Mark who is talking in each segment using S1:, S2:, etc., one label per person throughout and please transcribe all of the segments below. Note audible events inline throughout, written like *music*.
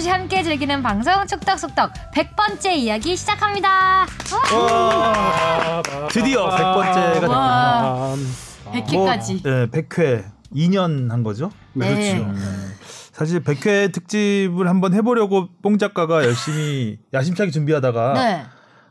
S1: 없이 함께 즐기는 방송 축덕숙덕 100번째 이야기 시작합니다.
S2: 와,
S3: 드디어 100번째가
S1: 와.
S3: 됐군요.
S1: 100회까지.
S3: 네, 100회 2년 한 거죠?
S1: 네.
S3: 그렇죠. 사실 100회 특집을 한번 해보려고 뽕 작가가 열심히 야심차게 준비하다가
S1: 네.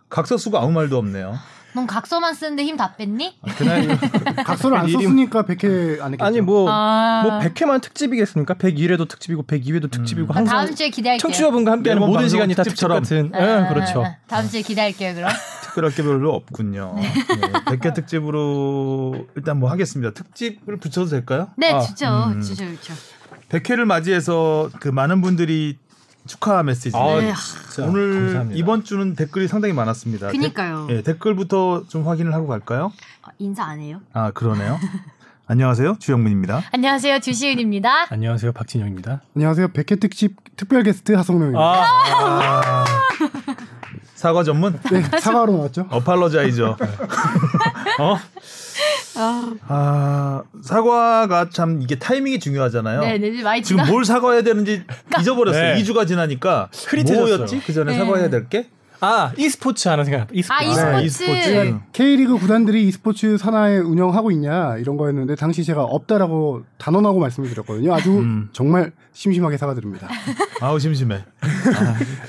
S3: 각서수가 아무 말도 없네요.
S1: 넌 각서만 쓰는데 힘 다 뺐니?
S3: 그날 *laughs*
S2: 각서를 안 썼으니까 100회 안 했겠죠.
S4: 아니 뭐
S1: 아.
S4: 뭐 100회만 특집이겠습니까? 101회도 특집이고 102회도 특집이고
S1: 그럼
S4: 항상
S1: 다음 주에 기대할게요.
S4: 청취자분과 함께하는 모든 시간이 다 특집
S3: 특집처럼.
S4: 같은.
S1: 아,
S4: 예, 그렇죠.
S1: 아, 아. 다음 주에 기대할게요, 그럼. *laughs*
S3: 특별할 게 별로 없군요. 네. 100회 특집으로 일단 뭐 하겠습니다. 특집을 붙여도 될까요?
S1: 네,
S4: 아,
S1: 좋죠.
S3: 음.
S1: 좋죠, 좋죠.
S3: 100회를 맞이해서 그 많은 분들이 축하 메시지.
S4: 아,
S1: 네.
S3: 오늘
S4: 감사합니다.
S3: 이번 주는 댓글이 상당히 많았습니다.
S1: 그니까요.
S3: 데, 예, 댓글부터 좀 확인을 하고 갈까요?
S1: 아, 인사 안 해요?
S3: 아 그러네요. *laughs* 안녕하세요 주영민입니다.
S1: 안녕하세요, 주시은입니다.
S4: 안녕하세요 박진영입니다.
S2: 안녕하세요. 100회 특집 특별 게스트 하성명입니다.
S4: 아,
S3: 사과 전문
S2: 네, 사과로 나왔죠.
S3: 어팔로자이저. 어? 아 사과가 참 이게 타이밍이 중요하잖아요.
S1: 네, 네, 많이
S3: 지금
S1: 지나.
S3: 뭘 사과해야 되는지 잊어버렸어요.
S4: 네.
S3: 2주가 지나니까
S4: 흐릿해졌어요.
S3: 뭐였지? 그 전에
S1: 네.
S3: 사과해야 될 게?
S4: 아 e스포츠 하는 생각. e스포츠.
S1: 아, e스포츠.
S3: 네, e스포츠.
S2: K리그 구단들이 e스포츠 산하에 운영하고 있냐 이런 거였는데 당시 제가 없다라고 단언하고 말씀을 드렸거든요. 아주
S3: 음.
S2: 정말 심심하게 사과드립니다.
S3: 아우 심심해.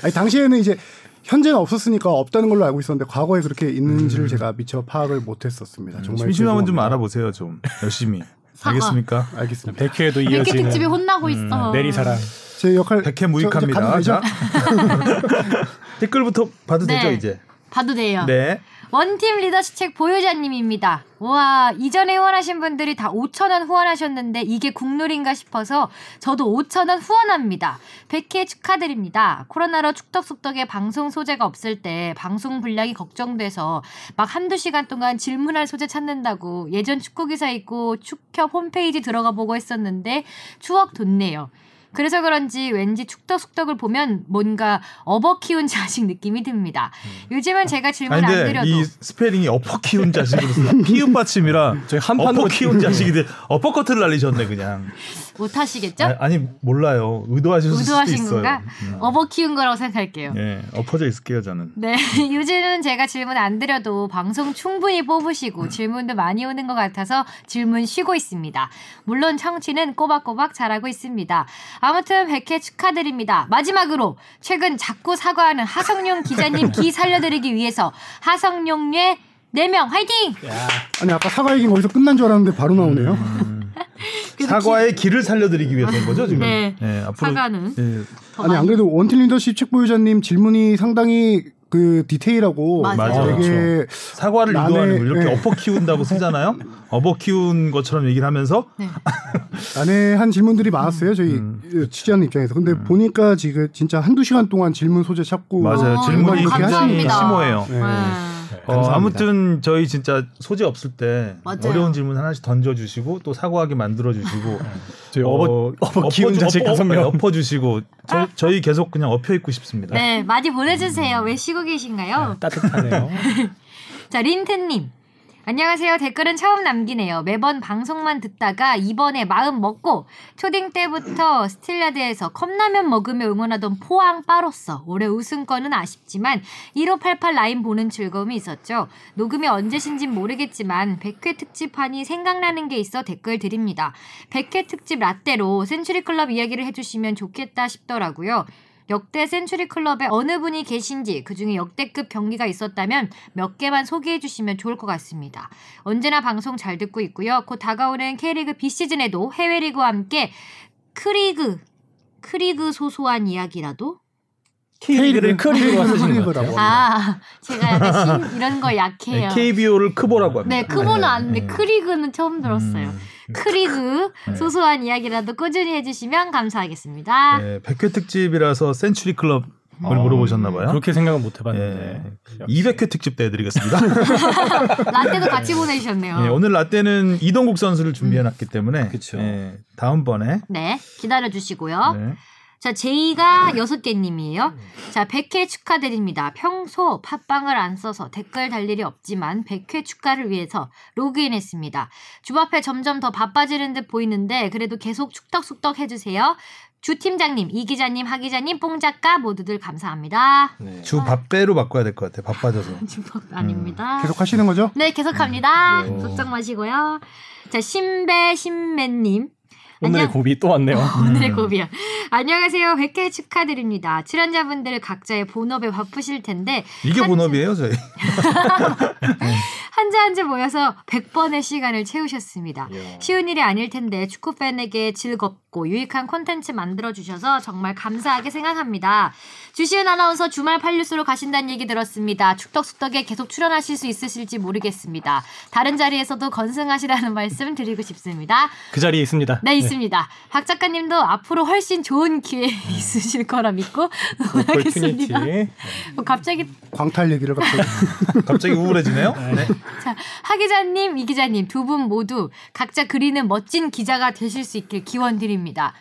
S2: 아니, 당시에는 이제 현재는 없었으니까 없다는 걸로 알고 있었는데 과거에 그렇게 있는지를 제가 미처 파악을 못했었습니다. 정말
S3: 음. 심심하면 좀
S2: 죄송합니다.
S3: 알아보세요 좀 열심히.
S1: 사과. *laughs*
S3: 알겠습니까?
S2: 알겠습니다.
S4: 100회도
S1: 이렇게
S4: 이어지는
S1: 특집에 혼나고 있어.
S4: 내리사랑.
S2: 제 역할
S3: 100회
S2: 저-
S3: 무익합니다. 자. *laughs* *laughs* 댓글부터 봐도
S1: 네.
S3: 되죠 이제.
S1: 봐도 돼요.
S3: 네.
S1: 원팀 리더십 책 보유자님입니다. 와 이전에 후원하신 분들이 다 5천 원 후원하셨는데 이게 국룰인가 싶어서 저도 5천 원 후원합니다. 100회 축하드립니다. 코로나로 축덕숙덕에 방송 소재가 없을 때 방송 분량이 걱정돼서 막 한두 시간 동안 질문할 소재 찾는다고 예전 축구 기사 읽고 축협 홈페이지 들어가 보고 했었는데 추억 돋네요. 그래서 그런지 왠지 축덕숙덕을 보면 뭔가 업어 키운 자식 느낌이 듭니다. 요즘은 제가 질문
S3: 아니
S1: 안 드려도
S3: 이 스펠링이 어퍼 키운 자식으로 써. *laughs* 피읖 받침이라
S4: 저희 한
S3: 어퍼
S4: 판으로
S3: 키운 자식인데 어퍼커트를 날리셨네 그냥.
S1: 못 하시겠죠?
S3: 아, 아니 몰라요. 의도하실 수도
S1: 의도하신
S3: 있어요.
S1: 건가?
S3: 음.
S1: 업어 키운 거라고 생각할게요.
S3: 예, 엎어져 있을게요 저는.
S1: 네, *laughs* 요즘은 제가 질문 안 드려도 방송 충분히 뽑으시고 질문도 많이 오는 것 같아서 질문 쉬고 있습니다. 물론 청취는 꼬박꼬박 잘하고 있습니다. 아무튼 100회 축하드립니다. 마지막으로 최근 자꾸 사과하는 하성룡 기자님 기 살려드리기 위해서 하성룡의 4명 화이팅!
S2: 아니 아까 사과 얘기는 거기서 끝난 줄 알았는데 바로 나오네요.
S3: 사과의 길을 살려드리기 위해서인 거죠 지금.
S1: 네.
S3: 예, 앞으로
S1: 사과는.
S3: 예,
S1: 더
S2: 아니 안. 그래도 원팀 리더십 책 보유자님 질문이 상당히 그 디테일하고
S1: 맞아요.
S2: 되게
S3: 사과를
S2: 남의-
S3: 유도하는 거 이렇게
S2: 네.
S3: 엎어 키운다고 쓰잖아요. *laughs* 업어 키운 것처럼 얘기를 하면서
S1: 네. *laughs*
S2: 난해한 질문들이 많았어요. 저희
S3: 음.
S2: 취재하는 입장에서. 근데 보니까 지금 진짜 한두 시간 동안 질문 소재 찾고
S3: 맞아요.
S1: 어,
S3: 질문이 굉장히. 심오해요.
S2: 네.
S1: 아,
S3: 어. 아무튼 저희 진짜 소재 없을 때
S1: 맞아요.
S3: 어려운 질문 하나씩 던져주시고 또 사과하게 만들어주시고
S4: 저희 업어 업어 키운 자식 다섯 명.
S3: 엎어주시고 저, 저희 계속 그냥 엎여 있고 싶습니다.
S1: 네, 많이 보내주세요. 왜 쉬고 계신가요?
S4: 따뜻하네요. *laughs*
S1: 자, 린트님. 안녕하세요. 댓글은 처음 남기네요. 매번 방송만 듣다가 이번에 마음 먹고 초딩 때부터 스틸라드에서 컵라면 먹으며 응원하던 포항 빠로써 올해 우승권은 아쉽지만 1588 라인 보는 즐거움이 있었죠. 녹음이 언제신지 모르겠지만 100회 특집판이 생각나는 게 있어 댓글 드립니다. 100회 특집 라떼로 센츄리 클럽 이야기를 해주시면 좋겠다 싶더라고요. 역대 센츄리 클럽에 어느 분이 계신지 그중에 역대급 경기가 있었다면 몇 개만 소개해 주시면 좋을 것 같습니다. 언제나 방송 잘 듣고 있고요. 곧 다가오는 K리그 비시즌에도 해외 리그와 함께 크리그 크리그 소소한 이야기라도
S4: K리그를 크리그로 쓰시는 것 같아요.
S1: 아 제가 약간 신 이런 거 약해요.
S3: 네, KBO를 크보라고 합니다.
S1: 네, 크보는 아는데
S3: 네.
S1: 크리그는 처음 들었어요.
S3: 음.
S1: 크리그 *laughs*
S3: 네.
S1: 소소한 이야기라도 꾸준히 해주시면 감사하겠습니다.
S3: 네, 100회 특집이라서 센츄리 클럽을
S4: 어,
S3: 물어보셨나 봐요.
S4: 그렇게 생각은 못
S3: 예.
S4: 해봤는데.
S3: 200회 특집 때 해드리겠습니다. *laughs*
S1: 라떼도 같이 보내주셨네요.
S3: 예, 오늘 라떼는 이동국 선수를 준비해놨기 때문에
S4: 그쵸.
S3: 예, 다음번에
S1: 네, 기다려 주시고요.
S3: 네.
S1: 자, 제이가 여섯 개님이에요. 자, 100회 축하드립니다. 평소 팟빵을 안 써서 댓글 달 일이 없지만 100회 축하를 위해서 로그인했습니다. 주바페 점점 더 바빠지는 듯 보이는데 그래도 계속 축덕숙덕 해주세요. 주 팀장님, 이 기자님, 하 기자님, 뽕 작가 모두들 감사합니다.
S4: 네.
S3: 주 밥배로 바꿔야 될 것 같아. 바빠져서. *laughs*
S1: 주먹 아닙니다.
S2: 계속 하시는 거죠?
S1: 네, 계속 합니다.
S3: 음.
S1: 걱정 마시고요. 자, 신배 신매님.
S4: 오늘의
S1: 안녕-
S4: 고비 또 왔네요.
S1: 오늘의
S3: 음.
S1: 고비요. 안녕하세요. 100회 축하드립니다. 출연자분들 각자의 본업에 바쁘실 텐데
S3: 이게
S1: 한
S3: 본업이에요, 저희. *laughs*
S1: 한자 한자 모여서 100번의 시간을 채우셨습니다. 쉬운 일이 아닐 텐데 축구 팬에게 즐겁고 유익한 콘텐츠 만들어 주셔서 정말 감사하게 생각합니다. 주시은 아나운서 주말 판뉴스로 가신다는 얘기 들었습니다. 축덕숙덕에 계속 출연하실 수 있으실지 모르겠습니다. 다른 자리에서도 건승하시라는 *laughs* 말씀 드리고 싶습니다.
S4: 그 자리에 있습니다.
S1: 네, 있습니다. 박 작가님도 앞으로 훨씬 좋은 기회 있으실 거라 믿고
S4: 오퍼튜니티.
S1: 응원하겠습니다. 어, 갑자기
S2: 광탈 얘기를 갑자기. *laughs*
S3: 갑자기 우울해지네요. 네.
S1: 자, 하 기자님, 이 기자님 두 분 모두 각자 그리는 멋진 기자가 되실 수 있길 기원 드립니다.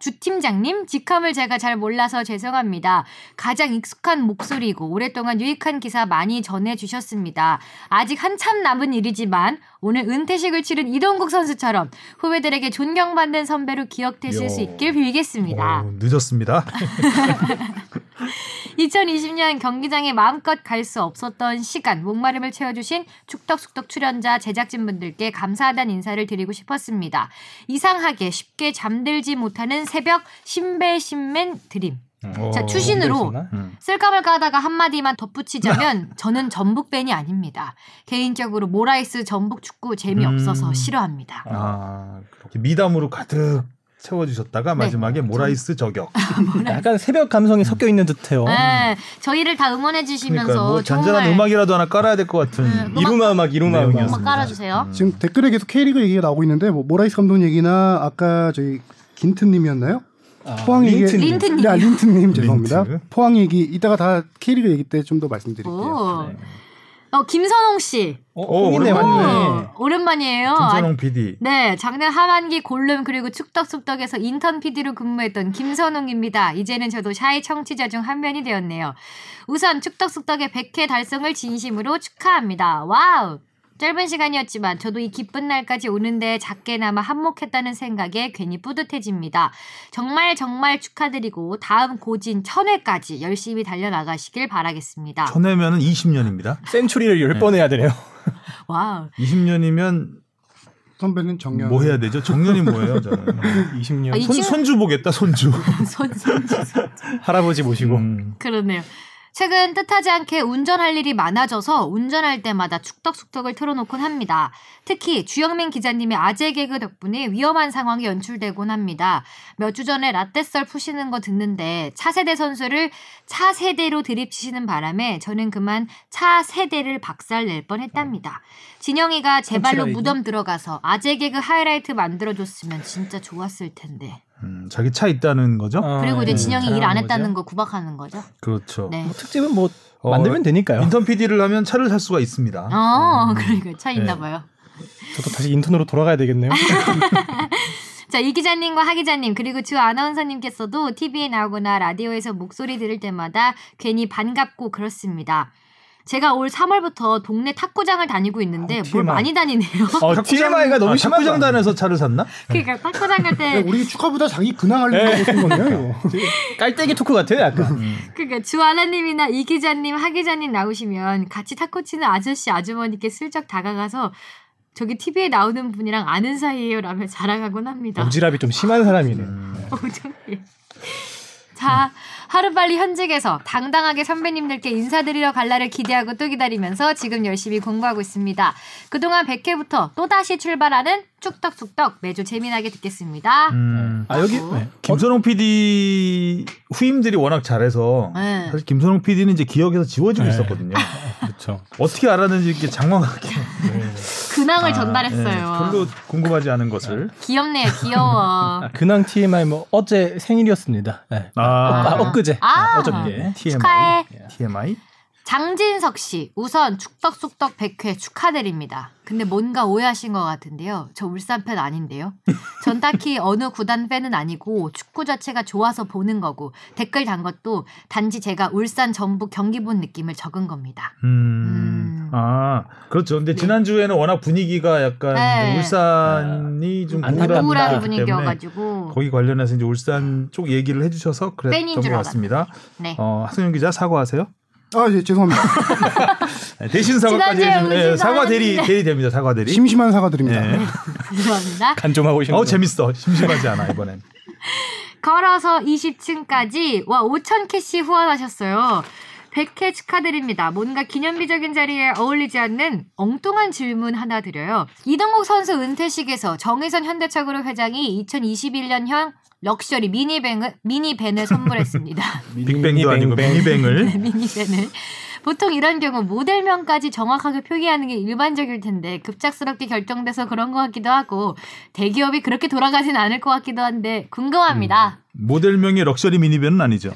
S1: 주 팀장님, 직함을 제가 잘 몰라서 죄송합니다. 가장 익숙한 목소리고 오랫동안 유익한 기사 많이 전해주셨습니다. 아직 한참 남은 일이지만 오늘 은퇴식을 치른 이동국 선수처럼 후배들에게 존경받는 선배로 기억되실 수 있길 빌겠습니다.
S3: 오, 늦었습니다. *laughs*
S1: 2020년 경기장에 마음껏 갈 수 없었던 시간 목마름을 채워주신 축덕숙덕 출연자 제작진분들께 감사하다는 인사를 드리고 싶었습니다. 이상하게 쉽게 잠들지 못하는 새벽 신배신맨 드림.
S3: 어,
S1: 자, 추신으로
S4: 있었나?
S3: 음.
S1: 쓸감을 까다가 한마디만 덧붙이자면 *laughs* 저는 전북 팬이 아닙니다. 개인적으로 모라이스 전북 축구 재미없어서
S3: 음.
S1: 싫어합니다.
S3: 아, 그렇게 미담으로 가득 채워주셨다가
S1: 네.
S3: 마지막에 모라이스 저격.
S4: 약간 새벽 감성이 섞여 있는 듯해요.
S1: 네, 저희를 다 응원해 주시면서
S3: 뭐 잔잔한
S1: 정말
S3: 음악이라도 하나 깔아야 될 것 같은.
S1: 음,
S4: 이루마 음악, 이루마 음악.
S1: 깔아주세요.
S3: 음.
S2: 지금 댓글에 계속 K리그 얘기가 나오고 있는데 뭐 모라이스 감독 얘기나 아까 저희 긴트님이었나요?
S4: 아,
S2: 포항 얘기
S4: 린트님.
S1: 린트님.
S2: 네, 아, 린트님 죄송합니다.
S3: 린트.
S2: 포항 얘기 이따가 다 K리그 얘기 때 좀 더 말씀드릴게요.
S1: 오.
S4: 네.
S1: 어, 김선홍 씨.
S4: 어,
S3: 오,
S4: 홍인네
S3: 오랜만이네.
S1: 오, 오랜만이에요.
S3: 김선홍 PD.
S1: 네, 작년 하반기 골룸 그리고 축덕숙덕에서 인턴 PD로 근무했던 김선웅입니다. 이제는 저도 shy 청취자 중한 명이 되었네요. 우선 축덕숙덕의 100회 달성을 진심으로 축하합니다. 와우! 짧은 시간이었지만 저도 이 기쁜 날까지 오는데 작게나마 한몫했다는 생각에 괜히 뿌듯해집니다. 정말 정말 축하드리고 다음 고진 천회까지 열심히 달려나가시길 바라겠습니다.
S3: 천회면은 20년입니다.
S4: century를 열번 해야 되네요. *laughs*
S1: 와우.
S3: 20년이면
S2: 선배는 정년.
S3: 뭐 해야 되죠? 정년이 뭐예요, 저는? *laughs*
S4: 20년.
S1: 아, 이
S3: 손,
S1: 친구-
S3: 손주 보겠다, 손주. *laughs*
S1: 손, 손, 손.
S4: 할아버지 모시고.
S3: 음.
S1: 그러네요. 최근 뜻하지 않게 운전할 일이 많아져서 운전할 때마다 축덕숙덕을 틀어놓곤 합니다. 특히 주영민 기자님의 아재 개그 덕분에 위험한 상황이 연출되곤 합니다. 몇 주 전에 라떼썰 푸시는 거 듣는데 차세대 선수를 차세대로 드립치시는 바람에 저는 그만 차세대를 박살낼 뻔했답니다. 진영이가 제 발로
S4: 펀치라이드?
S1: 무덤 들어가서 아재 개그 하이라이트 만들어줬으면 진짜 좋았을 텐데.
S3: 음, 자기 차 있다는 거죠?
S4: 아,
S1: 그리고 이제
S4: 네.
S1: 진영이 일안
S4: 잘하는
S1: 했다는.
S4: 거
S1: 구박하는 거죠.
S3: 그렇죠.
S1: 네.
S4: 뭐 특집은 뭐
S3: 어,
S4: 만들면 되니까요.
S3: 인턴 PD를 하면 차를 살 수가 있습니다.
S1: 어,
S3: 음.
S1: 그러니까 차 있나
S3: 네.
S1: 봐요.
S4: 저도 다시 인턴으로 돌아가야 되겠네요. *laughs*
S1: 자, 이 기자님과 하 기자님, 그리고 주 아나운서님께서도 TV에 나오거나 라디오에서 목소리 들을 때마다 괜히 반갑고 그렇습니다. 제가 올 3월부터 동네 탁구장을 다니고 있는데
S4: 어,
S1: 뭘. 많이 다니네요. *laughs*
S4: 어, TMI가 너무
S3: 아. 탁구장 단에서 차를 샀나?
S1: 그러니까 탁구장 갈
S2: 야,
S1: 때,
S2: 우리 축하보다 자기 근황 하려고 쓴 건데요, 이거.
S4: 깔때기 토크 같아요, 약간.
S1: 그러니까 주 아나님이나 이 기자님, 하 기자님 나오시면 같이 탁구 치는 아저씨, 아주머니께 슬쩍 다가가서 저기 TV에 나오는 분이랑 아는 사이예요 라며 자랑하곤 합니다.
S4: 오지랖이 좀 심한 사람이네. *laughs*
S1: 오정이. 자, 하루빨리 현직에서 당당하게 선배님들께 인사드리러 갈 날을 기대하고 또 기다리면서 지금 열심히 공부하고 있습니다. 그동안 100회부터 또다시 출발하는 쭉떡쑥떡 매주 재미나게 듣겠습니다.
S3: 음.
S4: 아, 여기.
S1: 어?
S4: 네.
S3: 김선홍 PD 후임들이 워낙 잘해서
S1: 네.
S3: 사실 김선홍 PD는 이제 기억에서 지워지고
S4: 네.
S3: 있었거든요. *laughs*
S4: 그렇죠.
S3: 어떻게 알았는지 이렇게 장황하게
S1: 근황을
S3: 아,
S1: 전달했어요.
S3: 네, 별로 궁금하지 않은 것을.
S1: 귀엽네요, 귀여워. *laughs*
S4: 아, 근황 TMI 뭐 어제 생일이었습니다. 네.
S3: 아,
S4: 아, 엊그제.
S1: 아.
S4: 네, 어저께.
S3: TMI.
S1: 축하해.
S3: TMI.
S1: 장진석 씨, 우선 축덕숙덕 100회 축하드립니다. 근데 뭔가 오해하신 것 같은데요. 저 울산 팬 아닌데요. 전 딱히 *laughs* 어느 구단 팬은 아니고 축구 자체가 좋아서 보는 거고 댓글 단 것도 단지 제가 울산 전북 경기 본 느낌을 적은 겁니다.
S3: 음.
S1: 음.
S3: 아, 그렇죠. 근데 지난주에는 워낙 분위기가 약간
S1: 네.
S3: 울산이 좀
S4: 안타깝다.
S1: 우울한 분위기여가지고
S3: 거기 관련해서 이제 울산 쪽 얘기를 해주셔서 그랬던 줄것 같습니다.
S1: 네.
S3: 어, 하승현 기자 사과하세요.
S2: 아, 예, 죄송합니다. *laughs*
S3: 네, 대신 사과까지 해주면 네,
S1: 우신
S3: 사과 대리
S1: 사과했는데.
S3: 대리 됩니다. 사과 대리.
S2: 심심한 사과드립니다.
S3: 네.
S1: 죄송합니다. *laughs*
S4: 간 좀 하고
S3: 어 재밌어. 심심하지 않아 이번엔. *laughs*
S1: 걸어서 20층까지 와 5천 캐시 후원하셨어요. 100회 축하드립니다. 뭔가 기념비적인 자리에 어울리지 않는 엉뚱한 질문 하나 드려요. 이동국 선수 은퇴식에서 정의선 현대차그룹 회장이 2021년형 럭셔리 미니밴을, 미니밴을 선물했습니다. *laughs*
S3: 빅뱅도 아니고 미니뱅을. *laughs*
S1: 네, 미니밴을. 보통 이런 경우 모델명까지 정확하게 표기하는 게 일반적일 텐데 급작스럽게 결정돼서 그런 것 같기도 하고 대기업이 그렇게 돌아가진 않을 것 같기도 한데 궁금합니다.
S3: 모델명의 럭셔리 미니밴은 아니죠.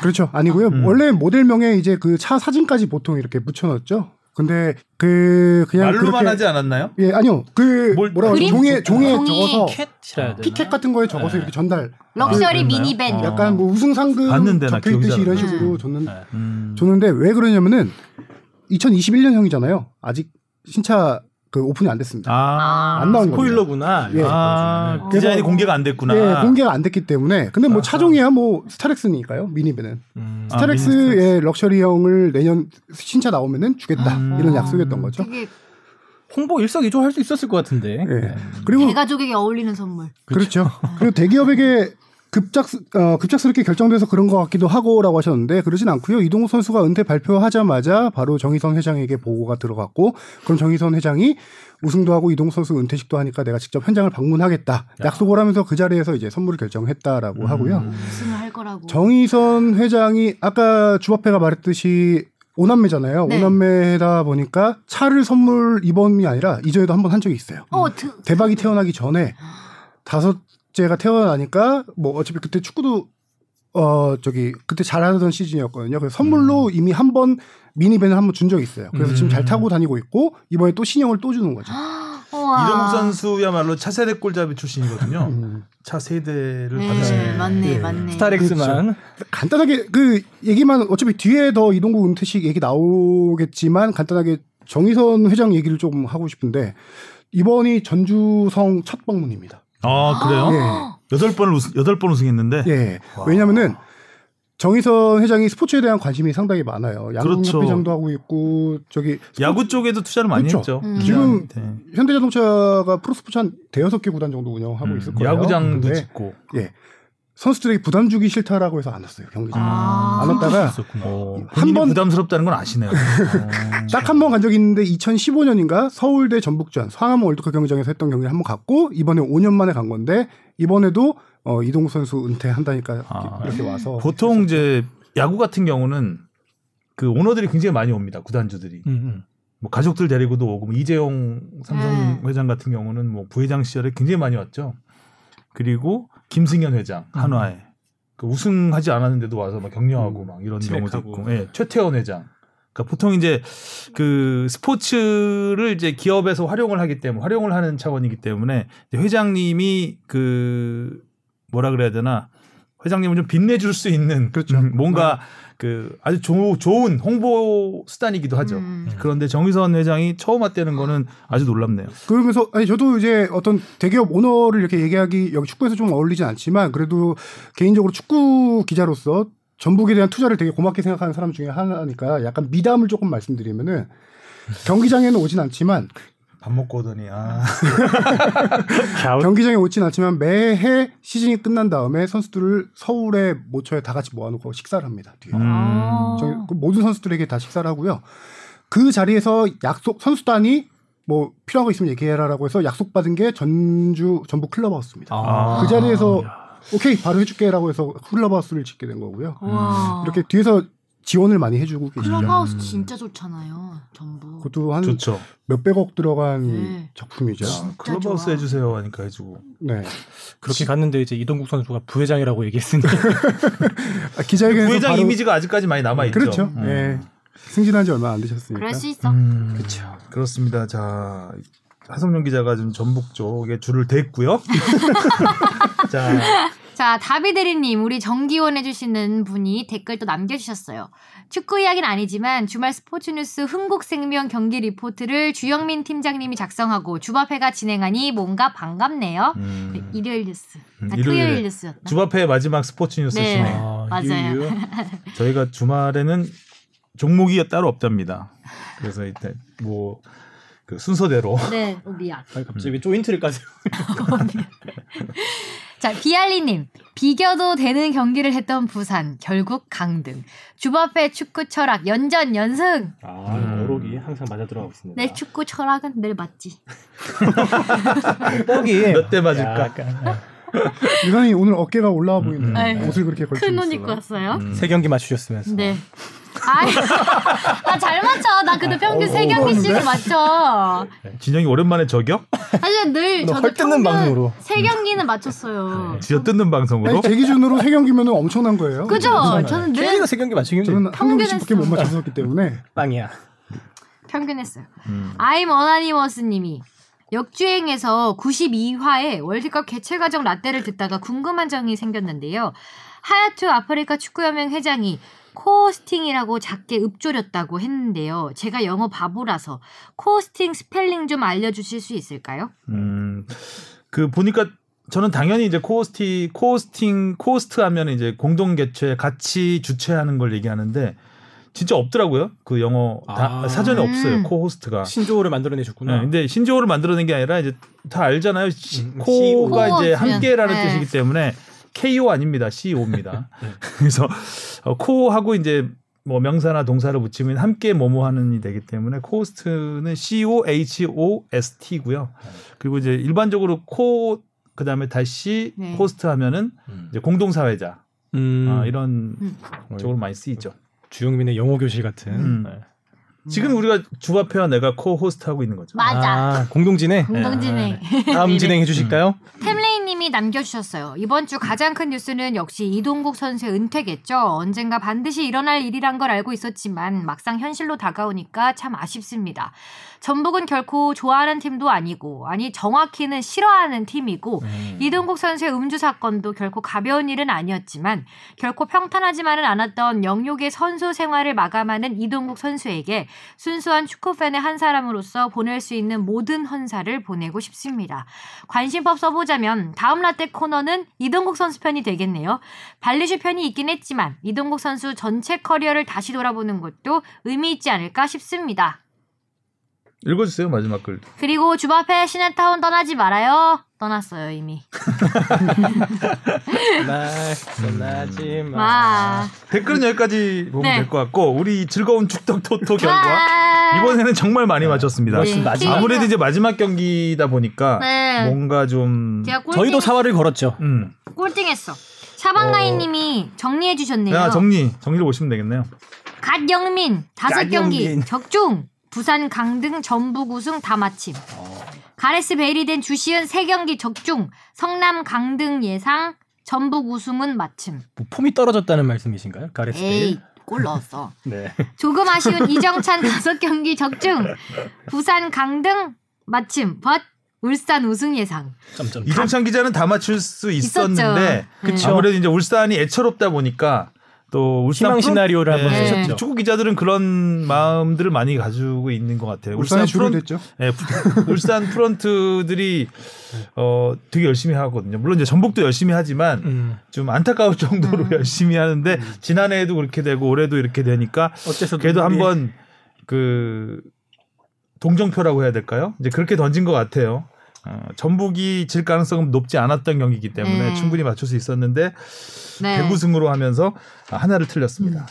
S2: 그렇죠. 아니고요.
S3: 음.
S2: 원래 모델명에 이제 그 차 사진까지 보통 이렇게 붙여넣었죠. 근데 그 그냥
S3: 말로만
S2: 그렇게
S3: 하지 않았나요?
S2: 예 아니요 그
S3: 뭘-
S2: 뭐라
S1: 그림?
S2: 종이에 종이에
S1: 종이.
S2: 적어서
S4: 캣이라 해야 되나?
S2: 피켓 같은 거에 적어서
S3: 네.
S2: 이렇게 전달
S1: 럭셔리
S3: 아, 그랬나요?
S1: 미니밴.
S3: 어.
S2: 약간 뭐 우승 상금 적혀 있듯이 이런 식으로
S1: 나요.
S2: 줬는
S4: 네.
S3: 음.
S2: 줬는데 왜 그러냐면은 2021년형이잖아요. 아직 신차 그 오픈이 안 됐습니다.
S3: 아,
S2: 안 나온.
S4: 스포일러구나.
S2: 예.
S3: 아,
S1: 어.
S3: 디자인이
S2: 그래서-
S3: 공개가 안 됐구나.
S2: 예, 공개가 안 됐기 때문에 근데 뭐
S3: 아하.
S2: 차종이야 뭐 스타렉스니까요 미니밴은
S4: 음.
S3: 아,
S2: 스타렉스의 luxury형을 내년 신차 나오면은 주겠다
S3: 음.
S2: 이런 약속이었던 거죠.
S4: 홍보 일석이조 할 수 있었을 것 같은데.
S2: 예. 그리고
S1: 대가족에게 어울리는 선물.
S2: 그렇죠. 그리고 대기업에게 급작 어, 급작스럽게 결정돼서 그런 것 같기도 하고라고 하셨는데 그러진 않고요. 이동욱 선수가 은퇴 발표하자마자 바로 정희선 회장에게 보고가 들어갔고 그럼 정희선 회장이 우승도 하고 이동욱 선수 은퇴식도 하니까 내가 직접 현장을 방문하겠다 약속을 하면서 그 자리에서 이제 선물을 결정했다라고
S3: 음.
S2: 하고요.
S1: 우승을 할 거라고.
S2: 정희선 회장이 아까 주바페가 말했듯이 오남매잖아요.
S1: 네.
S2: 오남매다 보니까 차를 선물 이번이 아니라 이전에도 한 번 한 적이 있어요.
S1: 어, 드,
S2: 대박이 태어나기 전에 다섯 째가 태어나니까 뭐 어차피 그때 축구도 어 저기 그때 잘하던 시즌이었거든요. 그래서 선물로 이미 한 번 미니밴을 한 번 준 적이 있어요. 그래서 지금 잘 타고 다니고 있고 이번에 또 신형을 또 주는 거죠. *gasps*
S3: 이동욱 선수야말로 차세대 골잡이 출신이거든요.
S2: 음.
S3: 차 세대를
S1: 네,
S3: 받으신
S1: 맞네,
S2: 예.
S1: 맞네.
S4: 스타렉스만.
S2: 간단하게 그 얘기만 어차피 뒤에 더 이동국 은퇴식 얘기 나오겠지만 간단하게 정의선 회장 얘기를 조금 하고 싶은데 이번이 전주성 첫 방문입니다.
S3: 아 그래요?
S2: 예.
S3: 여덟 번을 우승 여덟 번 우승했는데.
S2: 예.
S3: 와.
S2: 왜냐면은 정의선 회장이 스포츠에 대한 관심이 상당히 많아요.
S3: 그렇죠.
S2: 야구협회장도 하고 있고 저기
S3: 야구 쪽에도 투자를 많이
S2: 그렇죠.
S3: 했죠.
S1: 음.
S2: 지금
S3: 네.
S2: 현대자동차가 프로스포츠 한 대여섯 개 구단 정도 운영하고
S3: 음,
S2: 있을 거예요.
S3: 야구장도 짓고.
S2: 예. 선수들에게 부담 주기 싫다라고 해서 안 왔어요 경기장.
S1: 아.
S2: 안 왔다가
S3: 어,
S2: 한
S3: 본인이
S2: 번-
S3: 부담스럽다는 건 아시네요. 어. *laughs*
S2: 딱한 번 간 적이 있는데 2015년인가 서울대 전북전 상암 월드컵 경기장에서 했던 경기를 한 번 갔고 이번에 5년 만에 간 건데 이번에도 어, 이동욱 선수 은퇴한다니까
S3: 아.
S2: 이렇게 와서
S3: 보통 이제 야구 같은 경우는 그 오너들이 굉장히 많이 옵니다. 구단주들이.
S4: 음, 음.
S3: 뭐 가족들 데리고도 오고 뭐 이재용 삼성
S1: 네.
S3: 회장 같은 경우는 뭐 부회장 시절에 굉장히 많이 왔죠. 그리고 김승현 회장 한화에 그 우승하지 않았는데도 와서 막 격려하고 막 이런 경우도. 있고, 예, 최태원 회장. 그러니까 보통 이제 그 스포츠를 이제 기업에서 활용을 하기 때문에 활용을 하는 차원이기 때문에 회장님이 그 뭐라 그래야 되나 회장님은 좀 빛내줄 수 있는
S2: 그렇죠.
S3: 음, 뭔가 그 아주 조, 좋은 홍보 수단이기도 하죠.
S1: 음.
S3: 그런데 정의선 회장이 처음 왔다는 거는 아주 놀랍네요.
S2: 그러면서 아니 저도 이제 어떤 대기업 오너를 이렇게 얘기하기 여기 축구에서 좀 어울리진 않지만 그래도 개인적으로 축구 기자로서 전북에 대한 투자를 되게 고맙게 생각하는 사람 중에 하나니까 약간 미담을 조금 말씀드리면은 경기장에는 오진 않지만
S3: 밥 먹고 오더니 아.
S2: 경기장에 오진 않지만 매해 시즌이 끝난 다음에 선수들을 서울에 모처에 다 같이 모아놓고 식사를 합니다. 뒤에.
S3: 음.
S1: 아.
S2: 저희 그 모든 선수들에게 다 식사를 하고요. 그 자리에서 약속 선수단이 뭐 필요한 거 있으면 얘기해라라고 해서 약속 받은 게 전주 전북 클럽하우스입니다.
S4: 아.
S2: 그 자리에서 오케이 바로 해줄게라고 해서 클럽하우스를 짓게 된 거고요.
S1: 와.
S2: 이렇게 뒤에서 지원을 많이 해주고 계시죠.
S1: 클럽하우스 진짜 좋잖아요. 전부.
S2: 그것도 한
S3: 좋죠.
S2: 몇백억 들어간
S1: 네.
S2: 작품이죠.
S3: 야, 클럽하우스
S1: 좋아.
S3: 해주세요 하니까 해주고.
S2: 네.
S4: 그렇게 갔는데 이제 이동국 선수가 부회장이라고 얘기했으니 *laughs*
S2: 아, 기자회견에서
S3: 부회장
S2: 바로-
S3: 이미지가 아직까지 많이 남아 있죠.
S2: 그렇죠.
S3: 음.
S2: 예. 승진한 지 얼마 안 되셨으니까.
S1: 그럴 수 있어.
S3: 음, 그렇죠. 그렇습니다. 자 하성룡 기자가 좀 전북 쪽에 줄을 댔고요. *laughs* 자
S1: 자, 다비드리님, 우리 정기원 해주시는 분이 댓글 또 남겨주셨어요. 축구 이야기는 아니지만 주말 스포츠 뉴스 흥국생명 경기 리포트를 주영민 팀장님이 작성하고 주바페가 진행하니 뭔가 반갑네요.
S3: 음,
S1: 일요일 뉴스.
S3: 음,
S1: 아,
S3: 일요일에
S1: 토요일 뉴스였다.
S3: 주바페의 마지막 스포츠 뉴스
S1: 네.
S4: 아,
S1: 맞아요.
S4: 유유. *laughs*
S3: 저희가 주말에는 종목이 따로 없답니다. 그래서 일단 뭐 그 순서대로
S1: 네, 어, 미안.
S4: 아니, 갑자기 왜 조인트를 까세요? *laughs* *laughs*
S1: 자, 비알리님. 비겨도 되는 경기를 했던 부산. 결국 강등. 주바페 축구 철학 연전 연승.
S5: 아,
S3: 음.
S5: 어록이 항상 맞아 들어가고 있습니다.
S1: 내 축구 철학은 늘 맞지.
S4: 뻑이 *laughs*
S3: 몇 대 맞을까?
S2: 유산이 오늘 어깨가 올라와 보이는
S3: 음.
S1: 아유.
S2: 옷을 그렇게 걸쳐
S1: 큰옷
S2: 있어요.
S1: 입고 왔어요.
S3: 음.
S4: 세 경기 맞추셨으면서.
S1: 네. 아, 나잘 맞춰. 나 근데 평균 세 경기씩 맞춰.
S3: 진영이 오랜만에 저격?
S1: 사실
S4: 늘너
S1: 저도
S4: 헐뜯는 방송으로.
S1: 세 경기는 맞췄어요.
S3: 지어 뜯는 방송으로?
S2: 아니, 제 기준으로 세 경기면 엄청난 거예요.
S1: 그죠? 저는 늘
S4: K리그 세 경기 맞추기 힘들.
S2: 저는 한 경기씩밖에 못. 맞췄었기 때문에
S4: 빵이야.
S1: 평균했어요.
S3: 음.
S1: I'm Anonymous님이 역주행에서 92화에 월드컵 개최 과정 라떼를 듣다가 궁금한 점이 생겼는데요. 하야투 아프리카 축구연맹 회장이 co-hosting이라고 작게 읊조렸다고 했는데요. 제가 영어 바보라서 co-hosting 스펠링 좀 알려주실 수 있을까요?
S3: 음, 그 보니까 저는 당연히 이제 co-host, co-hosting, co-host 하면 이제 공동 개최 같이 주최하는 걸 얘기하는데 진짜 없더라고요. 그 영어 다
S4: 아.
S3: 사전에
S1: 음.
S3: 없어요. co-host가.
S4: 신조어를
S3: 네,
S4: 만들어내셨구나.
S3: 근데 신조어를 만들어낸 게 아니라 이제 다 알잖아요. 시-
S4: 음,
S3: co가
S1: CO.
S3: 이제 함께라는
S1: 네.
S3: 뜻이기 때문에 KO 아닙니다. CO입니다. *laughs* 그래서 어, co하고 이제 뭐 명사나 동사를 붙이면 함께 뭐뭐 하는이 되기 때문에 co-host는 C O H O S T고요. 그리고 이제 일반적으로 co 그다음에 대시
S1: 네.
S3: 코스트 하면은
S4: 음.
S3: 이제 공동 사회자
S4: 음,
S3: 아, 이런
S1: 음.
S3: 쪽으로 많이 쓰이죠.
S4: 주영민의 영어 교실 같은.
S3: 음.
S4: 네.
S3: 지금 우리가 주바페와 내가 co-host 하고 있는 거죠.
S1: 맞아.
S4: 아, 공동진행.
S1: 공동진행.
S4: 다음 *laughs* 진행해 주실까요?
S1: 템레이 님이 남겨주셨어요. 이번 주 가장 큰 뉴스는 역시 이동국 선수의 은퇴겠죠. 언젠가 반드시 일어날 일이란 걸 알고 있었지만 막상 현실로 다가오니까 참 아쉽습니다. 전북은 결코 좋아하는 팀도 아니고 아니 정확히는 싫어하는 팀이고
S3: 음.
S1: 이동국 선수의 음주 사건도 결코 가벼운 일은 아니었지만 결코 평탄하지만은 않았던 영육의 선수 생활을 마감하는 이동국 선수에게 순수한 축구 팬의 한 사람으로서 보낼 수 있는 모든 헌사를 보내고 싶습니다. 관심법 써보자면 다음 라떼 코너는 이동국 선수 편이 되겠네요. 발리슈 편이 있긴 했지만 이동국 선수 전체 커리어를 다시 돌아보는 것도 의미 있지 않을까 싶습니다.
S3: 읽어주세요 마지막 글.
S1: 그리고 주바페 시네타운 떠나지 말아요. 떠났어요 이미.
S4: 날 떠나지 마.
S1: 마.
S3: 댓글은 여기까지 보면
S1: 네.
S3: 될것 같고 우리 즐거운 축덕 토토 결과
S1: 와.
S3: 이번에는 정말 많이 맞췄습니다.
S1: 네.
S3: 아무래도 이제 마지막 경기다 보니까
S1: 네.
S3: 뭔가 좀
S4: 저희도 사활을 걸었죠.
S3: 음.
S1: 꼴등했어. 샤방라이님이 정리해 주셨네요.
S3: 야 정리 정리를 보시면 되겠네요.
S1: 갓영민 다섯 경기. 적중 부산 강등 전북 우승 다 마침
S3: 어.
S1: 가레스 베일이 된 주시은 세 경기 적중 성남 강등 예상 전북 우승은 맞힘
S4: 뭐 폼이 떨어졌다는 말씀이신가요? 가레스
S1: 에이
S4: 베일?
S1: 골 넣었어 *laughs*
S4: 네.
S1: 조금 아쉬운 *laughs* 이정찬 다섯 경기 적중 부산 강등 맞힘 but 울산 우승 예상
S4: 점점.
S3: 이정찬 기자는 다 맞출 수 있었는데
S1: 그쵸.
S3: 아무래도 이제 울산이 애처롭다 보니까 또 울산
S4: 희망
S3: 프론-
S4: 시나리오를 한번
S1: 네.
S4: 쓰셨죠.
S3: 축구 기자들은 그런 마음들을 많이 가지고 있는 것 같아요.
S2: 울산에 줄을
S3: 프론-
S2: 댔죠.
S3: 예, 프- *laughs* 울산 프런트들이 어 되게 열심히 하거든요. 물론 이제 전북도 열심히 하지만
S4: 음.
S3: 좀 안타까울 정도로
S1: 음.
S3: 열심히 하는데 지난해에도 그렇게 되고 올해도 이렇게 되니까
S4: 어째서
S3: 그래도
S4: 눈물이-
S3: 한번 그 동정표라고 해야 될까요? 이제 그렇게 던진 것 같아요. 어, 전북이 질 가능성은 높지 않았던 경기이기 때문에
S1: 네.
S3: 충분히 맞출 수 있었는데
S1: 네.
S3: 대구승으로 하면서 하나를 틀렸습니다.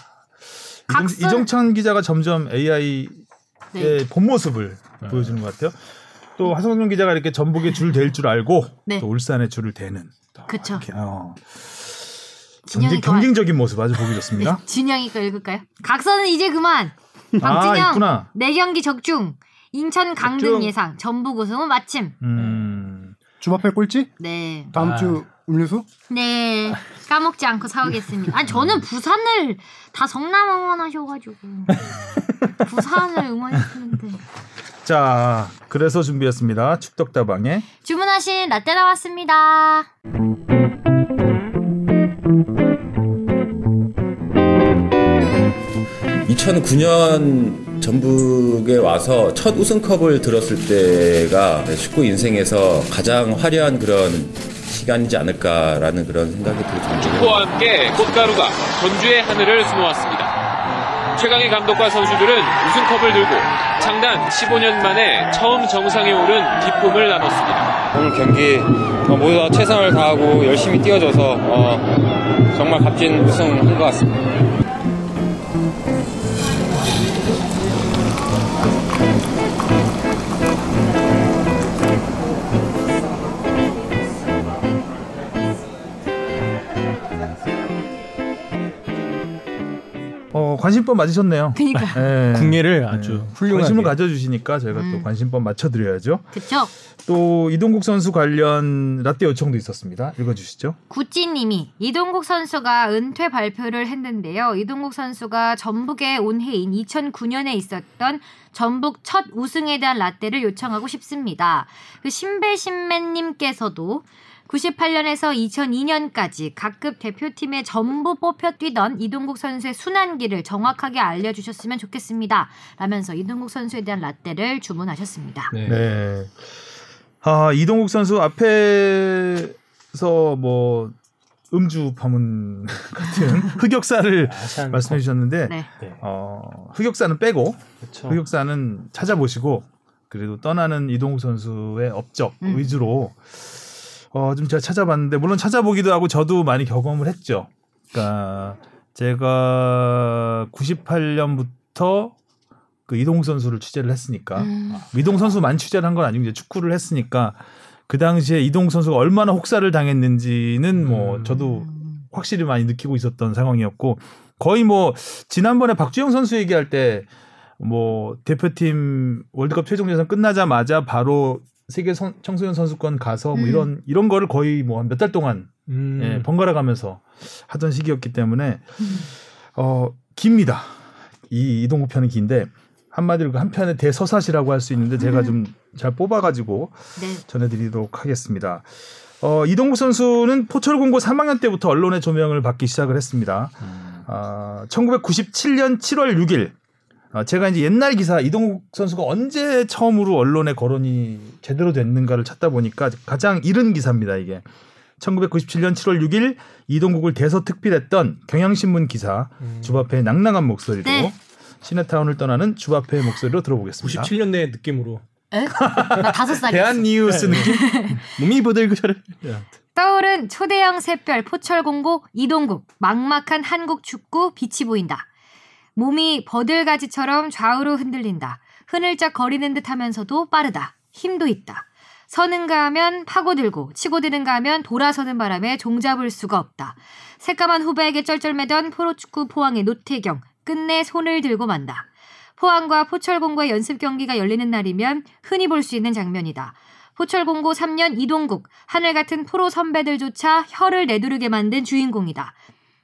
S3: 이정,
S1: 각설-
S3: 이정찬 기자가 점점 AI의
S1: 네.
S3: 본 모습을 보여주는 것 같아요. 또 하성룡 기자가 이렇게 전북에 줄댈줄 알고
S1: 네.
S3: 또 울산에 줄을 대는
S1: 그쵸
S3: 이렇게, 어, 경쟁, 경쟁적인 모습 아주 보기 좋습니다.
S1: 네, 진영이 거 읽을까요? 각서는 이제 그만
S3: 아
S1: 박진영
S3: 있구나.
S1: 네 경기 적중 인천 강등
S3: 적중.
S1: 예상 전북 우승은 마침
S3: 음,
S2: 주바페 꼴찌?
S1: 네.
S2: 다음
S4: 아.
S2: 주 음료수?
S1: 네. 까먹지 않고 사오겠습니다. 아니, 저는 부산을 다 성남 응원하셔가지고. *laughs* 부산을 응원했는데.
S3: 자, 그래서 준비했습니다. 축덕다방에
S1: 주문하신 라떼 나왔습니다.
S5: 2009년 전북에 와서 첫 우승컵을 들었을 때가 축구 인생에서 가장 화려한 그런 시간이지 않을까라는 그런 생각이 들어요.
S6: 축구와 함께 꽃가루가 전주의 하늘을 수놓았습니다. 최강희 감독과 선수들은 우승컵을 들고 장단 15년 만에 처음 정상에 오른 기쁨을 나눴습니다.
S7: 오늘 경기 어, 모두 다 최선을 다하고 열심히 뛰어줘서 어, 정말 값진 우승한 것 같습니다.
S3: 관심법 맞으셨네요.
S1: 그니까.
S3: 예.
S4: 국예를 아주
S3: 예.
S4: 훌륭하게
S3: 관심을 가져주시니까 저희가 또
S1: 음.
S3: 관심법 맞춰드려야죠.
S1: 그쵸?
S3: 또 이동국 선수 관련 라떼 요청도 있었습니다. 읽어주시죠.
S1: 구찌님이 이동국 선수가 은퇴 발표를 했는데요. 이동국 선수가 전북의 온해인 2009년에 있었던 전북 첫 우승에 대한 라떼를 요청하고 싶습니다. 그 신배신맨님께서도 98년에서 2002년까지 각급 대표팀에 전부 뽑혀 뛰던 이동국 선수의 순환기를 정확하게 알려주셨으면 좋겠습니다. 라면서 이동국 선수에 대한 라떼를 주문하셨습니다.
S4: 네.
S3: 네. 아, 이동국 선수 앞에서 뭐 음주 파문 *laughs* 같은 *laughs* 흑역사를
S4: 아시안
S3: 말씀해 주셨는데
S1: 네.
S3: 어, 흑역사는 빼고
S4: 그렇죠.
S3: 흑역사는 찾아보시고 그래도 떠나는 이동국 선수의 업적
S1: 음.
S3: 위주로 어, 좀 제가 찾아봤는데 물론 찾아보기도 하고 저도 많이 경험을 했죠. 그러니까 제가 98년부터 그 이동국 선수를 취재를 했으니까
S1: 음.
S3: 이동 선수만 취재를 한 건 아니고 이제 축구를 했으니까 그 당시에 이동 선수가 얼마나 혹사를 당했는지는 뭐
S4: 음.
S3: 저도 확실히 많이 느끼고 있었던 상황이었고 거의 뭐 지난번에 박주영 선수 얘기할 때 뭐 대표팀 월드컵 최종 예선 끝나자마자 바로 세계 선- 청소년 선수권 가서 뭐
S1: 음.
S3: 이런 이런 거를 거의 뭐한몇달 동안
S4: 음.
S3: 예, 번갈아 가면서 하던 시기였기 때문에 어 깁니다. 이 이동국 편이 긴데 한마디로 그 한편의 대서사시라고 할 수 있는데 제가 좀 잘 뽑아가지고
S1: 네.
S3: 전해드리도록 하겠습니다. 어, 이동국 선수는 포철공고 3학년 때부터 언론의 조명을 받기 시작을 했습니다. 아, 1997년 7월 6일 아, 제가 이제 옛날 기사 이동국 선수가 언제 처음으로 언론에 거론이 제대로 됐는가를 찾다 보니까 가장 이른 기사입니다. 이게 1997년 7월 6일 이동국을 대서특필했던 경향신문 기사 주바페의 낭낭한 목소리로
S1: 네.
S3: 시내타운을 떠나는 주바페의 목소리로 들어보겠습니다.
S4: 97년대 느낌으로
S1: 다섯 살이었어.
S3: 대한 뉴스 느낌? *laughs*
S4: 몸이 보들그셔를
S1: 떠오른 초대형 샛별 포철공고 이동국 막막한 한국 축구 빛이 보인다. 몸이 버들가지처럼 좌우로 흔들린다. 흐늘짝 거리는 듯 하면서도 빠르다. 힘도 있다. 서는가 하면 파고들고 치고드는가 하면 돌아서는 바람에 종잡을 수가 없다. 새까만 후배에게 쩔쩔매던 프로축구 포항의 노태경 끝내 손을 들고 만다. 포항과 포철공고의 연습 경기가 열리는 날이면 흔히 볼 수 있는 장면이다. 포철공고 3년 이동국, 하늘 같은 프로 선배들조차 혀를 내두르게 만든 주인공이다.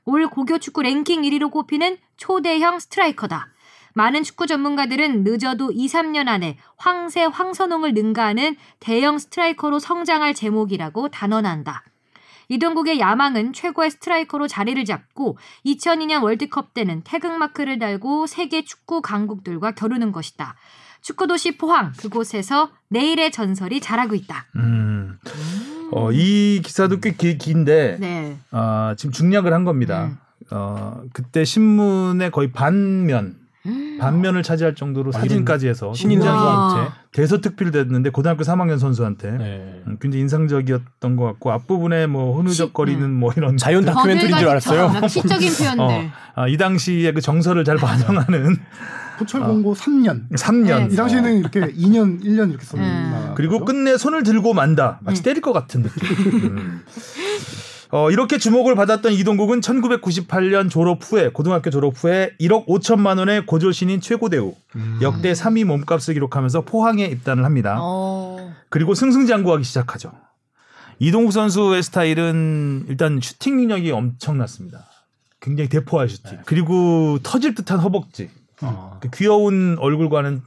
S1: 올 고교 축구 랭킹 1위로 꼽히는 초대형 스트라이커다. 많은 축구 전문가들은 늦어도 2, 3년 안에 황새 황선홍을 능가하는 대형 스트라이커로 성장할 재목이라고 단언한다. 이동국의 야망은 최고의 스트라이커로 자리를 잡고 2002년 월드컵 때는 태극마크를 달고 세계 축구 강국들과 겨루는 것이다. 축구도시 포항 그곳에서 내일의 전설이 자라고 있다.
S3: 음. 어, 이 기사도 꽤 기, 긴데
S1: 네.
S3: 아, 지금 중략을 한 겁니다.
S1: 음.
S3: 어, 그때 신문의 거의 반면
S1: 음.
S3: 반면을 차지할 정도로
S4: 완전
S3: 사진까지 해서
S4: 신인
S3: 굉장히
S4: 선수한테
S3: 대서 특필 됐는데 고등학교 3학년 선수한테
S4: 네.
S3: 음, 굉장히 인상적이었던 것 같고 앞부분에 뭐 흐느적거리는 뭐 이런 *laughs*
S4: 자연 다큐멘터리인 줄 알았어요.
S1: 시적인 *laughs* 표현들.
S3: 어, 아, 이 당시의 그 정서를 잘 *laughs* 반영하는
S2: 포철 공고 3년.
S3: 3년
S1: 네.
S2: 이 당시에는 이렇게 2년, 1년 이렇게 썼나.
S1: 음.
S3: 그리고 끝내 손을 들고 만다. 마치
S1: 음.
S3: 때릴 것 같은 느낌. *laughs* 음. 어, 이렇게 주목을 받았던 이동국은 1998년 졸업 후에 고등학교 졸업 후에 1억 5천만 원의 고졸신인 최고 대우 역대 3위 몸값을 기록하면서 포항에 입단을 합니다.
S1: 어.
S3: 그리고 승승장구하기 시작하죠. 이동국 선수의 스타일은 일단 슈팅 능력이 엄청났습니다. 굉장히 대포할 슈팅. 그리고 터질 듯한 허벅지.
S4: 어.
S3: 그 귀여운 얼굴과는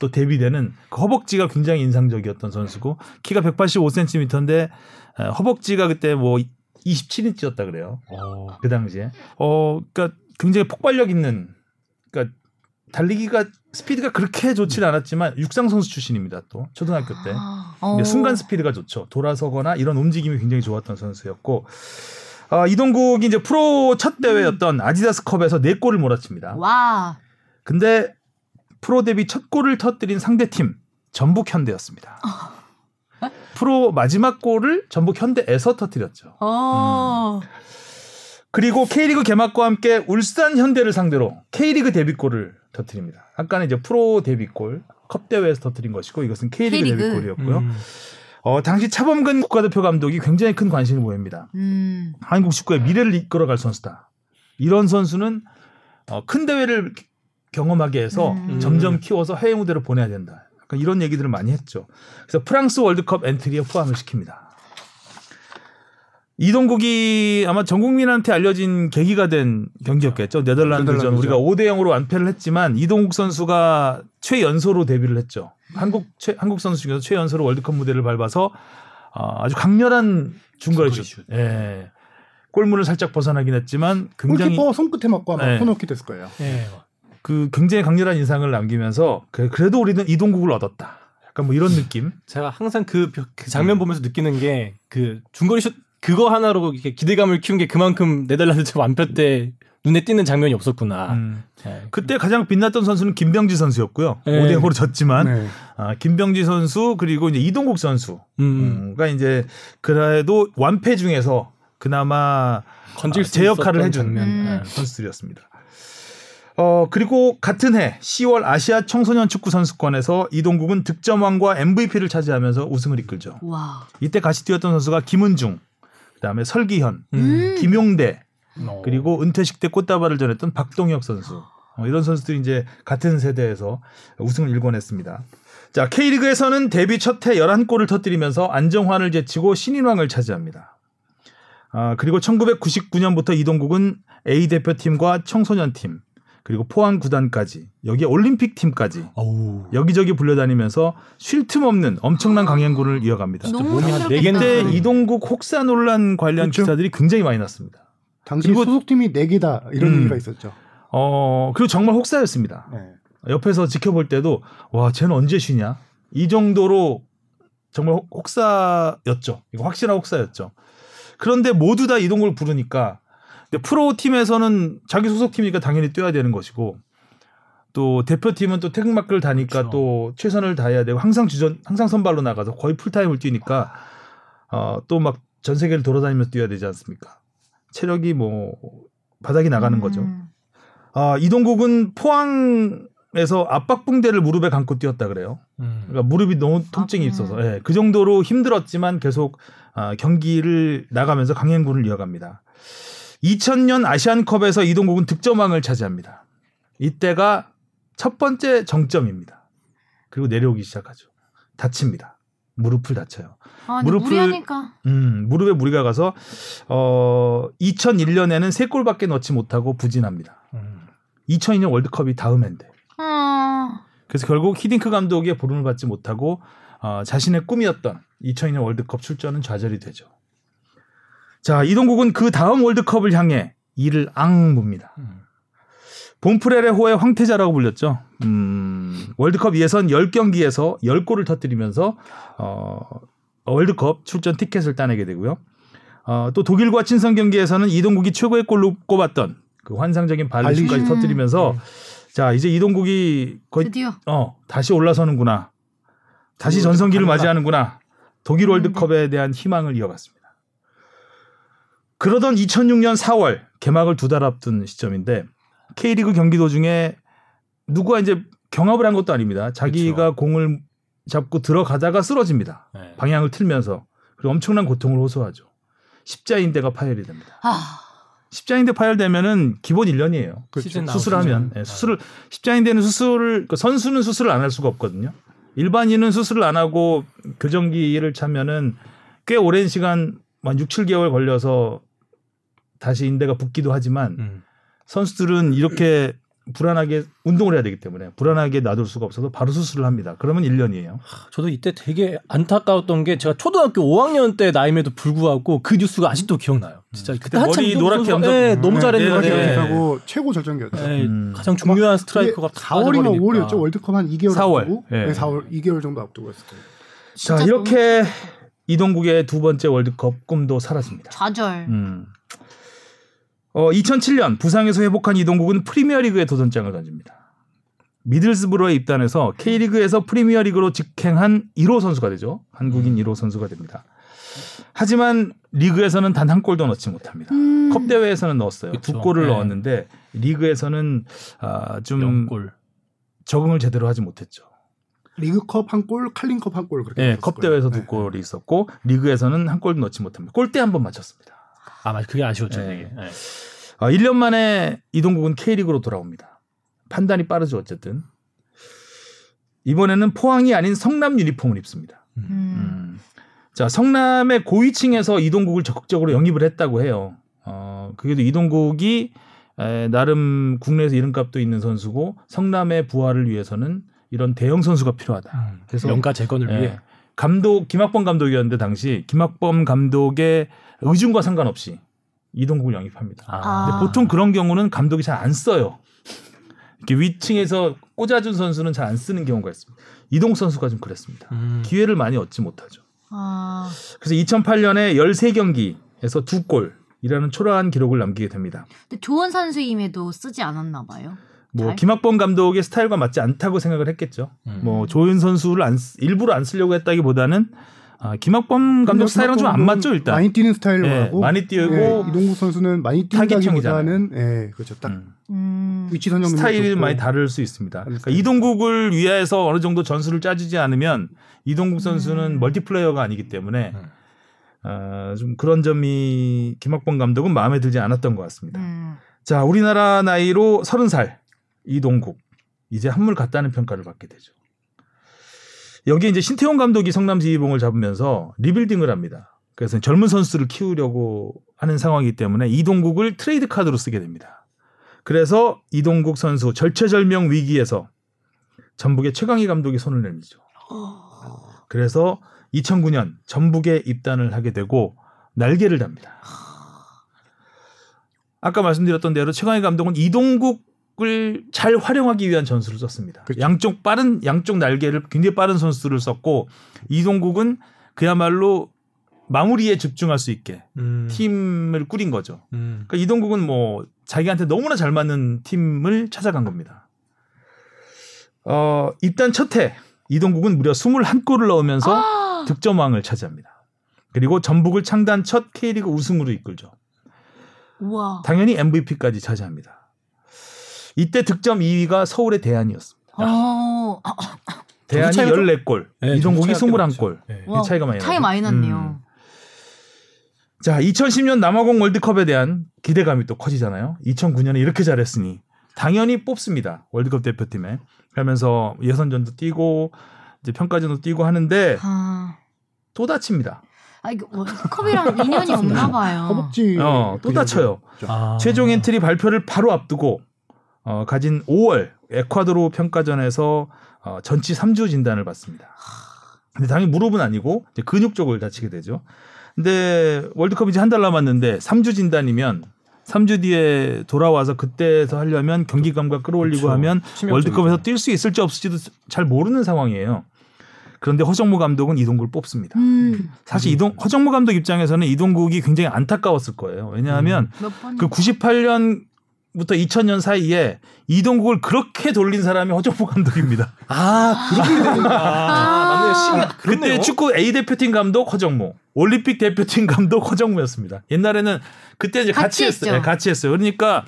S3: 또 대비되는 그 허벅지가 굉장히 인상적이었던 선수고 키가 185cm인데 허벅지가 그때 뭐 27인치였다 그래요.
S4: 어.
S3: 그 당시에. 어, 그러니까 굉장히 폭발력 있는 그러니까 달리기가 스피드가 그렇게 좋지는 않았지만 육상 선수 출신입니다. 또 초등학교 때.
S1: 어.
S3: 근데 순간 스피드가 좋죠. 돌아서거나 이런 움직임이 굉장히 좋았던 선수였고 아, 이동국이 이제 프로 첫 대회였던 아디다스컵에서 4골을 몰아칩니다.
S1: 와.
S3: 근데 프로 데뷔 첫 골을 터뜨린 상대팀 전북 현대였습니다. 프로 마지막 골을 전북 현대에서 터뜨렸죠.
S1: 어.
S3: 그리고 K리그 개막과 함께 울산 현대를 상대로 K리그 데뷔골을 터뜨립니다. 아까는 이제 프로 데뷔골 컵 대회에서 터뜨린 것이고 이것은 K리그,
S1: K리그.
S3: 데뷔골이었고요.
S4: 음.
S3: 어, 당시 차범근 국가대표 감독이 굉장히 큰 관심을 보입니다.
S1: 음.
S3: 한국 축구의 미래를 이끌어갈 선수다. 이런 선수는 어, 큰 대회를 경험하게 해서
S1: 음.
S3: 점점 키워서 해외 무대로 보내야 된다. 약간 이런 얘기들을 많이 했죠. 그래서 프랑스 월드컵 엔트리에 포함을 시킵니다. 이동국이 아마 전 국민한테 알려진 계기가 된 경기였겠죠. 네덜란드전. 우리가 5대 0으로 완패를 했지만 이동국 선수가 최연소로 데뷔를 했죠. 한국 최, 한국 선수 중에서 최연소로 월드컵 무대를 밟아서 어, 아주 강렬한 중거리 슛.
S4: 중거리 슛.
S3: 예. 골문을 살짝 벗어나긴 했지만 굉장히
S2: 골키퍼 손끝에 맞고 아마
S3: 네.
S2: 코너킥 됐을 거예요.
S4: 예.
S3: 그 굉장히 강렬한 인상을 남기면서 그- 그래도 우리는 이동국을 얻었다. 약간 뭐 이런 느낌.
S4: 제가 항상 그, 벼- 그 장면 보면서 느끼는 게 그 중거리 슛 그거 하나로 이렇게 기대감을 키운 게 그만큼 네덜란드 완패 때 눈에 띄는 장면이 없었구나.
S3: 음.
S4: 예.
S3: 그때 가장 빛났던 선수는 김병지 선수였고요.
S4: 네.
S3: 5대 0으로 졌지만
S2: 네.
S3: 아, 김병지 선수 그리고 이제 이동국 선수가
S4: 음.
S3: 이제 그래도 완패 중에서 그나마
S4: 건질
S3: 아, 수제 역할을 해준
S4: 장면.
S1: 음.
S3: 예, 선수들이었습니다. 어 그리고 같은 해 10월 아시아 청소년 축구 선수권에서 이동국은 득점왕과 MVP를 차지하면서 우승을 이끌죠.
S1: 와.
S3: 이때 같이 뛰었던 선수가 김은중, 그다음에 설기현,
S1: 음.
S3: 김용대
S4: 어.
S3: 그리고 은퇴식 때 꽃다발을 전했던 박동혁 선수 어, 이런 선수들이 이제 같은 세대에서 우승을 일궈냈습니다. 자 K리그에서는 데뷔 첫해 11골을 터뜨리면서 안정환을 제치고 신인왕을 차지합니다. 아, 그리고 1999년부터 이동국은 A 대표팀과 청소년팀 그리고 포항 구단까지 여기에 올림픽 팀까지. 여기저기 불려다니면서 쉴 틈 없는 엄청난 강행군을 이어갑니다.
S1: 너무
S4: 몸이 한
S1: 힘들었겠다.
S4: 네 개나
S3: 이때 이동국 혹사 논란 관련
S2: 그렇죠.
S3: 기사들이 굉장히 많이 났습니다.
S2: 당시
S3: 그리고-
S2: 소속팀이 4개다 이런
S3: 음.
S2: 얘기가 있었죠.
S3: 어, 그리고 정말 혹사였습니다.
S2: 네.
S3: 옆에서 지켜볼 때도 와, 쟤는 언제 쉬냐? 이 정도로 정말 혹- 혹사였죠. 이거 확실한 혹사였죠. 그런데 모두 다 이동국을 부르니까 근데 프로 팀에서는 자기 소속 팀이니까 당연히 뛰어야 되는 것이고 또 대표팀은 또 태극마크를 다니까
S4: 그렇죠.
S3: 또 최선을 다해야 되고 항상 주전 항상 선발로 나가서 거의 풀타임을 뛰니까 어, 또 막 전 세계를 돌아다니면서 뛰어야 되지 않습니까? 체력이 뭐 바닥이 나가는 거죠.
S1: 음.
S3: 아, 이동국은 포항에서 압박붕대를 무릎에 감고 뛰었다 그래요.
S4: 음.
S3: 그러니까 무릎이 너무 통증이
S1: 아,
S3: 있어서 예, 그 정도로 힘들었지만 계속 아, 경기를 나가면서 강행군을 이어갑니다. 2000년 아시안컵에서 이동국은 득점왕을 차지합니다. 이때가 첫 번째 정점입니다. 그리고 내려오기 시작하죠. 다칩니다. 무릎을 다쳐요.
S1: 아,
S3: 무릎을-
S1: 무리하니까.
S3: 음, 무릎에 무리가 가서 어 2001년에는 3골밖에 넣지 못하고 부진합니다.
S4: 음.
S3: 2002년 월드컵이 다음 해인데.
S1: 어.
S3: 그래서 결국 히딩크 감독의 보름을 받지 못하고 어, 자신의 꿈이었던 2002년 월드컵 출전은 좌절이 되죠. 자, 이동국은 그 다음 월드컵을 향해 이를 앙봅니다.
S4: 음.
S3: 본프레레 호의 황태자라고 불렸죠. 음, 월드컵 예선 10경기에서 10골을 터뜨리면서 어, 월드컵 출전 티켓을 따내게 되고요. 어, 또 독일과 친선 경기에서는 이동국이 최고의 골로 꼽았던 그 환상적인 발리슛까지
S1: 발리슛.
S3: 터뜨리면서 자 이제 이동국이 거의
S1: 드디어.
S3: 어 다시 올라서는구나. 다시 전성기를 맞이하는구나. 독일 월드컵에 대한 희망을 이어갔습니다. 그러던 2006년 4월 개막을 두 달 앞둔 시점인데 K리그 경기 도중에 누가 이제 경합을 한 것도 아닙니다. 자기가 공을 잡고 들어가다가 쓰러집니다.
S4: 네.
S3: 방향을 틀면서 그리고 엄청난 고통을 호소하죠. 십자인대가 파열이 됩니다.
S1: 아.
S3: 십자인대 파열되면은 기본 1년이에요.
S4: 시즌
S3: 수술하면. 예, 수술을 십자인대는 수술을 그 선수는 수술을 안 할 수가 없거든요. 일반인은 수술을 안 하고 교정기를 차면은 꽤 오랜 시간 한 6, 7개월 걸려서 다시 인대가 붙기도 하지만
S4: 음.
S3: 선수들은 이렇게 불안하게 운동을 해야 되기 때문에 불안하게 놔둘 수가 없어서 바로 수술을 합니다. 그러면 1년이에요.
S4: 저도 이때 되게 안타까웠던 게 제가 초등학교 5학년 때 나임에도 불구하고 그 뉴스가 아직도 기억나요. 진짜 그때
S3: 머리
S4: 한참 이동국
S3: 노랗게
S4: 선수가,
S3: 염색-
S4: 예, 너무
S2: 네,
S4: 잘했는데
S3: 네,
S2: 하고 최고 절정기였죠.
S4: 예,
S3: 음.
S4: 가장 중요한 스트라이커가
S2: 4월이나 5월이었죠. 월드컵 한 2개월
S3: 4월.
S2: 앞두고.
S3: 예.
S2: 네, 4월 2개월 정도 앞두고 했을 거예요.
S3: 자 이렇게 이동국의 두 번째 월드컵 꿈도 사라집니다.
S1: 좌절.
S3: 음. 어, 2007년 부상에서 회복한 이동국은 프리미어리그에 도전장을 던집니다. 미들스브로에 입단해서 K리그에서 프리미어리그로 직행한 1호 선수가 되죠. 한국인 1호 선수가 됩니다. 하지만 리그에서는 단 한 골도 넣지 못합니다.
S1: 음.
S3: 컵 대회에서는 넣었어요. 두
S4: 그쵸.
S3: 골을
S4: 네.
S3: 넣었는데 리그에서는 아, 좀
S4: 0골.
S3: 적응을 제대로 하지 못했죠.
S2: 리그컵 한 골, 칼링컵 한 골 그렇게.
S3: 예,
S2: 됐을
S3: 컵. 대회에서 두
S2: 네.
S3: 골이 있었고 리그에서는 한 골도 넣지 못합니다. 골대 한 번 맞췄습니다.
S4: 아, 맞아. 그게 아쉬웠죠.
S3: 네.
S4: 되게. 예.
S3: 아, 1년 만에 이동국은 K리그로 돌아옵니다. 판단이 빠르죠, 어쨌든. 이번에는 포항이 아닌 성남 유니폼을 입습니다.
S1: 음.
S3: 음. 자, 성남의 고위층에서 이동국을 적극적으로 영입을 했다고 해요. 어, 그게도 이동국이 에, 나름 국내에서 이름값도 있는 선수고 성남의 부활을 위해서는 이런 대형 선수가 필요하다. 그래서
S4: 영가 재건을
S3: 예,
S4: 위해.
S3: 감독 김학범 감독이었는데 당시 김학범 감독의 의중과 상관없이 이동국을 영입합니다.
S4: 아.
S3: 근데 보통 그런 경우는 감독이 잘 안 써요. 이렇게 위층에서 꽂아준 선수는 잘 안 쓰는 경우가 있습니다. 이동 선수가 좀 그랬습니다.
S4: 음.
S3: 기회를 많이 얻지 못하죠.
S1: 아,
S3: 그래서 2008년에 13경기에서 두 골이라는 초라한 기록을 남기게 됩니다.
S1: 근데 좋은 선수임에도 쓰지 않았나 봐요.
S3: 뭐
S1: 잘?
S3: 김학범 감독의 스타일과 맞지 않다고 생각을 했겠죠.
S4: 음.
S3: 뭐 조윤 선수를 안 쓰- 일부러 안 쓰려고 했다기보다는 아, 김학범 감독 스타일은 좀 안 맞죠 일단.
S2: 많이 뛰는 스타일로
S3: 예,
S2: 하고
S3: 많이 뛰고
S2: 예, 이동국 선수는 많이. 뛰다기보다는 예, 그렇죠. 딱
S3: 음.
S1: 음.
S2: 위치 선정
S3: 스타일이 많이 다를 수 있습니다. 그러니까 이동국을 위해서 어느 정도 전술을 짜주지 않으면 이동국 선수는
S1: 음.
S3: 멀티플레이어가 아니기 때문에
S4: 음.
S3: 어, 좀 그런 점이 김학범 감독은 마음에 들지 않았던 것 같습니다.
S1: 음.
S3: 자, 우리나라 나이로 30살 이동국 이제 한물 갔다는 평가를 받게 되죠. 여기 이제 신태용 감독이 성남 지휘봉을 잡으면서 rebuilding을 합니다. 그래서 젊은 선수를 키우려고 하는 상황이기 때문에 이동국을 트레이드 카드로 쓰게 됩니다. 그래서 이동국 선수 절체절명 위기에서 전북의 최강희 감독이 손을 내밀죠. 그래서 2009년 전북에 입단을 하게 되고 날개를 답니다. 아까 말씀드렸던 대로 최강희 감독은 이동국 을 잘 활용하기 위한 전술을 썼습니다.
S2: 그렇죠.
S3: 양쪽 빠른 양쪽 날개를 굉장히 빠른 선수를 썼고 이동국은 그야말로 마무리에 집중할 수 있게
S4: 음.
S3: 팀을 꾸린 거죠.
S4: 음.
S3: 그러니까 이동국은 뭐 자기한테 너무나 잘 맞는 팀을 찾아간 겁니다. 어, 입단 첫해 이동국은 무려 21골을 넣으면서
S1: 아,
S3: 득점왕을 차지합니다. 그리고 전북을 창단 첫 K리그 우승으로 이끌죠.
S1: 우와.
S3: 당연히 MVP까지 차지합니다. 이때 득점 2위가 서울의 대안이었습니다.
S1: 어, 아,
S3: 대안이
S4: 차이가 좀-
S3: 14골,
S4: 네,
S3: 이동국이
S4: 꽤
S3: 21골.
S4: 났죠. 네.
S1: 와,
S3: 이 차이가 많이
S1: 차이. 많이 났네요.
S3: 음. 자, 2010년 남아공 월드컵에 대한 기대감이 또 커지잖아요. 2009년에 이렇게 잘했으니 당연히 뽑습니다. 월드컵 대표팀에. 그러면서 예선전도 뛰고 이제 평가전도 뛰고 하는데
S1: 아,
S3: 또 다칩니다.
S1: 아 이거 월드컵이랑 인연이 없나 봐요. *laughs*
S2: 허벅지
S3: 어, 또 다쳐요.
S4: 아.
S3: 최종 엔트리 발표를 바로 앞두고 어, 가진 5월 에콰도르 평가전에서 어, 전치 3주 진단을 받습니다. 근데 당연히 무릎은 아니고 이제 근육 쪽을 다치게 되죠. 근데 월드컵이 이제 한 달 남았는데 3주 진단이면 3주 뒤에 돌아와서 그때에서 하려면 경기감과 끌어올리고
S4: 그렇죠.
S3: 하면
S4: 치명적이죠.
S3: 월드컵에서 뛸 수 있을지 없을지도 잘 모르는 상황이에요. 그런데 허정무 감독은 이동국을 뽑습니다.
S1: 음,
S3: 사실 이동 허정무 감독 입장에서는 이동국이 굉장히 안타까웠을 거예요. 왜냐하면
S1: 몇 번?
S3: 그 98년 부터 2000년 사이에 이동국을 그렇게 돌린 사람이 허정무 감독입니다. *laughs*
S4: 아 그렇게 되니까 아, 맞네요.
S3: 그때. 축구 A 대표팀 감독 허정무, 올림픽 대표팀 감독 허정무였습니다. 옛날에는 그때 이제 같이,
S1: 같이
S3: 했어요. 네, 같이 했어요. 그러니까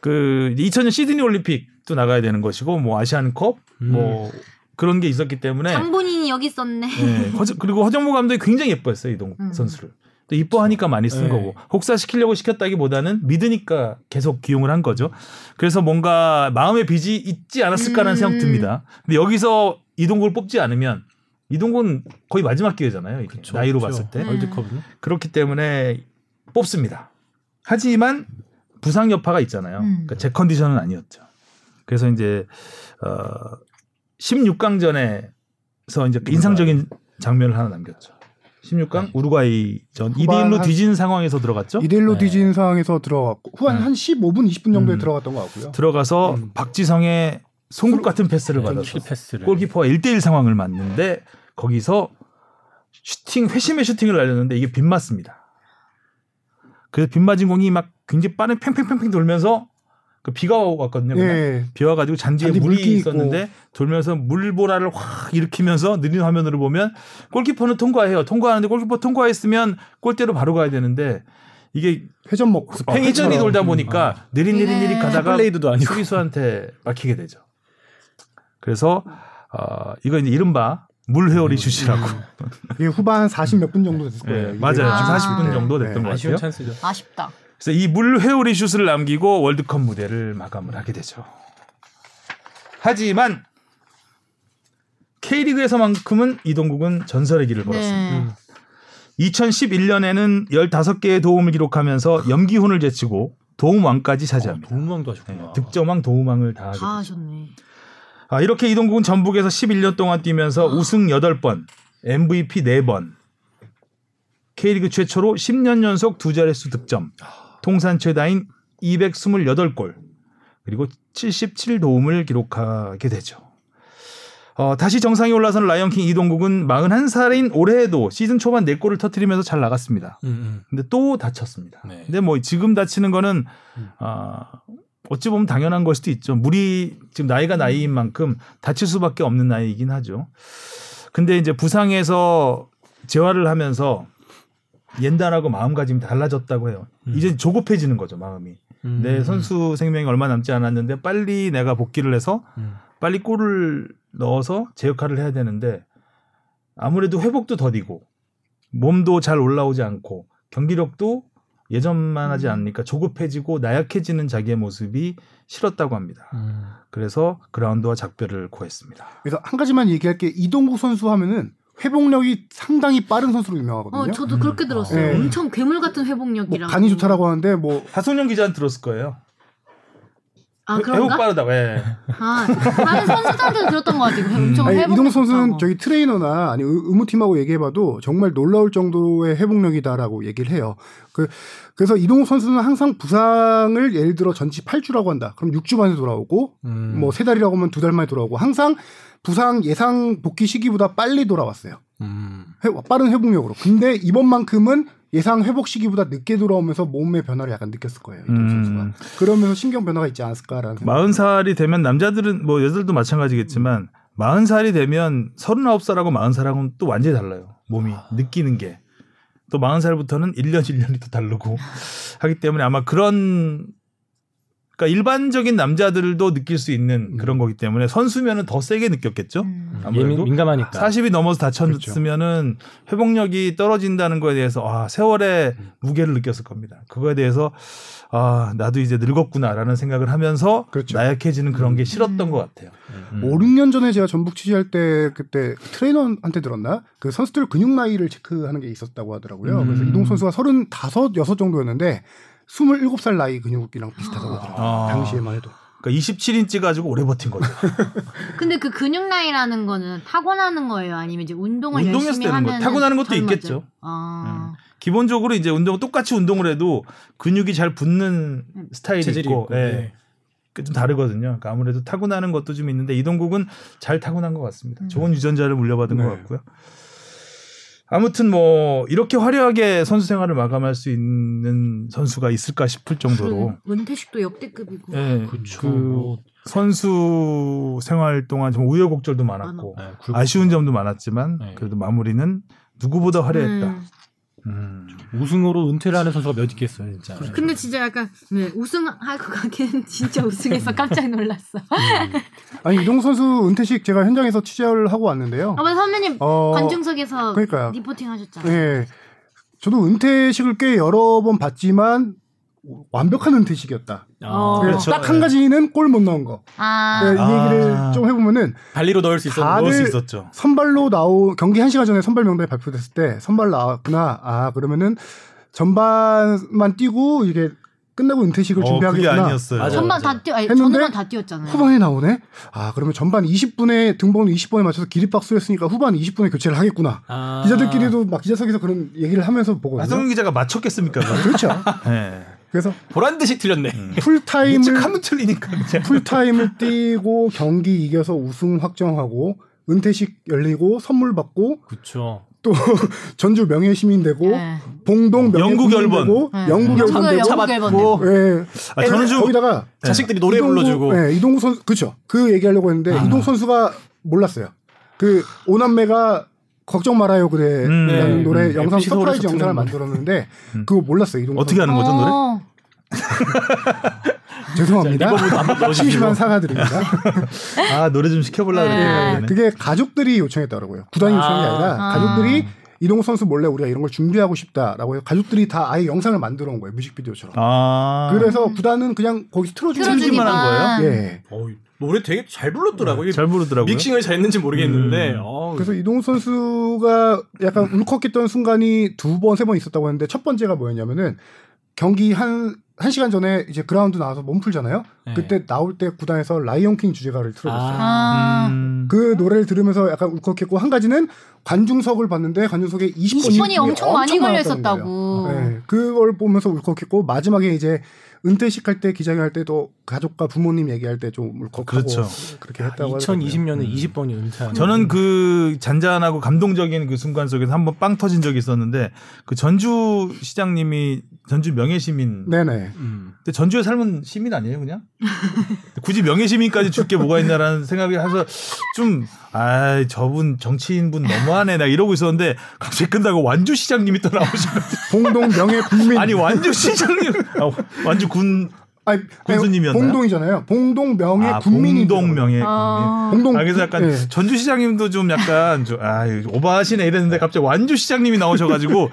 S3: 그 2000년 시드니 올림픽도 나가야 되는 것이고 뭐 아시안컵 뭐 그런 게 있었기 때문에
S1: 장본인이 여기 있었네.
S3: 네, 허정- 그리고 허정무 감독이 굉장히 예뻐했어요 이동국
S1: 음.
S3: 선수를. 또 이뻐하니까 많이 쓴
S4: 네.
S3: 거고 혹사시키려고 시켰다기보다는 믿으니까 계속 기용을 한 거죠. 그래서 뭔가 마음의 빚이 있지 않았을까라는
S1: 음.
S3: 생각 듭니다. 근데 여기서 이동국을 뽑지 않으면 이동국은 거의 마지막 기회잖아요.
S4: 그쵸,
S3: 나이로
S4: 그쵸.
S3: 봤을 때
S1: 음.
S4: 월드컵은
S3: 그렇기 때문에 뽑습니다. 하지만 부상 여파가 있잖아요.
S1: 음.
S3: 그러니까 제 컨디션은 아니었죠. 그래서 이제 어 16강전에서 이제 인상적인 장면을 하나 남겼죠. 16강 우루과이전 2대 1로
S2: 한-
S3: 뒤진 상황에서 들어갔죠.
S2: 2대 1로
S4: 네.
S2: 뒤진 상황에서 들어갔고 후한
S3: 네.
S2: 한 15분 20분 정도에
S3: 음.
S2: 들어갔던 것 같고요.
S3: 들어가서
S2: 음.
S3: 박지성의 송곳 같은 패스를
S4: 네,
S3: 받아서
S4: 킬 패스를.
S3: 골키퍼와 1대 1 상황을 맞는데 거기서 슈팅 회심의 슈팅을 날렸는데 이게 빗 맞습니다. 그래서 빗 맞은 공이 막 굉장히 빠른 팽팽팽팽 돌면서 그 비가 왔거든요.
S2: 예.
S3: 비 와가지고 잔디에
S2: 잔디
S3: 물이
S2: 물기 있고.
S3: 있었는데 돌면서 물보라를 확 일으키면서 느린 화면으로 보면 골키퍼는 통과해요. 통과하는데 골키퍼 통과했으면 골대로 바로 가야 되는데 이게
S2: 회전 먹고
S3: 팽이전이 돌다 보니까 느릿느릿느릿
S1: 네.
S3: 가다가
S4: 플레이드도 아니고.
S3: 수비수한테 막히게 되죠. 그래서 어, 이거 이제 이른바 물회오리 슛이라고.
S2: 이게 후반 40 몇 분 정도 됐을 거예요.
S3: 네, 맞아요.
S1: 아.
S3: 지금 40분 정도 됐던 것
S4: 아쉬운
S3: 같아요.
S4: 찬스죠.
S1: 아쉽다.
S3: 그래서 이 물회오리 슛을 남기고 월드컵 무대를 마감을 하게 되죠. 하지만 K리그에서만큼은 이동국은 전설의 길을 걸었습니다.
S1: 네.
S3: 2011년에는 15개의 도움을 기록하면서 염기훈을 제치고 도움왕까지 차지합니다.
S4: 도움왕도
S3: 네,
S4: 하셨구나.
S3: 득점왕, 도움왕을 다
S1: 다. 하셨네.
S3: 아, 이렇게 이동국은 전북에서 11년 동안 뛰면서 우승 8번, MVP 4번, K리그 최초로 10년 연속 두 자릿수 득점, 통산 최다인 228골, 그리고 77도움을 기록하게 되죠. 어, 다시 정상에 올라선 라이언킹 이동국은 41살인 올해에도 시즌 초반 4골을 터뜨리면서 잘 나갔습니다.
S4: 음, 음.
S3: 근데 또 다쳤습니다.
S4: 네.
S3: 근데 뭐 지금 다치는 거는 아 어찌 보면 당연한 걸 수도 있죠. 물이 지금 나이가 나이인 만큼 다칠 수밖에 없는 나이이긴 하죠. 근데 이제 부상에서 재활을 하면서 옛날하고 마음가짐이 달라졌다고 해요. 이제 조급해지는 거죠, 마음이.
S4: 음.
S3: 내 선수 생명이 얼마 남지 않았는데 빨리 내가 복귀를 해서
S4: 음.
S3: 빨리 골을 넣어서 제 역할을 해야 되는데 아무래도 회복도 더디고 몸도 잘 올라오지 않고 경기력도 예전만 하지 않으니까 조급해지고 나약해지는 자기의 모습이 싫었다고 합니다.
S4: 음.
S3: 그래서 그라운드와 작별을 고했습니다.
S2: 그래서 한 가지만 얘기할 게 이동국 선수 하면은 회복력이 상당히 빠른 선수로 유명하거든요.
S1: 어, 저도 그렇게 들었어요.
S2: 네.
S1: 엄청 괴물 같은
S2: 뭐
S1: 회복력이라고.
S2: 간이 좋다라고 하는데 뭐
S3: 하성룡 기자는 들었을 거예요.
S1: 아,
S3: 회복
S1: 그런가?
S3: 빠르다고. 예.
S1: 아, 다른 선수들한테도 들었던 것 같아요. 엄청
S2: 아니,
S1: 회복.
S2: 이동국 선수는 저희 트레이너나 아니 의- 의무팀하고 얘기해봐도 정말 놀라울 정도의 회복력이다라고 얘기를 해요. 그 그래서 이동국 선수는 항상 부상을 예를 들어 전치 8주라고 한다. 그럼 6주 만에 돌아오고
S4: 음.
S2: 뭐세 달이라고 하면 두 달 만에 돌아오고 항상 부상 예상 복귀 시기보다 빨리 돌아왔어요.
S4: 음.
S2: 회- 빠른 회복력으로. 근데 이번만큼은 예상 회복 시기보다 늦게 돌아오면서 몸의 변화를 약간 느꼈을 거예요. 이동
S3: 음.
S2: 선수가. 그러면서 신경 변화가 있지 않았을까라는 생각.
S3: 마흔 살이 되면 남자들은 뭐 여자들도 마찬가지겠지만 마흔 살이 되면 서른아홉 살하고 마흔 살하고는 또 완전히 달라요. 몸이 느끼는 게. 또 마흔 살부터는 1년 1년이 또 다르고 *laughs* 하기 때문에 아마 그런 그러니까 일반적인 남자들도 느낄 수 있는 그런 거기 때문에 선수면은 더 세게 느꼈겠죠.
S1: 음.
S3: 아무래도
S4: 예민, 민감하니까.
S3: 40이 넘어서 다쳤으면은 회복력이 떨어진다는 거에 대해서 아 세월의 무게를 느꼈을 겁니다. 그거에 대해서 아 나도 이제 늙었구나라는 생각을 하면서
S2: 그렇죠.
S3: 나약해지는 그런 게 싫었던
S1: 음.
S3: 것 같아요. 음.
S2: 5, 6년 전에 제가 전북 취재할 때 그때 트레이너한테 들었나? 그 선수들 근육 나이를 체크하는 게 있었다고 하더라고요.
S3: 음.
S2: 그래서 이동 선수가 35, 6 정도였는데 27살 나이 근육이랑 비슷하다고 하더라고요.
S3: 아.
S2: 당시에만 해도.
S3: 그러니까 27인치 가지고 오래 버틴 거죠. *laughs*
S1: 근데 그 근육 나이라는 거는 타고나는 거예요? 아니면 이제 운동을 열심히
S3: 거.
S1: 하면
S3: 타고나는 것도 있겠죠.
S1: 아.
S3: 기본적으로 이제 운동 똑같이 운동을 해도 근육이 잘 붙는 스타일이
S4: 체질이
S3: 있고,
S4: 있고,
S3: 예.
S4: 네.
S3: 그좀 다르거든요. 그러니까 아무래도 타고나는 것도 좀 있는데 이동국은 잘 타고난 것 같습니다. 좋은 유전자를 물려받은
S2: 네.
S3: 것 같고요. 아무튼 뭐 이렇게 화려하게 선수 생활을 마감할 수 있는 선수가 있을까 싶을 정도로
S1: 그 은퇴식도 역대급이고.
S3: 예,
S4: 그쵸.
S3: 그
S4: 뭐,
S3: 선수 생활 동안 좀 우여곡절도 많았고
S4: 네.
S3: 아쉬운 점도 많았지만
S4: 네.
S3: 그래도 마무리는 누구보다 화려했다.
S1: 음.
S3: 음.
S4: 우승으로 은퇴를 하는 선수가 몇 있겠어요, 진짜.
S1: 근데 진짜 약간 네, 우승할 것 같긴 *laughs* 진짜 우승해서 깜짝 놀랐어.
S2: 아니 이동 선수 은퇴식 제가 현장에서 취재를 하고 왔는데요.
S1: 아마 선배님
S2: 어,
S1: 관중석에서
S2: 그러니까요.
S1: 리포팅 하셨잖아요.
S2: 예. 저도 은퇴식을 꽤 여러 번 봤지만 완벽한 은퇴식이었다.
S1: 어.
S2: 그래서
S3: 그렇죠.
S2: 딱한 가지는 골 못 넣은 거.
S1: 아,
S2: 네, 이
S3: 아.
S2: 얘기를 좀 해보면은
S4: 발리로 넣을 수 있었는데.
S2: 다들-
S3: 넣을 수 있었죠.
S2: 선발로 나오 경기 1 시간 전에 선발 명단이 발표됐을 때 선발 나왔구나. 아, 그러면은 전반만 뛰고 이게 끝나고 은퇴식을
S3: 어,
S2: 준비하겠구나.
S3: 아니었어요.
S4: 맞아.
S1: 전반 다 뛰어, 아니,
S2: 했는데
S1: 전반 다 뛰었잖아요.
S2: 후반에 나오네. 아 그러면 전반 20분에 등번 20분에 맞춰서 기립박수 했으니까 후반 20분에 교체를 하겠구나.
S4: 아.
S2: 기자들끼리도 막 기자석에서 그런 얘기를 하면서 보거든요.
S3: 하성균 기자가 맞췄겠습니까?
S2: 그렇죠. *laughs*
S3: 네.
S2: 그래서
S4: 보란 듯이 틀렸네. *laughs*
S2: 풀타임을
S3: 예측하면 틀리니까.
S2: 풀타임을 뛰고 경기 이겨서 우승 확정하고 은퇴식 열리고 선물 받고
S4: 그렇죠.
S2: 또 *laughs* 전주 명예 시민 되고
S1: 네.
S2: 봉동 명예
S3: 영국 열번.
S2: 되고
S1: 네.
S2: 영국 열번 되고
S1: 영국 열번 되고.
S2: 예.
S3: 아, 저는 좀
S2: 거기다가
S4: 자식들이 노래
S2: 이동국-
S4: 불러주고.
S2: 예, 이동국 선수 그렇죠. 그 얘기하려고 했는데
S3: 아.
S2: 이동국 선수가 몰랐어요. 그 오남매가 걱정 말아요 그래
S3: 음,
S2: 라는
S4: 네.
S2: 노래
S4: 음,
S2: 영상 surprise 영상을. 만들었는데
S3: 음.
S2: 그거 몰랐어요 이동국
S3: 어떻게 하는 거죠 노래?
S1: 어. *laughs*
S2: 죄송합니다.
S4: 넣어주시고.
S2: 심심한 사과드립니다. *laughs*
S3: 아 노래 좀 시켜보려고
S1: 네.
S3: 그랬는데.
S2: 그게 가족들이 요청했더라고요. 구단이 요청한 게
S4: 아.
S2: 아니라
S1: 아.
S2: 가족들이 이동국 선수 몰래 우리가 이런 걸 준비하고 싶다라고 해서 가족들이 다 아예 영상을 만들어 온 거예요. 뮤직비디오처럼.
S3: 아.
S2: 그래서 구단은 그냥 거기서 틀어주는
S3: 틀어주기만 한 거예요?
S2: 예.
S4: 어, 노래 되게 잘 불렀더라고요.
S3: 잘 부르더라고요.
S4: 믹싱을 잘 했는지 모르겠는데.
S3: 음.
S4: 어,
S2: 그래서 이동국 선수가 약간 울컥했던 순간이 두 번, 세 번 있었다고 했는데 첫 번째가 뭐였냐면은 경기 한, 한 시간 전에 이제 그라운드 나와서 몸 풀잖아요.
S4: 네.
S2: 그때 나올 때 구단에서 라이온킹 주제가를 틀어줬어요.
S1: 아.
S3: 음.
S2: 그 노래를 들으면서 약간 울컥했고 한 가지는 관중석을 봤는데 관중석에 20번이,
S1: 20번이 엄청 많이 걸려 있었다고.
S2: 네, 그걸 보면서 울컥했고 마지막에 이제 은퇴식 할 때 기자회견 할 때도 가족과 부모님 얘기할 때 좀 울컥하고
S3: 그렇죠.
S2: 그렇게 했다고 하더라고요.
S4: 2020년에
S3: 음.
S4: 20번이 은퇴하는.
S3: 저는 그 잔잔하고 감동적인 그 순간 속에서 한번 빵 터진 적이 있었는데 그 전주 시장님이 전주 명예시민.
S2: 네네.
S4: 음.
S3: 근데 전주에 살면 시민 아니에요, 그냥? *laughs* 굳이 명예시민까지 줄게 뭐가 있나라는 생각이 해서 좀, 아, 저분 정치인분 너무하네. 나 이러고 있었는데 갑자기 끝나고 완주 시장님이 또 나오시면 *laughs*
S2: 봉동 명예 국민
S3: 아니 완주 시장님, 아, 완주 군
S2: 아니,
S3: 군수님이었나요?
S2: 봉동이잖아요. 봉동 명예
S3: 아,
S2: 국민이
S3: 봉동 명예
S1: 어.
S2: 봉동
S3: 아, 그래서 약간
S2: 예.
S3: 전주 시장님도 좀 약간 좀, 아, 오바하시네 이랬는데 갑자기 완주 시장님이 나오셔가지고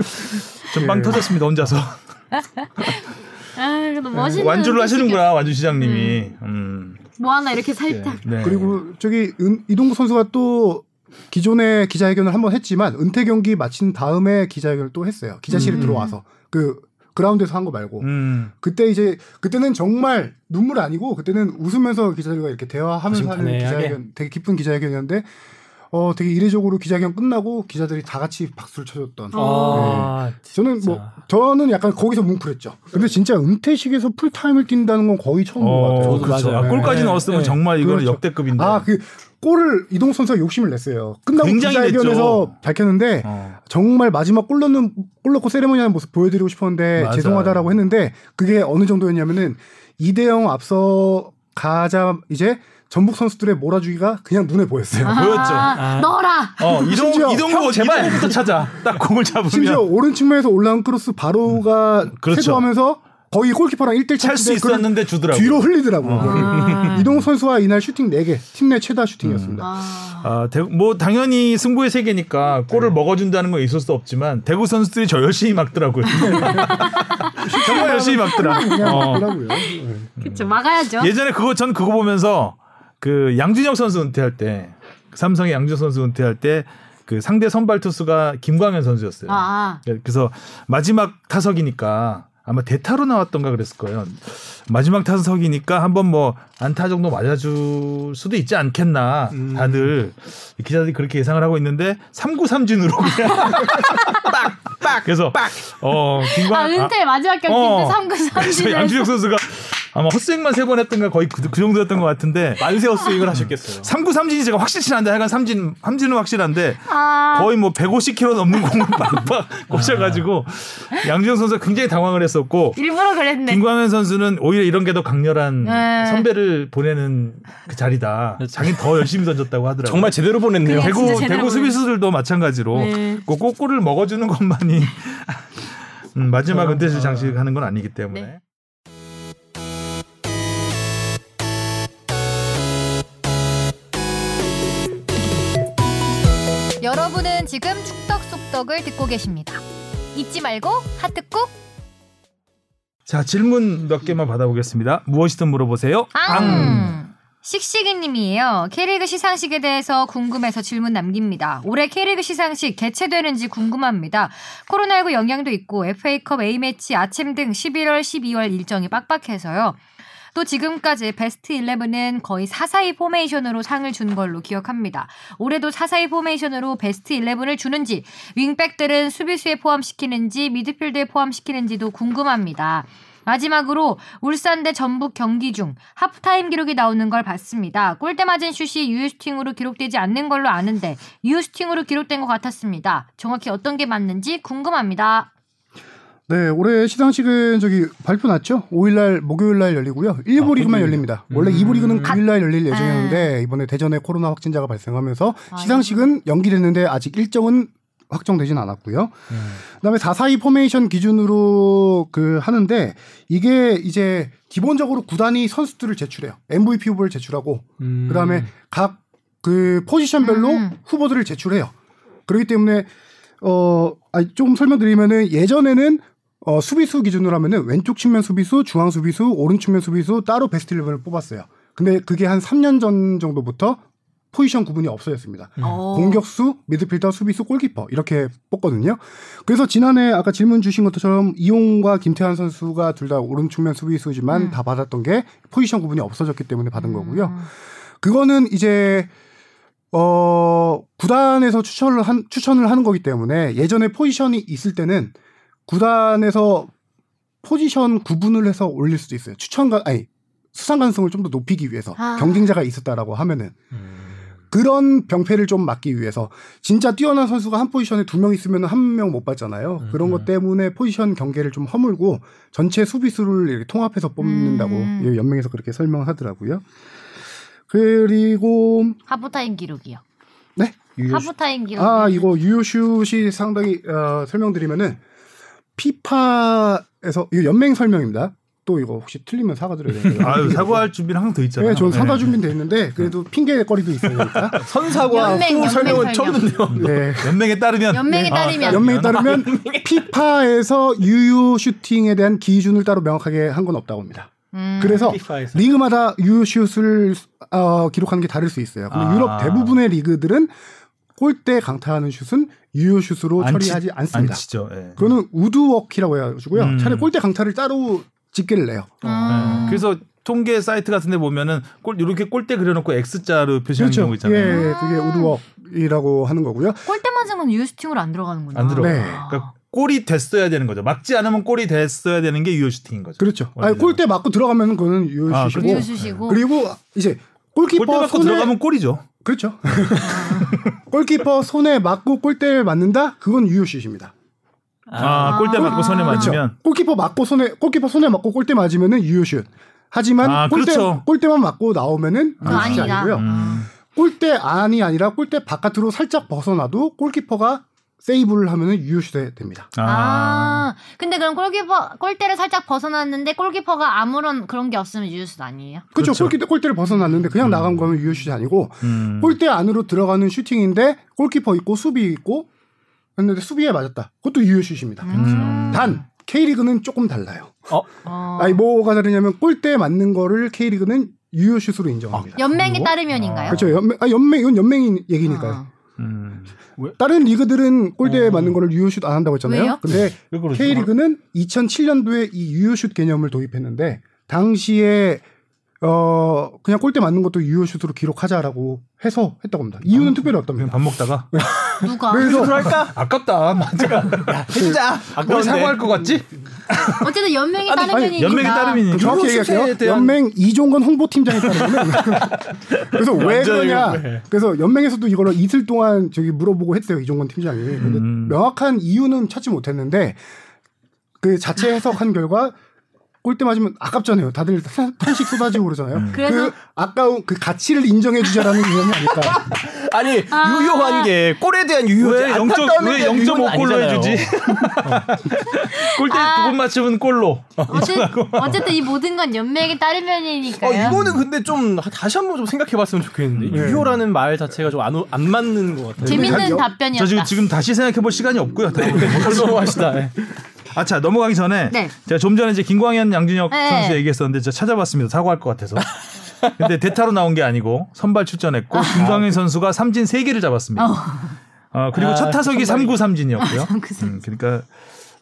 S3: 좀빵
S2: 예.
S3: 터졌습니다 혼자서 *laughs*
S1: 아, 그래도 멋있는.
S3: 완주를 하시는구나 완주 시장님이. 음.
S1: 뭐 하나 이렇게 살짝.
S3: 네.
S2: 그리고 저기 은, 이동국 선수가 또 기존에 기자회견을 한번 했지만 은퇴 경기 마친 다음에 기자회견을 또 했어요. 기자실에
S3: 음.
S2: 들어와서 그 그라운드에서 한 거 말고
S3: 음.
S2: 그때 이제 그때는 정말 눈물 아니고 그때는 웃으면서 기자들과 이렇게 대화하면서 하는. 기자회견 되게 기쁜 기자회견이었는데 어 되게 이례적으로 기자회견 끝나고 기자들이 다 같이 박수를 쳐줬던
S4: 아,
S2: 저는 뭐 저는 약간 거기서 뭉클했죠. 근데 진짜 은퇴식에서 풀타임을 뛴다는 건 거의 처음 본것
S3: 어,
S2: 같아요.
S4: 저도
S3: 그렇죠.
S4: 맞아요.
S3: 아, 골까지
S4: 네.
S3: 넣었으면
S4: 네.
S3: 정말 이거는
S2: 그렇죠.
S3: 역대급인데.
S2: 아, 그 골을 이동 선수가 욕심을 냈어요. 끝나고
S3: 굉장히
S2: 기자회견에서. 밝혔는데
S3: 어.
S2: 정말 마지막 골 넣는 골 넣고 세레머니 하는 모습 보여드리고 싶었는데
S3: 맞아요.
S2: 죄송하다라고 했는데 그게 어느 정도였냐면은 2대0 앞서 가자 이제 전북 선수들의 몰아주기가 그냥 눈에 보였어요.
S3: 보였죠.
S1: 아, 넣어라.
S3: 어, 이동 이동국
S2: 형, 제발.
S3: 이동국부터 찾아. 딱 공을 잡으면
S2: 심지어 오른 측면에서 올라온 크로스 바로가
S3: 그렇죠.
S2: 쇄도하면서 거의 골키퍼랑 1대1
S3: 찰수 있었는데 주더라고.
S2: 뒤로 흘리더라고요.
S1: 아.
S2: 이동 선수와 이날 슈팅 4개, 팀 내 최다 슈팅이었습니다.
S1: 아.
S3: 아, 대, 뭐 당연히 승부의 세계니까 골을 먹어준다는 건 있을 수 없지만 대구 선수들이 저 열심히 막더라고요. *laughs* 정말 열심히 막더라.
S2: 그냥
S3: 어.
S1: 그쵸, 막아야죠.
S3: 예전에 그거 전 그거 보면서 그 양준혁 선수 은퇴할 때 삼성의 양준혁 선수 은퇴할 때그 상대 선발 투수가 김광현 선수였어요.
S1: 아.
S3: 그래서 마지막 타석이니까 아마 대타로 나왔던가 그랬을 거예요. 마지막 타석이니까 한번 뭐 안타 정도 맞아줄 수도 있지 않겠나.
S4: 음.
S3: 다들 기자들이 그렇게 예상을 하고 있는데 3구 3진으로 그냥 *laughs* 빡 빡 그래서 어 김광
S1: 아, 은퇴 마지막 경기
S3: 어.
S1: 때 3구
S3: 그래서
S1: 3진을
S3: 양준혁 선수가 아마 헛스윙만 세 번 했던가 거의 그, 그 정도였던 것 같은데
S4: 만세어 스윙을 하셨겠어요.
S3: 3구 3진이 제가 확실치 않은데 하여간 3진 3진은 확실한데
S1: 아.
S3: 거의 뭐 150km 넘는 공을 빡빡 꽂혀가지고 양준혁 선수가 굉장히 당황을 했었고
S1: 일부러 그랬네.
S3: 김광현 선수는 오히려 이런 게 더 강렬한
S1: 네.
S3: 선배를 보내는 그 자리다. 자기는 더 열심히 던졌다고 하더라고요.
S4: 정말 제대로 보냈네요.
S3: 대구
S1: 제대로
S3: 대구
S1: 보냈네.
S3: 수비수들도 마찬가지로
S1: 네.
S3: 그 꼬꼬를 먹어주는 것만이 *laughs* 음, 마지막 은퇴식 장식하는 건 아니기 때문에.
S1: 네.
S8: 지금 축덕 속덕을 듣고 계십니다. 잊지 말고 하트 꾹.
S3: 자 질문 몇 개만 받아보겠습니다. 무엇이든 물어보세요.
S8: 앙.
S1: 씩씩이님이에요. K리그 시상식에 대해서 궁금해서 질문 남깁니다. 올해 K리그 시상식 개최되는지 궁금합니다. 코로나19 영향도 있고 FA컵 A매치 아챔 등 11월, 12월 일정이 빡빡해서요. 또 지금까지 베스트 11은 거의 442 포메이션으로 상을 준 걸로 기억합니다. 올해도 442 포메이션으로 베스트 11을 주는지, 윙백들은 수비수에 포함시키는지, 미드필드에 포함시키는지도 궁금합니다. 마지막으로 울산 대 전북 경기 중 하프타임 기록이 나오는 걸 봤습니다. 골대 맞은 슛이 유효슈팅으로 기록되지 않는 걸로 아는데 유효슈팅으로 기록된 것 같았습니다. 정확히 어떤 게 맞는지 궁금합니다.
S2: 네, 올해 시상식은 저기 발표 났죠? 5일날 목요일날 열리고요. 1부
S3: 아,
S2: 리그만
S3: 그게-
S2: 열립니다. 원래
S3: 음.
S2: 2부 리그는
S1: 가-
S2: 9일날 열릴 예정이었는데 이번에 대전에 코로나 확진자가 발생하면서
S1: 아,
S2: 시상식은 연기됐는데 아직 일정은 확정되진 않았고요. 그다음에 442 포메이션 기준으로 그 하는데 이게 이제 기본적으로 구단이 선수들을 제출해요. MVP 후보를 제출하고
S4: 음.
S2: 그다음에 각 그 포지션별로
S1: 음.
S2: 후보들을 제출해요. 그렇기 때문에 어 아니, 조금 설명드리면은 예전에는 어 수비수 기준으로 하면은 왼쪽 측면 수비수, 중앙 수비수, 오른 측면 수비수 따로 베스트 11을 뽑았어요. 근데 그게 한 3년 전 정도부터 포지션 구분이 없어졌습니다.
S1: 어.
S2: 공격수, 미드필더, 수비수, 골키퍼 이렇게 뽑거든요. 그래서 지난해 아까 질문 주신 것처럼 이용과 김태환 선수가 둘 다 오른 측면 수비수지만
S1: 음.
S2: 다 받았던 게 포지션 구분이 없어졌기 때문에 받은 거고요.
S1: 음.
S2: 그거는 이제 어 구단에서 추천을 한 추천을 하는 거기 때문에 예전에 포지션이 있을 때는 구단에서 포지션 구분을 해서 올릴 수도 있어요. 추천가 아니 수상 가능성을 좀 더 높이기 위해서
S1: 아.
S2: 경쟁자가 있었다라고 하면은
S4: 음.
S2: 그런 병폐를 좀 막기 위해서 진짜 뛰어난 선수가 한 포지션에 두 명 있으면 한 명 못 받잖아요.
S4: 음,
S2: 그런 것 때문에 포지션 경계를 좀 허물고 전체 수비수를 이렇게 통합해서 뽑는다고
S1: 음.
S2: 이 연맹에서 그렇게 설명을 하더라고요. 그리고
S1: 하프타임 기록이요.
S2: 네 유효
S1: 하프타임 기록.
S2: 아 이거 유효슛이 상당히 어, 설명드리면은 피파에서 이거 연맹 설명입니다. 또 이거 혹시 틀리면 사과드려야 되는데. *laughs*
S3: 아유 사과할 준비는 항상 돼 있잖아요.
S2: 네, 전 사과
S3: 네.
S2: 준비는 돼 있는데 그래도 핑계거리도 있으니까. *laughs*
S4: 선사과
S1: 연맹,
S4: 후 설명은 처음. 듣네요.
S2: 네.
S3: 연맹에 따르면
S1: 연맹에
S3: 아,
S1: 따르면
S2: 연맹에 따르면 *laughs* 피파에서 유효 슈팅에 대한 기준을 따로 명확하게 한 건 없다고 합니다.
S1: 음.
S2: 그래서
S4: 피파에서.
S2: 리그마다 유효 슛을 어, 기록하는 게 다를 수 있어요. 근데
S3: 아.
S2: 유럽 대부분의 리그들은 골대 강타하는 슛은 유효 슛으로
S3: 안 치-
S2: 처리하지
S3: 안
S2: 않습니다.
S3: 치죠. 예.
S2: 그거는 우드워키라고 해가지고요.
S3: 음.
S2: 차라리 골대 강타를 따로 집계를 내요.
S1: 음.
S3: 예. 그래서 통계 사이트 같은 데 보면은 골 이렇게 골대 그려놓고 X자로 표시하는 경우 있잖아요.
S2: 예, 그게 우드워이라고 하는 거고요.
S1: 골대 건 유효슈팅으로 안 들어가는구나.
S3: 안 들어가요.
S2: 네.
S3: 그러니까 골이 됐어야 되는 거죠. 막지 않으면 골이 됐어야 되는 게 유효 슈팅인 거죠.
S2: 그렇죠. 아니. 골대 맞고 들어가면 그거는 유효
S3: 아,
S2: 슛이고
S1: 유효슛이고.
S2: 그리고 이제 골키퍼
S3: 골대 맞고
S2: 손에
S3: 들어가면 골이죠.
S2: 그렇죠. *laughs* 골키퍼 손에 맞고 골대를 맞는다? 그건 유효슛입니다.
S3: 아, 골대 맞고 손에
S2: 그렇죠.
S3: 맞으면
S2: 골키퍼 맞고 손에 골키퍼 손에 맞고 골대 맞으면은 유효슛. 하지만
S3: 아,
S2: 골대
S3: 그렇죠.
S2: 골대만 맞고 나오면은
S1: 아니다.
S2: 아니고요.
S3: 음.
S2: 골대 안이 아니라 골대 바깥으로 살짝 벗어나도 골키퍼가 세이브를 하면은 유효슛이 됩니다.
S3: 아.
S1: 아, 근데 그럼 골키퍼 골대를 살짝 벗어났는데 골키퍼가 아무런 그런 게 없으면 유효슛 아니에요?
S2: 그렇죠.
S3: 그렇죠.
S2: 골대 골대를 벗어났는데 그냥 나간 거면 유효슛이 아니고
S3: 음.
S2: 골대 안으로 들어가는 슈팅인데 골키퍼 있고 수비 있고 했는데 수비에 맞았다. 그것도 유효슛입니다.
S3: 음.
S2: 단 K리그는 조금 달라요.
S1: 어.
S2: 아니 뭐가 다르냐면 골대 맞는 거를 K리그는 유효슛으로 인정합니다.
S1: 연맹에
S3: 그리고?
S1: 따르면인가요?
S2: 그렇죠. 연맹 아 연맹 이건 연맹 얘기니까요.
S1: 어.
S3: 음.
S2: 다른 리그들은 골대에
S3: 어.
S2: 맞는 거를 유효슛 안 한다고 했잖아요.
S1: 왜요?
S2: 근데
S3: 왜?
S2: K리그는 2007년도에 이 유효슛 개념을 도입했는데 당시에 어 그냥 골대 맞는 것도 유효슛으로 기록하자라고 해서 했다고 합니다. 이유는 특별히
S3: 그냥
S2: 없답니다.
S3: 밥 먹다가 *laughs*
S1: 누가?
S2: 그래서
S4: 할까? *laughs*
S3: 아깝다. 맞아.
S4: 해주자.
S3: 우리
S4: 아까운데.
S3: 사과할 것 같지?
S1: 어쨌든
S2: 아니,
S1: 따르면이니까.
S3: 연맹에 따르면
S2: 정확히 얘기할게요.
S4: 대한-
S2: 연맹 이종건 홍보팀장에 따르면 *laughs* 그래서 왜 그러냐?
S4: 이거.
S2: 그래서 연맹에서도 이거를 이틀 동안 저기 물어보고 했어요. 이종건 팀장이. 근데
S3: 음.
S2: 명확한 이유는 찾지 못했는데 그 자체 해석한 결과 골대 맞으면 아깝잖아요. 다들 타- 탄식 쏟아지고 그러잖아요.
S3: 음.
S1: 그래서-
S2: 그 아까운 그 가치를 인정해 주자라는 개념이 아닐까. *laughs*
S4: 아니
S1: 아.
S4: 유효한 게 골에 대한 유효지
S3: 왜 0.
S4: 안타까움에
S3: 왜
S4: 대한 유효는
S3: 0.5골로
S4: 아니잖아요.
S3: 해주지? *laughs* 골대
S1: 아.
S3: 두번 맞추면 골로.
S1: 어쨌, 어쨌든 이 모든 건
S4: 어,
S1: 따르면이니까요.
S4: 이거는 근데 좀 다시 한번 좀 생각해봤으면 좋겠는데
S2: 네.
S4: 유효라는 말 자체가 좀 안 안 맞는 것 같아요.
S1: 재밌는
S2: 여-
S1: 답변이었다.
S3: 저 지금 지금 다시 생각해 볼 시간이 없고요. *laughs*
S4: 넘어가시다. 네.
S3: 아, 자 넘어가기 전에
S1: 네.
S3: 제가 좀 전에 이제 김광현, 양준혁
S1: 네.
S3: 선수 얘기했었는데 제가 찾아봤습니다. 사과할 것 같아서. *laughs* 근데 대타로 나온 게 아니고 선발 출전했고 김광현 선수가 삼진 3개를 잡았습니다. 어, 그리고
S4: 아,
S3: 첫 타석이
S4: 선발이.
S3: 3구 삼진이었고요.
S1: 삼구 삼진.
S3: 음, 그러니까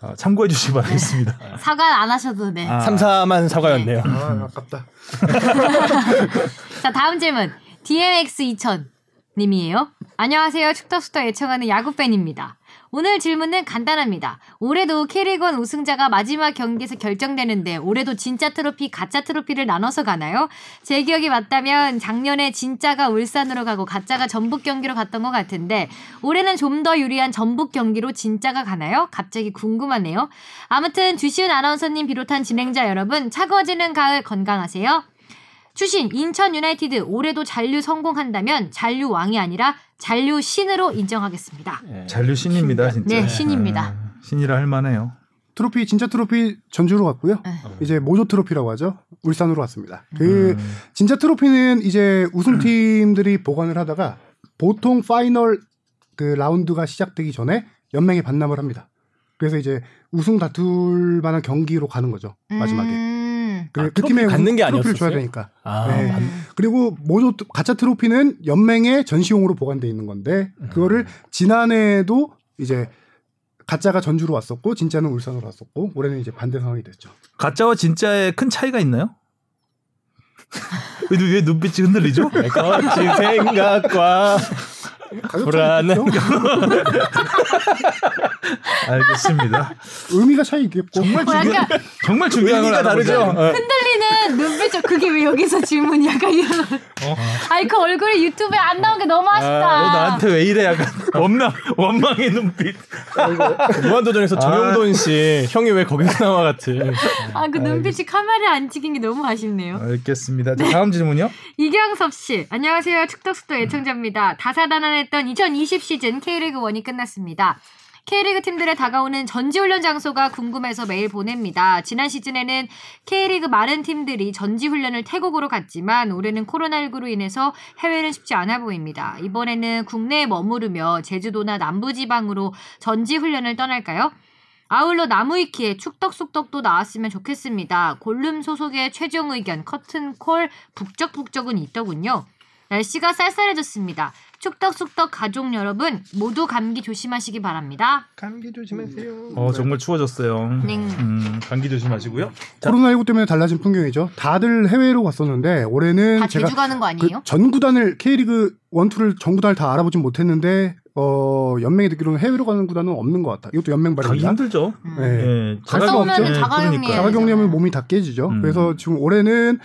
S3: 어, 참고해 주시기 바라겠습니다.
S1: 사과 안 하셔도 돼.
S3: 아,
S4: 3, 4만 사과였네요.
S2: 아, 아깝다. *laughs*
S1: 자 다음 질문 DMX 2000 님이에요. 안녕하세요. 축덕수덕 애청하는 야구 팬입니다. 오늘 질문은 간단합니다. 올해도 캐리건 우승자가 마지막 경기에서 결정되는데 올해도 진짜 트로피, 가짜 트로피를 나눠서 가나요? 제 기억이 맞다면 작년에 진짜가 울산으로 가고 가짜가 전북 경기로 갔던 것 같은데 올해는 좀 더 유리한 전북 경기로 진짜가 가나요? 갑자기 궁금하네요. 아무튼 주시은 아나운서님 비롯한 진행자 여러분 차가워지는 가을 건강하세요. 추신 인천 유나이티드 올해도 잔류 성공한다면 잔류 왕이 아니라 잔류 신으로 인정하겠습니다.
S3: 잔류 신입니다, 진짜.
S1: 네, 신입니다.
S3: 아, 신이라 할 만해요.
S2: 트로피 진짜 트로피 전주로 갔고요.
S1: 네.
S2: 이제 모조 트로피라고 하죠. 울산으로 왔습니다. 그
S3: 음.
S2: 진짜 트로피는 이제 우승팀들이 보관을 하다가 보통 파이널 그 라운드가 시작되기 전에 연맹에 반납을 합니다. 그래서 이제 우승 다툴 만한 경기로 가는 거죠. 마지막에.
S1: 음.
S2: 그,
S4: 아,
S2: 그
S4: 트로피
S2: 팀에
S4: 갖는 게
S2: 트로피를 줘야? 되니까.
S4: 아,
S2: 네.
S4: 맞-
S2: 그리고 모조 가짜 트로피는 연맹의 전시용으로 보관돼 있는 건데 그거를 지난해에도 이제 가짜가 전주로 왔었고 진짜는 울산으로 왔었고 올해는 이제 반대 상황이 됐죠.
S3: 가짜와 진짜에 큰 차이가 있나요? 왜, *laughs* 왜 눈빛이 흔들리죠? *laughs*
S4: 거친 생각과
S2: 차이겠죠? *laughs*
S3: 알겠습니다.
S2: 의미가 차이 있겠고
S3: 정말
S1: 어,
S3: 중요한
S1: 약간
S3: 정말 중요한 걸
S4: 의미가 다르죠. 어.
S1: 흔들리는 눈빛 그게 왜 여기서 질문이 약간 이런. 아니 그 얼굴이 유튜브에 안 나온 게 너무 아쉽다.
S3: 너 나한테 왜 이래 약간 원망 원망의 눈빛.
S4: 무한도전에서 정용돈 씨 형이 왜 거기서 나와 같은.
S1: 아그 눈빛이 카메라에 안 찍힌 게 너무 아쉽네요.
S3: 알겠습니다. 자, 다음 질문요. *laughs*
S1: 이경섭 씨, 안녕하세요. 축덕숙덕 애청자입니다. 다사다난 했던 2020 시즌 K리그 1이 끝났습니다. K리그 팀들의 다가오는 전지훈련 장소가 궁금해서 메일 보냅니다. 지난 시즌에는 K리그 많은 팀들이 전지훈련을 태국으로 갔지만 올해는 코로나19로 인해서 해외는 쉽지 않아 보입니다. 이번에는 국내에 머무르며 제주도나 남부지방으로 전지훈련을 떠날까요? 아울러 나무위키에 축덕숙덕도 나왔으면 좋겠습니다. 골룸 소속의 최종 의견 커튼콜 북적북적은 있더군요. 날씨가 쌀쌀해졌습니다. 축덕숙덕 가족 여러분 모두 감기 조심하시기 바랍니다.
S2: 감기 조심하세요.
S3: 어 정말 추워졌어요.
S1: 네.
S3: 음, 감기 조심하시고요. 자,
S2: 코로나19 때문에 달라진 풍경이죠. 다들 해외로 갔었는데 올해는
S1: 다
S2: 제가
S1: 제주 가는 거 아니에요?
S2: 그 전 구단을 K리그 1, 2를 전 구단을 다 알아보진 못했는데 어 연맹이 듣기로는 해외로 가는 구단은 없는 것 같다. 이것도 연맹 발입니다.
S3: 힘들죠.
S1: 음.
S2: 네.
S3: 예,
S2: 갔다
S3: 자가-
S2: 오면은
S3: 예,
S1: 자가격리해야
S3: 그러니까요.
S2: 자가격리하면 몸이 다 깨지죠.
S3: 음.
S2: 그래서 지금 올해는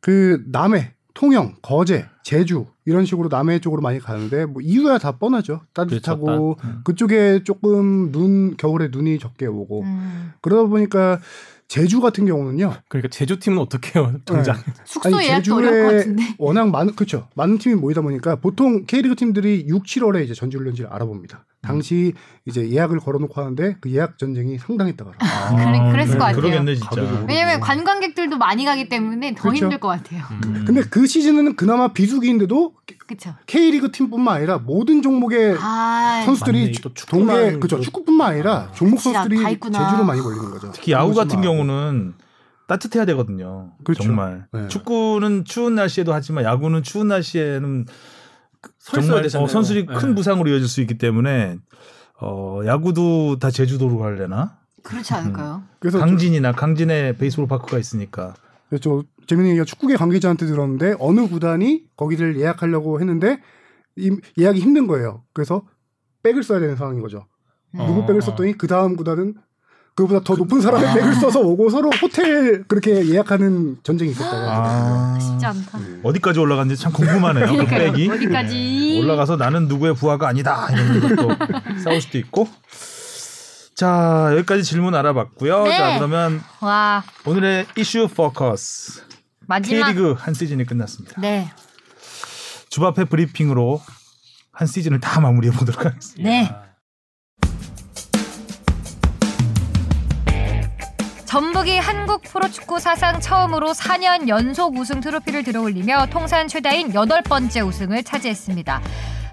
S2: 그 남해, 통영, 거제, 제주 이런 식으로 남해 쪽으로 많이 가는데 뭐 이유야 다 뻔하죠. 따뜻하고
S4: 그렇죠. 음.
S2: 그쪽에 조금 눈 겨울에 눈이 적게 오고
S1: 음.
S2: 그러다 보니까 제주 같은 경우는요.
S4: 그러니까 제주 팀은 어떻게 해요? 정작.
S1: 숙소
S2: 아니,
S1: 예약도 어려울 것 같은데.
S2: 워낙 많은 그렇죠. 많은 팀이 모이다 보니까 보통 K리그 팀들이 6, 7월에 이제 전지훈련지를 알아봅니다. 당시 이제 예약을 걸어놓고 하는데 그 예약 전쟁이 상당했다 그러.
S3: 아,
S1: 그래- 그랬을 것 같아요.
S3: 그러겠네 진짜.
S1: 왜냐면 관광객들도 많이 가기 때문에 더
S2: 그렇죠.
S1: 힘들 것 같아요.
S3: 음.
S2: 근데 그 시즌은 그나마 비수기인데도
S1: 그쵸?
S2: K리그 팀뿐만 아니라 모든 종목의
S1: 아,
S2: 선수들이 동계 그죠
S4: 또-
S2: 축구뿐만 아니라 종목
S1: 그치, 다
S2: 선수들이
S1: 있구나.
S2: 제주로 많이 몰리는 거죠.
S3: 특히 야구 같은 경우는 따뜻해야 되거든요.
S2: 그렇죠.
S3: 정말.
S2: 네.
S3: 축구는 추운 날씨에도 하지만 야구는 추운 날씨에는
S4: 서 있어야
S3: 정말
S4: 되잖아요.
S3: 어, 선수들이
S4: 네.
S3: 큰 부상으로 이어질 수 있기 때문에 어, 야구도 다 제주도로 가려나?
S1: 그렇지 않을까요?
S2: 그래서
S3: 강진이나 강진에 베이스볼 파크가 있으니까.
S2: 저 재밌는 얘기가 축구계 관계자한테 들었는데 어느 구단이 거기를 예약하려고 했는데 이, 예약이 힘든 거예요. 그래서 백을 써야 되는 상황인 거죠. 누구
S4: 어.
S2: 백을 썼더니 그 다음 구단은 그보다 더 높은 사람의 백을 써서 오고 서로 호텔 그렇게 예약하는 전쟁이 있었다고.
S3: 아,
S1: 쉽지 않다.
S3: 어디까지 올라갔는지 참 궁금하네요. 그. 백이.
S1: 어디까지?
S3: 올라가서 나는 누구의 부하가 아니다 이런 것도 *laughs* 싸울 수도 있고. 자 여기까지 질문 알아봤고요.
S1: 네.
S3: 자 그러면
S1: 와
S3: 오늘의 이슈 포커스
S1: 마지막.
S3: K리그 한 시즌이 끝났습니다.
S1: 네,
S3: 주바페 브리핑으로 한 시즌을 다 마무리해 보도록 하겠습니다.
S1: 네. 전북이 한국 프로축구 사상 처음으로 4년 연속 우승 트로피를 들어올리며 통산 최다인 여덟 번째 우승을 차지했습니다.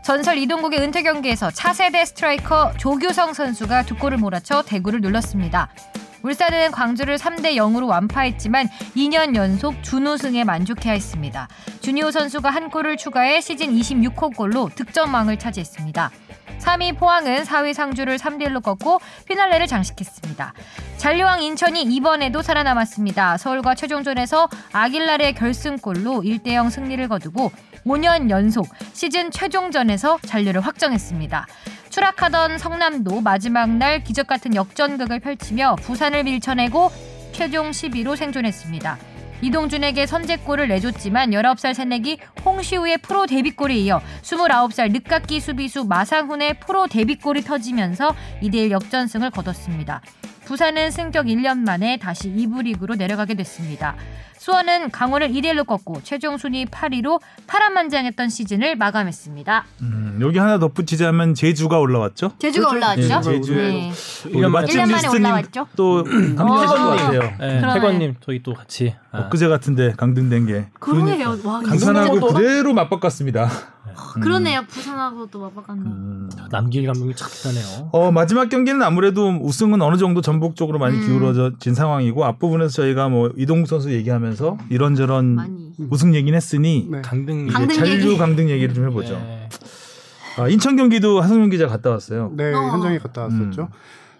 S1: 전설 이동국의 은퇴 경기에서 차세대 스트라이커 조규성 선수가 두 골을 몰아쳐 대구를 눌렀습니다. 울산은 광주를 3대 0으로 완파했지만 2년 연속 준우승에 만족해야 했습니다. 준희호 선수가 한 골을 추가해 시즌 26호 골로 득점왕을 차지했습니다. 3위 포항은 4위 상주를 3대1로 꺾고 피날레를 장식했습니다. 잔류왕 인천이 이번에도 살아남았습니다. 서울과 최종전에서 아길라의 결승골로 1대0 승리를 거두고 5년 연속 시즌 최종전에서 잔류를 확정했습니다. 추락하던 성남도 마지막 날 기적 같은 역전극을 펼치며 부산을 밀쳐내고 최종 10위로 생존했습니다. 이동준에게 선제골을 내줬지만 19살 새내기 홍시우의 프로 데뷔골에 이어 29살 늦깎이 수비수 마상훈의 프로 데뷔골이 터지면서 2대1 역전승을 거뒀습니다. 부산은 승격 1년 만에 다시 2부 리그로 내려가게 됐습니다. 수원은 강원을 2대1로 꺾고 최종 순위 8위로 파란만장했던 시즌을 마감했습니다.
S3: 음, 여기 하나 덧붙이자면 제주가 올라왔죠.
S1: 제주가 올라왔죠?
S3: 예, 제주에
S1: 네.
S3: 우리 맛집
S1: 1년 만에 올라왔죠?
S3: 또 함께 하신 것 같아요.
S4: 네. 태관님 저희 또 같이 아,
S3: 엊그제 같은데 강등된 게
S1: 그러네요. 와,
S3: 부산하고
S1: 이번에도-
S3: 그대로 맞바꿨습니다.
S1: 그러네요. 부산하고도 맞바꿨네.
S3: 음.
S4: 남길 감독이 참 대단해요.
S3: 어, 마지막 경기는 아무래도 우승은 어느 정도 전북 쪽으로 많이
S1: 음.
S3: 기울어진 상황이고 앞부분에서 저희가 뭐 이동국 선수 얘기하면서 이런저런
S1: 많이.
S3: 우승 얘기는 했으니
S2: 네.
S4: 강등
S3: 이제
S1: 강등
S3: 잔류
S1: 얘기.
S3: 강등 얘기를 좀 해보죠.
S4: 네.
S3: 아, 인천 경기도 하성룡 기자 갔다 왔어요.
S2: 네,
S1: 어.
S2: 현장에 갔다 왔었죠.
S3: 음.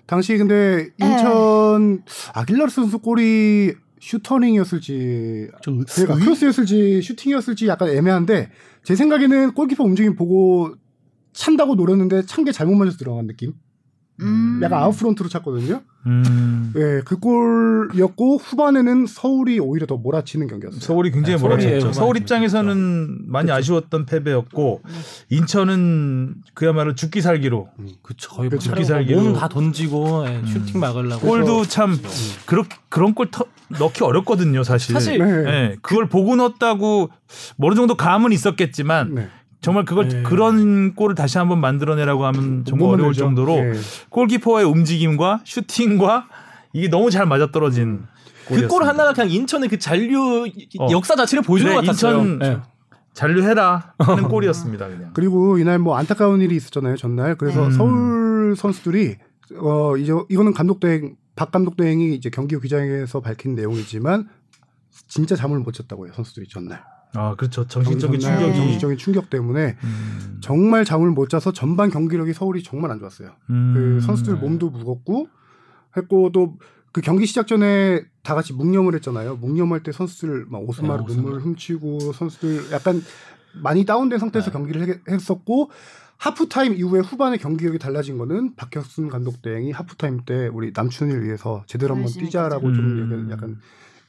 S2: 당시 근데 인천 아길라르 선수 골이 슈터링이었을지
S4: 저
S2: 그러니까 크로스였을지 슈팅이었을지 약간 애매한데 제 생각에는 골키퍼 움직임 보고 찬다고 노렸는데 찬 게 잘못 맞아서 들어간 느낌.
S1: 음.
S2: 약간 아웃프론트로 찼거든요.
S3: 음.
S2: 네, 그 골이었고 후반에는 서울이 오히려 더 몰아치는 경기였어요.
S3: 서울이 굉장히
S4: 네,
S3: 몰아쳤죠.
S4: 서울이
S3: 서울 입장에서는 많이 아쉬웠던 패배였고 인천은 그야말로 죽기 살기로
S4: 그쵸 거의
S2: 그쵸.
S4: 뭐
S3: 기살기로.
S4: 몸다 던지고 예, 슈팅 막으려고
S3: 골도 참 그렇 그런 골 터, 넣기 어렵거든요, 사실.
S4: 사실
S2: 네.
S3: 예, 그걸 보고 넣었다고 뭐 어느 정도 감은 있었겠지만
S2: 네.
S3: 정말 그걸
S4: 네.
S3: 그런 골을 다시 한번 만들어내라고 하면 정말
S2: 못
S3: 어려울
S2: 만들죠.
S3: 정도로
S2: 네.
S3: 골키퍼의 움직임과 슈팅과 이게 너무 잘 맞아떨어진
S4: 그골
S3: 골이었습니다.
S4: 하나가 그냥 인천의 그 잔류
S3: 어.
S4: 역사 자체를 보여주는
S3: 그래,
S4: 것 같았어요.
S3: 인천
S4: 예.
S3: 잔류해라 하는 *laughs* 골이었습니다, 그냥.
S2: 그리고 이날 뭐 안타까운 일이 있었잖아요 전날. 그래서
S3: 음.
S2: 서울 선수들이 어 이제 이거는 감독 대행 박 감독 대행이 이제 경기 후 기자회견에서 밝힌 내용이지만 진짜 잠을 못 잤다고요 선수들이 전날.
S3: 아, 그렇죠. 정신적인 충격이.
S2: 정신적인 충격 때문에
S3: 음.
S2: 정말 잠을 못 자서 전반 경기력이 서울이 정말 안 좋았어요.
S3: 음.
S2: 그 선수들 몸도 무겁고 했고 또 그 경기 시작 전에 다 같이 묵념을 했잖아요. 묵념할 때 선수들 막 오스마르
S4: 네, 오스마르.
S2: 눈물 훔치고 선수들 약간 많이 다운된 상태에서
S4: 네.
S2: 경기를 해- 했었고 하프타임 이후에 후반에 경기력이 달라진 거는 박혁순 감독 대행이 하프타임 때 우리 남춘을 위해서 제대로 한번 뛰자라고
S3: 뛰자.
S2: 좀
S3: 음.
S2: 약간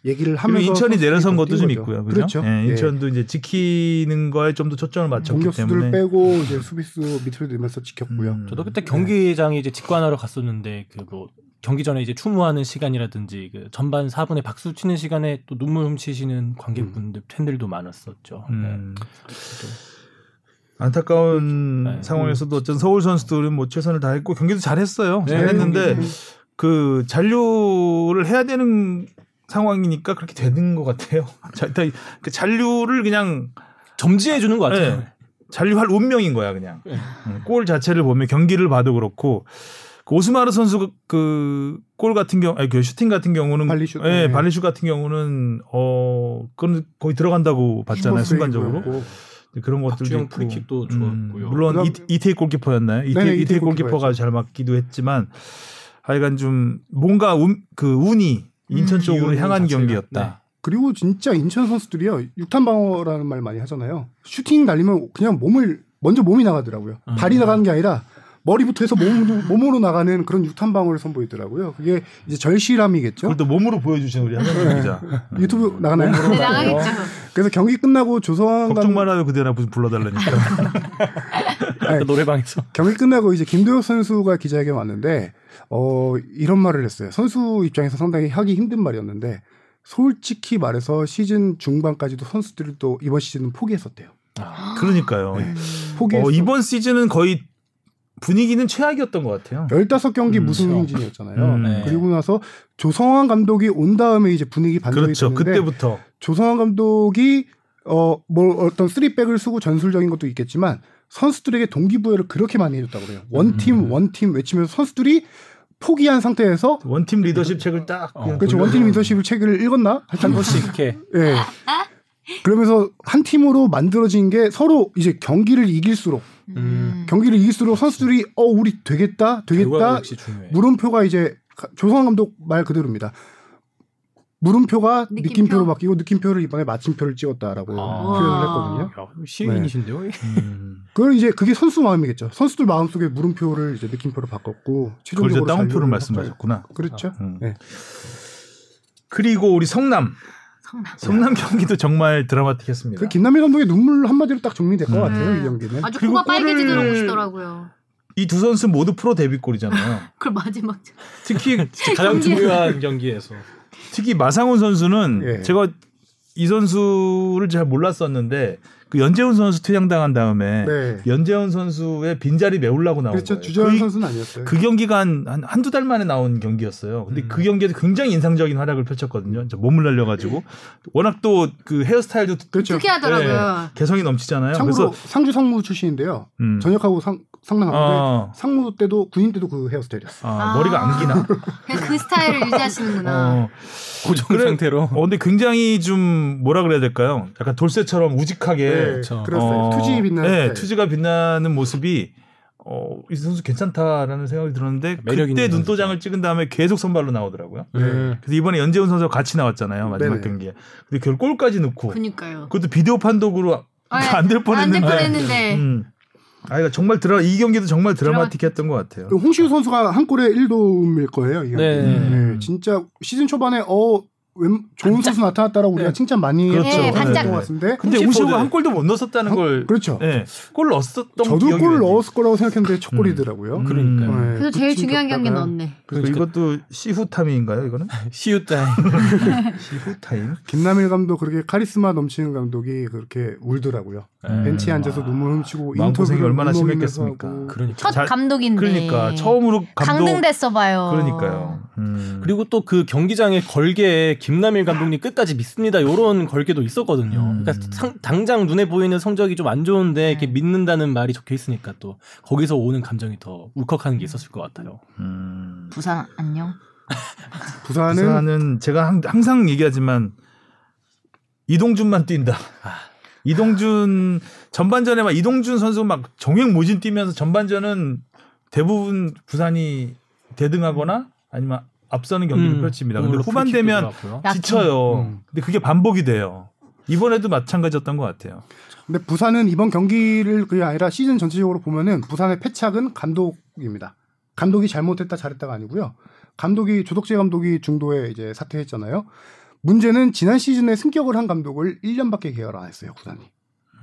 S2: 얘기를 하면서
S3: 인천이 내려선
S2: 더
S3: 것도 뛴좀
S2: 거죠.
S3: 있고요. 그죠?
S2: 그렇죠.
S3: 예,
S2: 예.
S3: 인천도 이제 지키는 거에 좀 더 초점을 맞췄기
S2: 공격수들을
S3: 때문에.
S2: 빼고 이제 수비수 밑으로 내면서 지켰고요.
S3: 음.
S4: 저도 그때 경기장에 이제 직관하러 갔었는데 그뭐 경기 전에 이제 추모하는 시간이라든지 그 전반 4분에 박수 치는 시간에 또 눈물 훔치시는 관객분들 팬들도 많았었죠.
S3: 음. 안타까운
S4: 네.
S3: 상황에서도 어쩐 서울 선수들은 뭐 최선을 다했고 경기도 잘했어요.
S4: 네,
S3: 잘했는데
S2: 경기.
S3: 그 잔류를 해야 되는 상황이니까 그렇게 되는 것 같아요. *laughs* 자, 일단 그 잔류를 그냥
S4: 점지해 주는 것 같아요.
S3: 네. 잔류할 운명인 거야 그냥.
S4: 네.
S3: 음, 골 자체를 보면 경기를 봐도 그렇고 그 오스마르 선수 그 골 같은 경우, 아니 그 슈팅 같은 경우는,
S2: 발리슛.
S3: 예,
S2: 네.
S3: 발리슛 같은 경우는 어 그건 거의 들어간다고 봤잖아요 순간적으로.
S2: 슈퍼세이브였고.
S3: 그런 것들도 있고.
S4: 프리킥도
S3: 음,
S4: 좋았고요.
S3: 물론
S2: 그다음-
S3: 이, 이태희 골키퍼였나요? 이태,
S2: 네네,
S3: 이태희
S2: 이태희
S3: 골키퍼가
S2: 골키퍼였죠.
S3: 잘 맞기도 했지만 하여간 좀 뭔가 운, 그 운이 인천
S1: 음,
S3: 쪽으로 향한
S4: 자체가,
S3: 경기였다.
S4: 네.
S2: 그리고 진짜 인천 선수들이요 육탄 방어라는 말 많이 하잖아요. 슈팅 날리면 그냥 몸을 먼저 몸이 나가더라고요.
S4: 음.
S2: 발이 나가는 게 아니라 머리부터 해서 몸, 몸으로 나가는 그런 육탄 방어를 선보이더라고요. 그게 이제 절실함이겠죠.
S3: 그걸 또 몸으로 보여주신 우리 한현준 기자. *laughs*
S2: 유튜브 나가나요?
S1: 네, 나가겠죠.
S2: 그래서 경기 끝나고 조성한
S3: 걱정
S2: 감
S3: 말아요 그대나 무슨 불러달라니까. *laughs*
S2: 아니,
S4: 노래방에서
S2: 경기 끝나고 이제 김도혁 선수가 기자회견 왔는데 어 이런 말을 했어요. 선수 입장에서 상당히 하기 힘든 말이었는데 솔직히 말해서 시즌 중반까지도 선수들이 또 이번 시즌은 포기했었대요.
S3: 그러니까요.
S2: 네. 포기했어.
S3: 어, 이번 시즌은 거의 분위기는 최악이었던 것 같아요.
S2: 15경기
S3: 음,
S2: 무승
S4: 그렇죠.
S2: 행진이었잖아요.
S3: 음,
S4: 네.
S2: 그리고 나서 조성환 감독이 온 다음에 이제 분위기 반전이
S3: 그렇죠.
S2: 됐는데
S3: 그때부터
S2: 조성환 감독이 어 뭐 어떤 쓰리백을 쓰고 전술적인 것도 있겠지만 선수들에게 동기부여를 그렇게 많이 해줬다고 그래요. 원팀
S3: 음.
S2: 원팀 외치면서 선수들이 포기한 상태에서
S3: 원팀 리더십 책을 딱
S4: 어,
S2: 그렇죠
S3: 돌려-
S2: 원팀 리더십을 책을 읽었나?
S4: 한 번씩 이렇게
S2: 예. 그러면서 한 팀으로 만들어진 게 서로 이제 경기를 이길수록
S4: 음.
S2: 경기를 이길수록 선수들이 어 우리 되겠다 되겠다
S4: 결과가 역시 중요해.
S2: 물음표가 이제 가- 조성환 감독 말 그대로입니다. 물음표가
S1: 느낌표.
S2: 느낌표. 로 바뀌고 느낌표를 이번에 마침표를 찍었다라고
S4: 아.
S2: 표현을 했거든요.
S4: 야, 시인이신데요? *laughs*
S3: 음.
S2: 그건 이제 그게 선수 마음이겠죠. 선수들 마음 속에 물음표를 이제 느낌표로 바꿨고
S3: 그걸
S2: 최종적으로
S3: 다운표를 말씀하셨구나.
S2: 그렇죠.
S3: 음.
S2: 네.
S3: 그리고 우리 성남.
S1: 성남.
S3: 성남 경기도 정말 드라마틱했습니다.
S2: 그 김남일 감독의 눈물 한마디로 딱 정리될 것
S3: 음.
S2: 같아요 이
S1: 네.
S2: 경기는.
S1: 아주
S3: 그리고
S1: 코가 빨개지도록 오시더라고요.
S3: 이두 선수 모두 프로 데뷔골이잖아요. *laughs*
S1: 그걸 마지막
S3: 특히 *laughs*
S4: 가장 중요한 경기에서
S3: 특히 마상훈 선수는
S2: 예.
S3: 제가 이 선수를 잘 몰랐었는데 그 연재훈 선수 퇴장당한 다음에
S2: 네.
S3: 연재훈 선수의 빈자리 메우려고 나온
S2: 그렇죠.
S3: 거예요.
S2: 주전
S3: 그,
S2: 선수는 아니었어요.
S3: 그 경기가 한, 한, 한두 달 만에 나온 경기였어요. 근데
S2: 음.
S3: 그 경기에서 굉장히 인상적인 활약을 펼쳤거든요. 몸을 날려 가지고. 워낙 또 그 헤어스타일도
S2: 그렇죠.
S1: 특이하더라고요.
S3: 개성이 넘치잖아요.
S2: 참고로
S3: 그래서
S2: 상주 상무 출신인데요.
S3: 음.
S2: 전역하고 상, 상남하는데
S3: 어,
S2: 상무 때도 군인 때도 그 헤어스타일이었어요.
S3: 아,
S1: 아.
S3: 머리가 안 기나?
S1: 그냥 그 스타일을 유지하시는구나.
S3: 어.
S4: 고정
S3: 그래.
S4: 상태로
S3: 어, 근데 굉장히 좀 뭐라 그래야 될까요? 약간 돌쇠처럼 우직하게
S2: 네,
S4: 그렇죠.
S2: 그랬어요.
S3: 어,
S2: 투지 빛나는
S3: 네,
S2: 스타일.
S3: 투지가 빛나는 모습이 어, 이 선수 괜찮다라는 생각이 들었는데
S4: 매력
S3: 그때 눈도장을 찍은 다음에 계속 선발로 나오더라고요.
S4: 음.
S3: 그래서 이번에 연재훈 선수가 같이 나왔잖아요 마지막
S2: 네네.
S3: 경기에. 근데 결국 골까지 넣고
S1: 그니까요.
S3: 그것도 비디오 판독으로 안될
S1: 안될
S3: 뻔했는데.
S1: 뻔했는데.
S3: 음. 아, 이거 정말 드라 이 경기도 정말 드라마틱했던 것 같아요.
S2: 그 홍시후 선수가 한 골에 1도움일 거예요. 이 경기.
S4: 네.
S2: 네, 진짜 시즌 초반에 어 웬, 좋은 선수 나타났다라고 우리가
S4: 네.
S2: 칭찬 많이
S3: 그렇죠.
S2: 했던
S3: 네, 반짝.
S2: 것 같은데.
S3: 근데
S4: 포드.
S3: 한 골도 못 넣었었다는
S2: 한-
S3: 걸
S2: 그렇죠.
S3: 네, 골 넣었었던
S2: 저도
S3: 기억이
S2: 골. 넣었을 거라고 생각했는데 첫 골이더라고요.
S3: 음.
S4: 그러니까요.
S2: 네,
S1: 그래서 제일 중요한 경기 넣었네.
S3: 그래서 이것도 시후 타임인가요, 이거는? *laughs*
S4: 시후타임 *laughs*
S3: 시후 타임.
S2: 김남일 감독 그렇게 카리스마 넘치는 감독이 그렇게 울더라고요.
S4: 네.
S2: 벤치에 앉아서 눈물 훔치고 인터뷰를
S3: 얼마나 심했겠습니까.
S4: 그러니까
S1: 첫
S3: 잘-
S1: 감독인데.
S3: 그러니까 처음으로 감독
S1: 강등됐어 봐요.
S3: 그러니까요. 음.
S4: 그리고 또 그 경기장의 걸개에 김남일 감독님 끝까지 믿습니다. 요런 걸개도 있었거든요.
S3: 음.
S4: 그러니까 상- 당장 눈에 보이는 성적이 좀 안 좋은데 이렇게
S1: 네.
S4: 믿는다는 말이 적혀 있으니까 또 거기서 오는 감정이 더 울컥하는 게 있었을 것 같아요.
S3: 음.
S1: 부산 안녕. *laughs*
S2: 부산은
S3: 부산은 제가 항- 항상 얘기하지만 이동준만 뛴다.
S2: 아.
S3: 이동준 전반전에 막 이동준 선수 막 정액 모진 뛰면서 전반전은 대부분 부산이 대등하거나 아니면 앞서는 경기를
S4: 음,
S3: 펼칩니다. 근데 후반 되면. 지쳐요.
S2: 음.
S3: 근데 그게 반복이 돼요. 이번에도 마찬가지였던 것 같아요.
S2: 근데 부산은 이번 경기를 그게 아니라 시즌 전체적으로 보면은 부산의 패착은 감독입니다. 감독이 잘못했다 잘했다가 아니고요. 감독이 조덕재 감독이 중도에 이제 사퇴했잖아요. 문제는 지난 시즌에 승격을 한 감독을 1년밖에 계약 을 안 했어요, 구단이.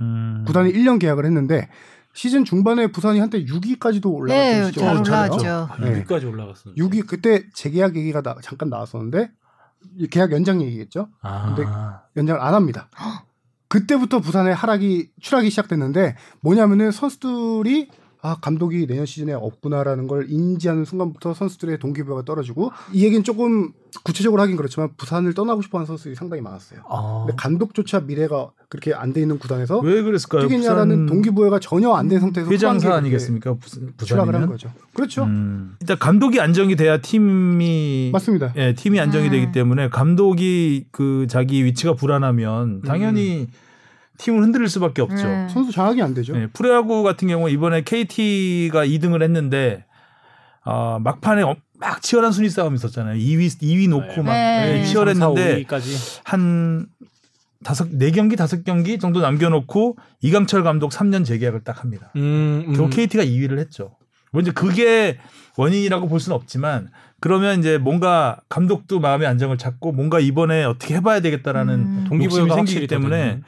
S3: 음.
S2: 구단이 1년 계약을 했는데 시즌 중반에 부산이 한때 6위까지도 올라갔던
S1: 네,
S2: 시절이
S1: 잘
S2: 있잖아요.
S1: 올라왔죠.
S4: 아,
S2: 네.
S4: 6위까지 올라갔어.
S2: 6위 그때 재계약 얘기가 나- 잠깐 나왔었는데 이 계약 연장 얘기겠죠.
S4: 아.
S2: 근데 연장을 안 합니다. 그때부터 부산의 하락이 추락이 시작됐는데 뭐냐면은 선수들이 아 감독이 내년 시즌에 없구나라는 걸 인지하는 순간부터 선수들의 동기부여가 떨어지고 이 얘기는 조금 구체적으로 하긴 그렇지만 부산을 떠나고 싶어하는 선수들이 상당히 많았어요.
S4: 아.
S2: 근데 감독조차 미래가 그렇게 안 돼 있는 구단에서
S3: 왜 그랬을까요?
S2: 뛰겠냐라는
S3: 부산
S2: 동기부여가 전혀 안 된 상태에서
S3: 회장사 아니겠습니까? 부산,
S2: 추락을 한? 거죠. 그렇죠.
S3: 음. 일단 감독이 안정이 돼야 팀이
S2: 맞습니다.
S3: 예, 팀이 안정이
S1: 음.
S3: 되기 때문에 감독이 그 자기 위치가 불안하면 당연히 팀을 흔들릴 수밖에 없죠.
S1: 음.
S2: 선수 장악이 안 되죠.
S3: 예, 프로야구 같은 경우 이번에 KT가 2등을 했는데 어, 막판에 어- 막 치열한 순위 싸움이 있었잖아요. 2위 2위 놓고 막
S1: 네.
S3: 예, 치열했는데
S4: 5위까지.
S3: 한 다섯 네 경기 다섯 경기 정도 남겨놓고 이강철 감독 3년 재계약을 딱 합니다.
S4: 음, 음.
S3: 결국 KT가 2위를 했죠. 뭐 이제 그게 원인이라고 볼 수는 없지만 그러면 이제 뭔가 감독도 마음의 안정을 찾고 뭔가 이번에 어떻게 해봐야 되겠다라는
S1: 음.
S4: 동기부여가
S3: 생기기 때문에
S4: 되거든요.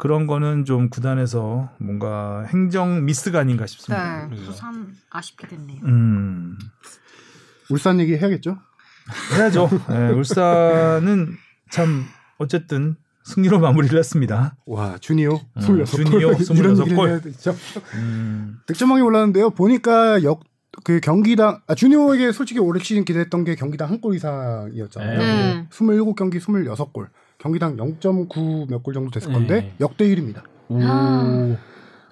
S3: 그런 거는 좀 구단에서 뭔가 행정 미스가 아닌가 싶습니다.
S1: 네, 부산 아쉽게 됐네요.
S3: 음,
S2: 울산 얘기 해야겠죠.
S3: 해야죠. 네, 울산은 참 어쨌든 승리로 마무리를 했습니다.
S2: 와 주니오
S3: 음,
S2: 26골
S3: 주니오
S2: 이런
S3: 26골.
S2: 얘기를 해야 되죠.
S3: 음,
S2: 득점왕이 올랐는데요. 보니까 역 그 경기당 아, 주니오에게 솔직히 올해 시즌 기대했던 게 경기당 한 골 이상이었잖아요.
S1: 네.
S2: 27경기 26골. 경기당 0.9 몇 골 정도 됐을 건데
S4: 네.
S2: 역대 1위입니다.
S4: 오.
S1: 아.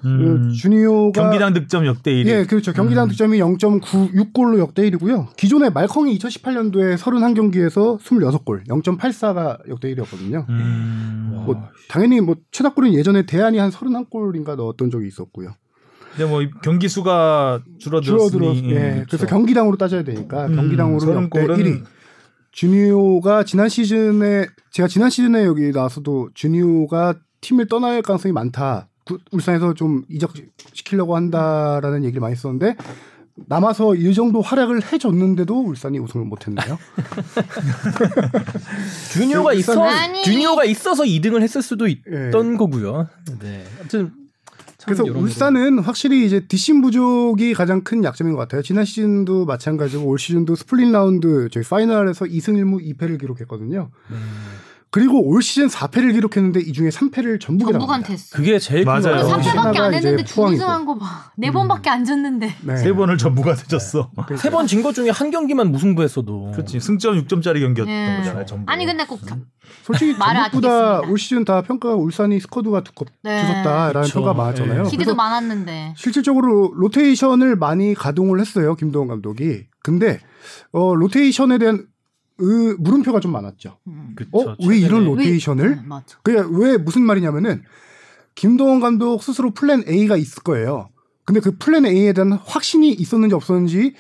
S3: 음.
S2: 주니오가
S3: 경기당 득점 역대 1위.
S2: 예, 그렇죠. 경기당
S3: 음.
S2: 득점이 0.96골로 역대 1위고요. 기존에 말콩이 2018년도에 31경기에서 26골, 0.84가 역대 1위였거든요.
S3: 음.
S2: 뭐 당연히 뭐 최다골은 예전에 대안이 한 31골인가 넣었던 적이 있었고요.
S3: 근데 뭐 경기 수가 줄어들었으니
S2: 줄어들어 예. 그래서 경기당으로 따져야 되니까
S3: 음,
S2: 경기당으로 역대
S3: 30골은
S2: 1위. 주니오가 지난 시즌에 제가 지난 시즌에 여기 나와서도 주니오가 팀을 떠날 가능성이 많다. 구- 울산에서 좀 이적 시키려고 한다라는 얘기를 많이 했었는데 남아서 이 정도 활약을 해줬는데도 울산이 우승을 못했네요. *laughs*
S4: 주니어가
S2: 그
S4: 있어
S8: 아니.
S4: 주니어가 있어서 2등을 했을 수도 있던
S2: 예.
S4: 거고요. 네. 아무튼 참
S2: 그래서. 울산은 확실히 이제 뒷심 부족이 가장 큰 약점인 것 같아요. 지난 시즌도 마찬가지고 올 시즌도 스플릿 라운드 저희 파이널에서 2승 1무 2패를 기록했거든요. 그리고 올 시즌 4패를 기록했는데 이 중에 3패를 전북에
S8: 전북한테 했어.
S4: 그게 제일 큰
S3: 맞아요.
S4: 거예요.
S3: 우리
S8: 3패밖에 안 했는데. 준우승한 거 봐. 네 번밖에 안 졌는데.
S2: 네.
S3: 세 번을 전부가 되졌어.
S4: 세번 진 것 중에 한 경기만 무승부했어도
S3: 그렇지. 승점 6점짜리 경기였던
S8: 예.
S3: 거잖아요. 전부.
S8: 아니 근데 꼭
S2: 솔직히 *laughs*
S8: 말을
S2: 전북보다. 올 시즌 다 평가가 울산이 스쿼드가 두껍
S8: 네.
S2: 두껍다라는. 평가 많았잖아요.
S4: 예.
S8: 기대도 많았는데.
S2: 실질적으로 로테이션을 많이 가동을 했어요 김도원 감독이. 근데 어, 로테이션에 대한 의, 물음표가 좀 많았죠.
S8: 음.
S4: 그쵸,
S2: 어, 왜 이런. 로테이션을?
S8: 네, 맞아.
S2: 그게 왜 무슨 말이냐면은 김도훈 감독 스스로 플랜 A가 있을 거예요. 근데 그 플랜 A에 대한 확신이 있었는지 없었는지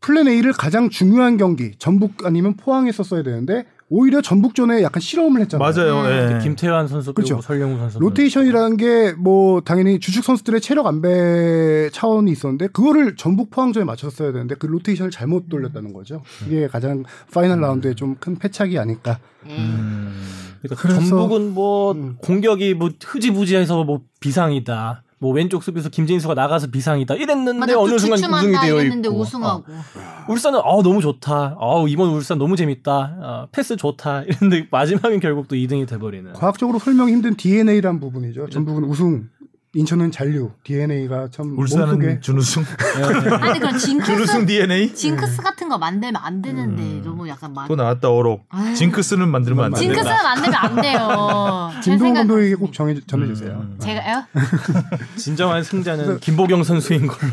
S2: 플랜 A를 가장 중요한 경기 전북 아니면 포항에 썼어야 되는데 오히려 전북전에 약간 실험을 했잖아요.
S3: 맞아요.
S8: 음.
S3: 예.
S4: 김태환 선수 그리고
S2: 그렇죠.
S4: 설영우 선수
S2: 로테이션이라는 게 뭐 당연히 주축 선수들의 체력 안배 차원이 있었는데 그거를 전북 포항전에 맞췄어야 되는데 그 로테이션을 잘못 돌렸다는 거죠. 이게 가장 파이널 라운드에 좀 큰 패착이 아닐까.
S3: 음.
S4: 그러니까
S2: 그래서-
S4: 전북은 뭐
S2: 음.
S4: 공격이 뭐 흐지부지해서 뭐 비상이다. 뭐 왼쪽 수비에서 김진수가 나가서 비상이다. 이랬는데
S8: 맞아.
S4: 어느 순간 우승이 되어
S8: 이랬는데
S4: 있고.
S8: 우승하고.
S4: 어. 울산은 아 너무 좋다. 아 이번 울산 너무 재밌다. 아, 패스 좋다. *laughs* 이랬는데 마지막엔 결국 또 2등이 돼버리는.
S2: 과학적으로 설명 힘든 DNA란 부분이죠. 전북은 우승, 인천은 잔류. DNA가 참 몸속에
S3: 울산은 준우승. *laughs*
S8: 아니 그럼 징크스
S3: 준우승 DNA.
S8: 징크스 같은 거 만들면 안 되는데 너무 약간
S3: 막또 나왔다 어록.
S8: 아유.
S3: 징크스는 만들면 안 돼.
S8: 징크스 만들면 안 돼요. *laughs* 생각-
S2: 감독에게 꼭 정해, 전해주세요.
S3: 음.
S8: 제가요? *laughs*
S4: 진정한 승자는 김보경 선수인 걸로.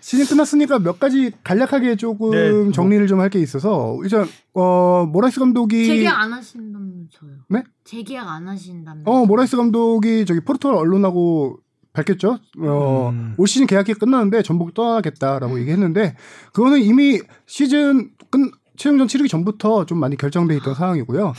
S2: 시즌 끝났으니까 몇 가지 간략하게 조금
S3: 네, 뭐.
S2: 정리를 좀 할 게 있어서 일단 어 모라이스 감독이
S8: 재계약 안 하신다면서요?
S2: 네?
S8: 재계약 안 하신다면?
S2: 어 모라이스 감독이 저기 포르투갈 언론하고 밝혔죠. 어,
S4: 음.
S2: 올 시즌 계약이 끝나는데 전북 떠나겠다라고 얘기했는데 그거는 이미 시즌 끝 최종전 치르기 전부터 좀 많이 결정돼 있던 상황이고요.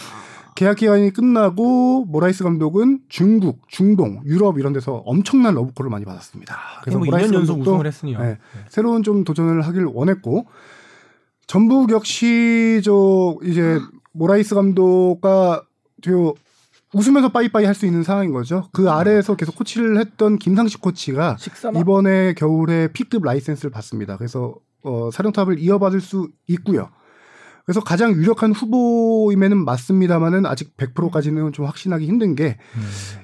S2: 계약 기간이 끝나고 모라이스 감독은 중국, 중동, 유럽 이런 데서 엄청난 러브콜을 많이 받았습니다. 그래서
S4: 뭐
S2: 모라이스
S4: 2년 연속
S2: 감독도
S4: 우승을 했으니요.
S2: 네, 새로운 좀 도전을 하길 원했고 전북 역시 저 이제 모라이스 감독과 저 웃으면서 빠이빠이 할 수 있는 상황인 거죠. 그 아래에서 계속 코치를 했던 김상식 코치가
S4: 식사나
S2: 이번에 겨울에 P급 라이센스를 받습니다. 그래서 어, 사령탑을 이어받을 수 있고요. 그래서 가장 유력한 후보임에는 맞습니다만은 아직 100%까지는 좀 확신하기 힘든 게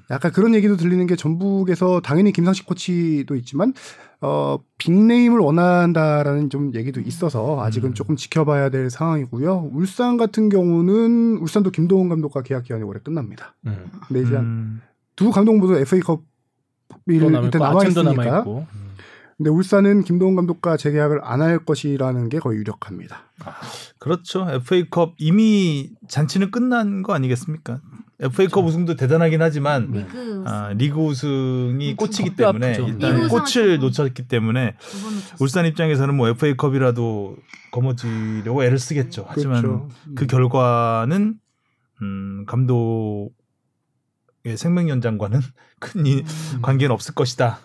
S2: 약간 그런 얘기도 들리는 게 전북에서 당연히 김상식 코치도 있지만 어 big name을 원한다라는 좀 얘기도 있어서 아직은 조금 지켜봐야 될 상황이고요. 울산 같은 경우는 울산도 김도훈 감독과 계약 기간이 올해 끝납니다.
S4: 음.
S2: 근데 이제
S3: 음.
S2: 두 감독 모두 FA컵이
S4: 또 남아
S2: 있으니까. 근데 울산은 김도훈 감독과 재계약을 안 할 것이라는 게 거의 유력합니다.
S3: 그렇죠. FA컵 이미 잔치는 끝난 거 아니겠습니까? FA컵 우승도 대단하긴 하지만
S8: 리그
S3: 아, 리그 우승이 꽃이기
S4: 뼈
S3: 때문에
S4: 아프죠.
S3: 일단 꽃을. 놓쳤기 때문에. 울산 입장에서는 뭐 FA컵이라도 거머쥐려고 애를 쓰겠죠. 하지만
S2: 그렇죠.
S3: 그 결과는 음, 감독의 생명 연장과는 *laughs* 큰 이- 관계는 없을 것이다.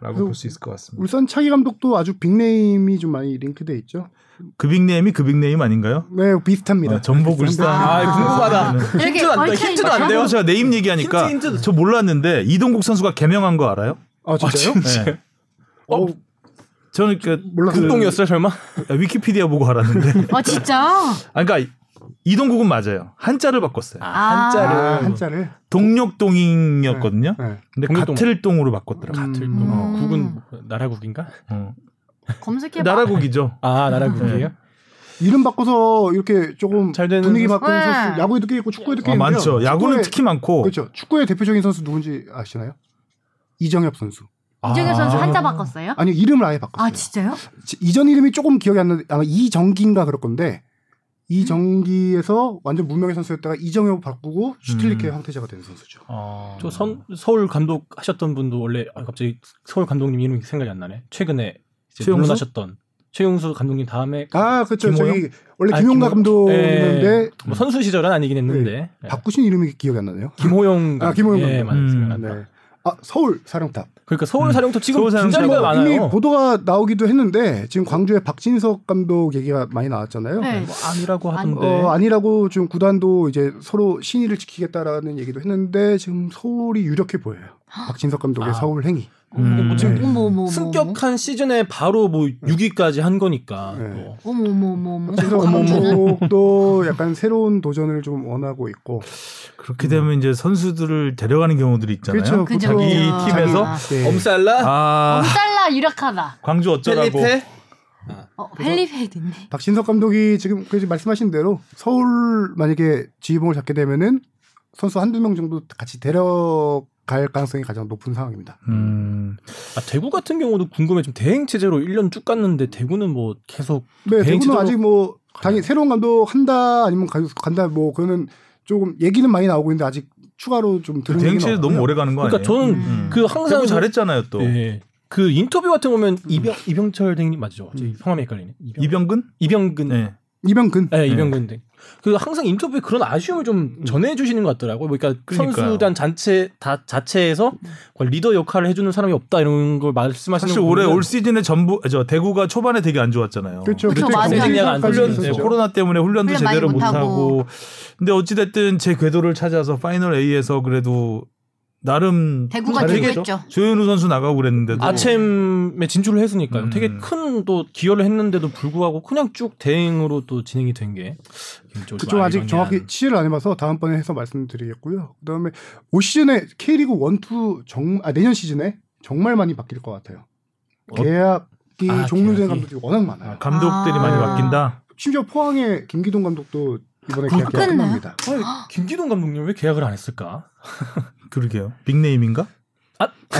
S3: 라고 볼 수 있을 것 같습니다.
S2: 울산 차기 감독도 아주 big name이 좀 많이 링크돼 있죠.
S3: 그 big name이 그 big name 아닌가요?
S2: 네, 비슷합니다.
S3: 아, 전북 울산.
S4: 아, 궁금하다.
S8: 이렇게
S4: 힌트도 안 힌트도? 안 돼요.
S3: 제가 name 얘기하니까
S4: 힌트, 힌트.
S3: 저 몰랐는데 이동국 선수가 개명한 거 알아요?
S2: 아 진짜요?
S3: 네.
S2: 어,
S3: 저는 그,
S2: 몰랐어요.
S3: 그
S4: 국동이었어요 설마?
S3: 위키피디아 보고 알았는데.
S8: 아 진짜?
S3: 아, 그러니까 이동국은 맞아요. 한자를 바꿨어요.
S8: 아.
S4: 한자를.
S2: 아, 한자를.
S3: 동력동인이었거든요.
S2: 네.
S3: 근데
S4: 동력동.
S3: 가틀동으로 바꿨더라고. 요
S4: 같을
S2: 음.
S4: 동
S8: 음.
S4: 국은 나라국인가?
S3: 어.
S8: 검색해 봐.
S3: 나라국이죠.
S4: 아 나라국이에요?
S2: 이름 바꿔서 이렇게 조금
S4: 잘 되는
S2: 분위기? 바꾸는
S8: 네.
S2: 선수 야구에도 꽤 있고 축구에도 꽤
S3: 아,
S2: 있는데요.
S3: 많죠. 야구는
S2: 축구의-
S3: 특히 많고.
S2: 그렇죠. 축구의 대표적인 선수 누군지 아시나요? 이정엽 선수.
S1: 이정현 선수
S3: 아.
S1: 한자 바꿨어요?
S2: 아니 이름을 아예 바꿨어요.
S1: 아 진짜요?
S2: 지- 이전 이름이 조금 기억이 안 나는데 아마 이정기인가 그럴 건데 이 정기에서 완전 무명의 선수였다가 이정엽 바꾸고 슈틸리케
S3: 음.
S2: 황태자가 된 선수죠.
S3: 어.
S4: 저 선, 서울 감독 하셨던 분도 원래 아, 갑자기 서울 감독님 이름이 생각이 안 나네. 최근에 이제
S3: 최용수?
S4: 감독님 다음에
S2: 아 그렇죠.
S3: 김호영?
S2: 저기 원래
S4: 아,
S2: 김용가
S4: 김호-
S2: 감독인데
S4: 예, 뭐 선수 시절은 아니긴 했는데 예.
S2: 바꾸신 이름이 기억이 안 나네요.
S4: 김호영
S2: 아, 김호영
S4: 예,
S2: 감독.
S4: 맞아요.
S3: 음,
S4: 생각난다.
S2: 네. 아 서울 사령탑.
S4: 그러니까 서울
S3: 음.
S4: 사령탑 지금
S3: 서울 사령탑
S4: 빈자리가
S3: 뭐
S4: 많아요.
S2: 이미 보도가 나오기도 했는데 지금 광주에 박진석 감독 얘기가 많이 나왔잖아요.
S1: 네.
S4: 뭐 아니라고
S1: 아니-
S4: 하던데.
S2: 어, 아니라고 지금 구단도 이제 서로 신의를 지키겠다라는 얘기도 했는데 지금 서울이 유력해 보여요. 박진석 감독의
S4: 아.
S2: 서울 행위.
S3: 음.
S4: 뭐 지금
S2: 네.
S1: 어머.
S4: 승격한 시즌에 바로 뭐 6위까지 한 거니까.
S2: 네.
S4: 뭐.
S1: 어머 어머 어머 어머.
S2: 박진섭 감독도 약간 새로운 도전을 좀 원하고 있고.
S3: 그렇게 되면 이제 선수들을 데려가는 경우들이 있잖아요.
S2: 그렇죠.
S1: 그죠,
S3: 자기
S1: 그죠.
S3: 팀에서
S2: 네.
S4: 엄살라?
S3: 아
S1: 엄살라 유력하다.
S3: 광주 어쩌라고
S1: 어, 펠리페도 있네.
S2: 박진섭 감독이 지금 그 말씀하신 대로 서울 만약에 지휘봉을 잡게 되면은 선수 한두 명 정도 같이 데려 갈 가능성이 가장 높은 상황입니다.
S3: 음.
S4: 아, 대구 같은 경우도 궁금해. 좀 대행 체제로 1년 쭉 갔는데 대구는 뭐 계속
S2: 네,
S4: 대행
S2: 대구는
S4: 체제로
S2: 아직 뭐 당연히 새로운 감독 한다 아니면 가- 간다 뭐 그거는 조금 얘기는 많이 나오고 있는데 아직 추가로 좀 들은 얘기는
S3: 대행체에 너무. 오래 가는 거
S4: 그러니까
S3: 아니에요?
S4: 저는
S3: 음.
S4: 그 항상
S3: 대구 잘했잖아요 또
S4: 예. 그 인터뷰 같은 거 보면 이병 이병철 대행님 맞죠? 제 성함이 헷갈리네. 이병,
S3: 이병근?
S4: 이병근.
S3: 네.
S2: 이병근
S4: 네, 이병근 대. 그 항상 인터뷰에 그런 아쉬움을 좀 전해주시는 것 같더라고요. 그러니까
S3: 그러니까요.
S4: 선수단 전체 다 자체에서 리더 역할을 해주는 사람이 없다 이런 걸 말씀하시는
S3: 사실
S4: 거
S3: 올해 올 시즌에 전부 저 대구가 초반에 되게 안 좋았잖아요.
S2: 그렇죠.
S1: 맞아요.
S4: 안
S3: 훈련
S2: 있었죠.
S3: 네, 코로나 때문에 훈련도
S1: 훈련
S3: 제대로 못
S1: 못하고.
S3: 하고. 근데 어찌 됐든 제 궤도를 찾아서 파이널 A에서 그래도 나름
S1: 대구가.
S3: 조현우 선수 나가고 그랬는데도
S4: 아챔에 진출을 했으니까요.
S3: 음.
S4: 되게 큰 또 기여를 했는데도 불구하고 그냥 쭉 대행으로 또 진행이 된 게.
S2: 그쪽 아직. 정확히 취재를 안 해봐서 다음번에 해서 말씀드리겠고요. 그다음에 올 시즌에 K리그 1, 2 정, 아, 내년 시즌에 정말 많이 바뀔 것 같아요. 계약이
S4: 아,
S2: 종료된
S4: 계약이.
S2: 감독들이 워낙 많아요.
S3: 아, 감독들이
S1: 아.
S3: 많이 바뀐다.
S2: 심지어 포항의 김기동 감독도 이번에
S1: 그-
S2: 계약
S1: 끝나요?
S2: 끝납니다.
S4: 아니, 김기동 감독님 왜 계약을 안 했을까? *laughs*
S3: 그러게요. 빅네임인가? *laughs*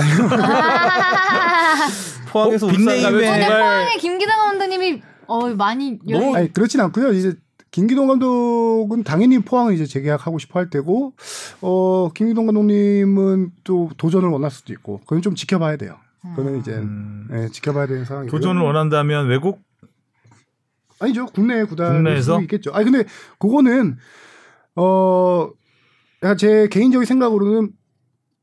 S4: 포항에서
S3: 어,
S4: 울산 가면
S3: 빅네임에-
S1: 근데
S4: 정말
S1: 포항의 김기동 감독님이 어 많이
S4: 너무-
S2: 아니 그렇진 않고요. 이제 김기동 감독은 당연히 포항을 이제 재계약하고 싶어 할 때고 어 김기동 감독님은 또 도전을 원할 수도 있고 그건 좀 지켜봐야 돼요. 그거는 이제
S3: 음.
S2: 예, 지켜봐야 되는 상황이고
S3: 도전을 원한다면 외국
S2: 아니죠 국내? 수도 있겠죠. 아니 근데 그거는 어 약간 제 개인적인 생각으로는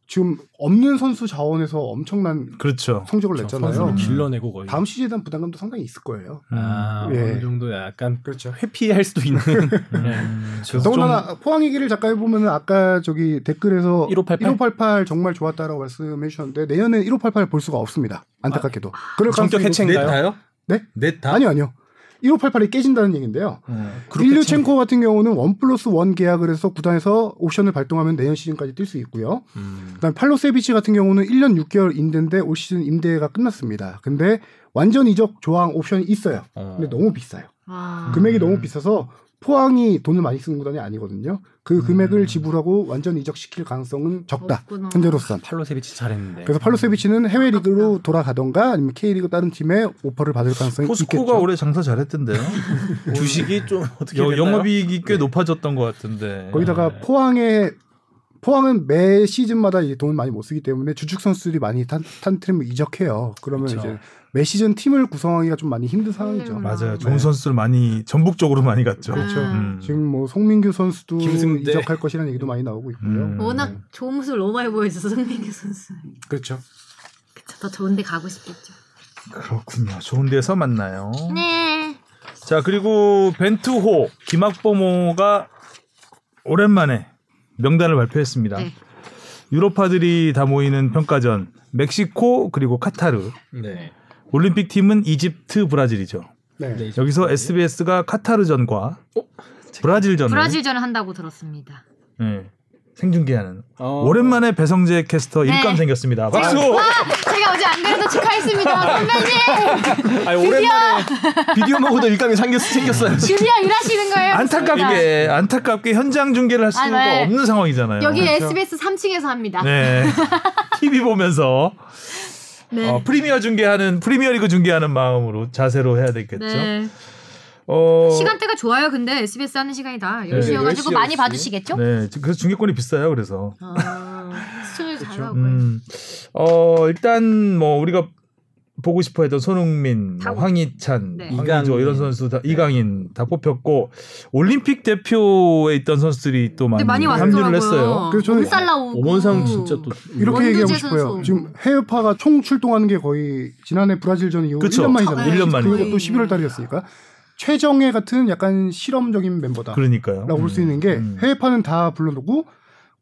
S2: 지금 없는 선수 자원에서 엄청난
S3: 그렇죠.
S2: 성적을
S4: 선수를
S2: 냈잖아요.
S4: 길러내고 거의.
S2: 다음 시즌에 대한 부담감도 상당히 있을 거예요.
S4: 아,
S2: 예.
S4: 어느 정도 약간
S2: 그렇죠.
S4: 회피할 수도 있는. *laughs* 네.
S3: 그래서
S2: 더군다나 포항 얘기를 잠깐 해보면 아까 저기 댓글에서
S4: 1588?
S2: 1588 정말 좋았다라고 말씀해 주셨는데 내년에 1588볼 수가 없습니다. 안타깝게도. 그럴
S4: 성격
S2: 가능성이
S4: 해체인가요?
S2: 높-
S3: 다요?
S2: 네?
S3: 넷 다?
S2: 아니요, 아니요. 1588이 깨진다는 얘기인데요.
S3: 어,
S2: 일류첸코 같은 경우는 원 플러스 원 계약을 해서 구단에서 옵션을 발동하면 내년 시즌까지 뛸 수 있고요.
S4: 음.
S2: 그다음 팔로세비치 같은 경우는 1년 6개월 임대인데 올 시즌 임대가 끝났습니다. 근데 완전 이적 조항 옵션이 있어요.
S4: 어.
S2: 근데 너무 비싸요.
S1: 아.
S2: 금액이 너무 비싸서 포항이 돈을 많이 쓰는 구단이 아니거든요. 그 금액을 지불하고 완전 이적시킬 가능성은 적다.
S1: 없구나.
S2: 현재로선.
S4: 팔로세비치 잘했는데.
S2: 그래서 팔로세비치는 해외 리그로 돌아가던가 아니면 K리그 다른 팀에 오퍼를 받을 가능성이
S3: 포스코가
S2: 있겠죠.
S3: 올해 장사 잘했던데요. *laughs*
S4: 주식이 좀 어떻게
S3: 여-
S4: 됐나요?
S3: 영업이익이 꽤 높아졌던 것 같은데.
S2: 거기다가 포항에 포항은 매 시즌마다 이제 돈을 많이 못 쓰기 때문에 주축 선수들이 많이 탄, 탄 팀을 이적해요. 그러면
S4: 그쵸.
S2: 이제 매 시즌 팀을 구성하기가 좀 많이 힘든 상황이죠.
S1: 음.
S3: 맞아요.
S2: 네.
S3: 좋은 선수들 많이 전북적으로 많이 갔죠.
S2: 그렇죠.
S3: 음.
S2: 지금 뭐 송민규 선수도
S4: 김승대.
S2: 이적할 것이라는 얘기도 많이 나오고 있고요.
S3: 음.
S1: 워낙 좋은 모습을 너무 많이 보여줘서 승민규 선수.
S2: 그렇죠.
S1: 그쵸, 더 좋은데 가고 싶겠죠.
S3: 그렇군요. 좋은 데서 만나요.
S1: 네.
S3: 자 그리고 벤투호 김학범호가 오랜만에 명단을 발표했습니다.
S1: 네.
S3: 유로파들이 다 모이는 평가전 멕시코 그리고 카타르
S4: 네.
S3: 올림픽 팀은 이집트 브라질이죠.
S2: 네.
S4: 네.
S3: 여기서 SBS가 카타르전과 브라질전을
S1: 브라질전을 한다고 들었습니다.
S3: 네, 생중계하는
S4: 어.
S3: 오랜만에 배성재 캐스터
S1: 네.
S3: 일감 생겼습니다. 박수.
S1: 제가 어제 안 그래도 축하했습니다. 선배님!
S4: 아니 오랜만에 비디오 먹어도 일감이 생겼, 생겼어요.
S1: 드디어 일하시는 거예요.
S3: 안타깝게 안타깝게 현장 중계를 할 수가
S1: 아, 네.
S3: 없는 상황이잖아요.
S1: 여기
S2: 그렇죠.
S1: SBS 3층에서 합니다.
S3: 네. *laughs* TV 보면서
S1: 네.
S3: 어, 프리미어 중계하는 프리미어리그 중계하는 마음으로 자세로 해야 되겠죠.
S1: 네.
S3: 어,
S1: 시간대가 좋아요. 근데 SBS 하는 시간이다.
S3: 네,
S1: 10시여가지고
S2: 10시,
S1: 많이
S2: 10시.
S1: 봐주시겠죠?
S3: 네, 그래서 중계권이 비싸요. 그래서
S1: 아, 시청률 잘 나오고.
S3: 음, 어 일단 뭐 우리가 보고 싶어 했던 손흥민,
S1: 뭐다
S3: 황희찬,
S1: 네.
S4: 이강인.
S3: 이런 선수 다 이강인 다 뽑혔고 올림픽 대표에 있던 선수들이 또 많이,
S1: 많이
S3: 합류를. 했어요.
S2: 그래서 저는-
S1: 나오고.
S4: 오원상 진짜 또
S2: 이렇게 얘기하고
S1: 선수.
S2: 싶어요. 지금 해외파가 총 출동하는 게 거의 지난해 브라질전 이후
S3: 그쵸.
S2: 1년 만이잖아요.
S1: 네,
S3: 1년 만이죠.
S2: 그리고 또 11월 달이었으니까 최정예 같은 약간 실험적인 멤버다.
S3: 그러니까요.
S2: 라고 볼 수 있는 게
S3: 음.
S2: 해외파는 다 불러놓고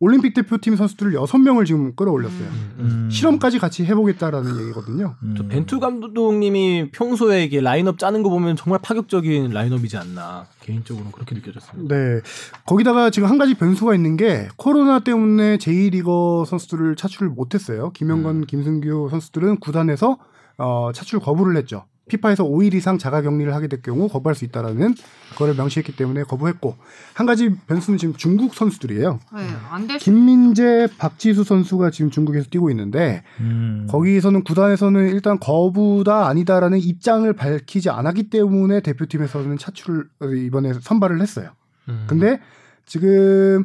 S2: 올림픽 대표팀 선수들을 6명을 지금 끌어올렸어요.
S3: 음.
S2: 실험까지 같이 해보겠다라는 얘기거든요.
S3: 음.
S4: 저 벤투 감독님이 평소에 이게 라인업 짜는 거 보면 정말 파격적인 라인업이지 않나 개인적으로는 그렇게 느껴졌습니다.
S2: 네. 거기다가 지금 한 가지 변수가 있는 게 코로나 때문에 제2리거 선수들을 차출을 못했어요. 김영건, 김승규 선수들은 구단에서 어, 차출 거부를 했죠. 피파에서 5일 이상 자가 격리를 하게 될 경우 거부할 수 있다라는 거를 명시했기 때문에 거부했고 한 가지 변수는 지금 중국 선수들이에요.
S1: 네.
S2: 김민재, 박지수 선수가 지금 중국에서 뛰고 있는데
S3: 음.
S2: 거기서는 구단에서는 일단 거부다 아니다라는 입장을 밝히지 않았기 때문에 대표팀에서는 차출을 이번에 선발을 했어요.
S4: 음.
S2: 근데 지금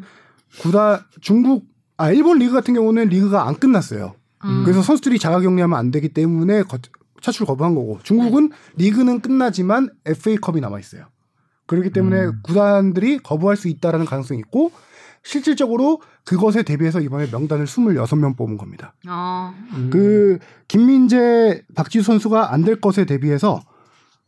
S2: 구단 중국 아 일본 리그 같은 경우는 리그가 안 끝났어요.
S1: 음.
S2: 그래서 선수들이 자가 격리하면 안 되기 때문에 거- 차출 거부한 거고 중국은 리그는 끝나지만 FA컵이 남아 있어요. 그렇기 때문에
S3: 음.
S2: 구단들이 거부할 수 있다라는 가능성이 있고 실질적으로 그것에 대비해서 이번에 명단을 26명 뽑은 겁니다.
S1: 어.
S2: 그 김민재, 박지수 선수가 안 될 것에 대비해서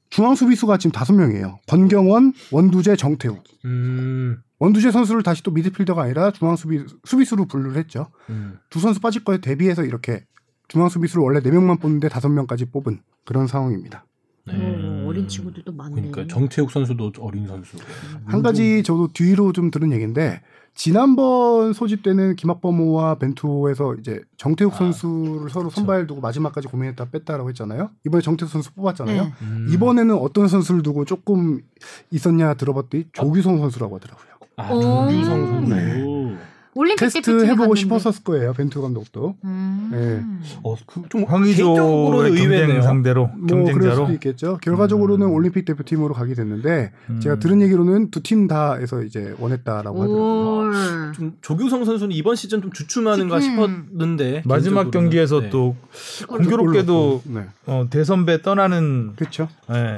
S2: 중앙 수비수가 지금 다섯 명이에요. 권경원, 원두재, 정태욱.
S4: 음.
S2: 원두재 선수를 다시 또 미드필더가 아니라 중앙 수비 수비수로 분류를 했죠.
S4: 음.
S2: 두 선수 빠질 거에 대비해서 이렇게 중앙 수비수를 원래 네 명만 뽑는데 다섯 명까지 뽑은 그런 상황입니다.
S4: 네.
S1: 어, 어린 친구들도 많네.
S4: 그러니까 정태욱 선수도 어린 선수.
S2: 한 가지 저도 뒤로 좀 들은 얘기인데 지난번 소집 때는 김학범호와 벤투에서 이제 정태욱
S4: 아,
S2: 선수를 서로 선발 두고 마지막까지 고민했다 뺐다라고 했잖아요. 이번에 정태욱 선수 뽑았잖아요.
S1: 네.
S4: 음.
S2: 이번에는 어떤 선수를 두고 조금 있었냐 들어봤더니 조규성 선수라고 하더라고요.
S4: 아,
S1: 오.
S4: 조규성 선수.
S2: 네.
S1: 올림픽
S2: 테스트 해보고. 싶었을 거예요. 벤투 감독도.
S1: 음.
S2: 네.
S4: 어, 그 좀
S3: 황의조의 경쟁 상대로
S2: 뭐 그럴
S3: 경쟁자로
S2: 수도 있겠죠. 결과적으로는
S3: 음.
S2: 올림픽 대표팀으로 가게 됐는데
S3: 음.
S2: 제가 들은 얘기로는 두 팀 다에서 이제 원했다라고 하더라고요.
S1: 올.
S4: 좀 조규성 선수는 이번 시즌 좀 주춤하는가
S1: 음.
S4: 싶었는데
S3: 마지막. 경기에서
S4: 네.
S3: 또 공교롭게도
S2: 네.
S3: 어, 대선배 떠나는
S2: 그렇죠.
S3: 예.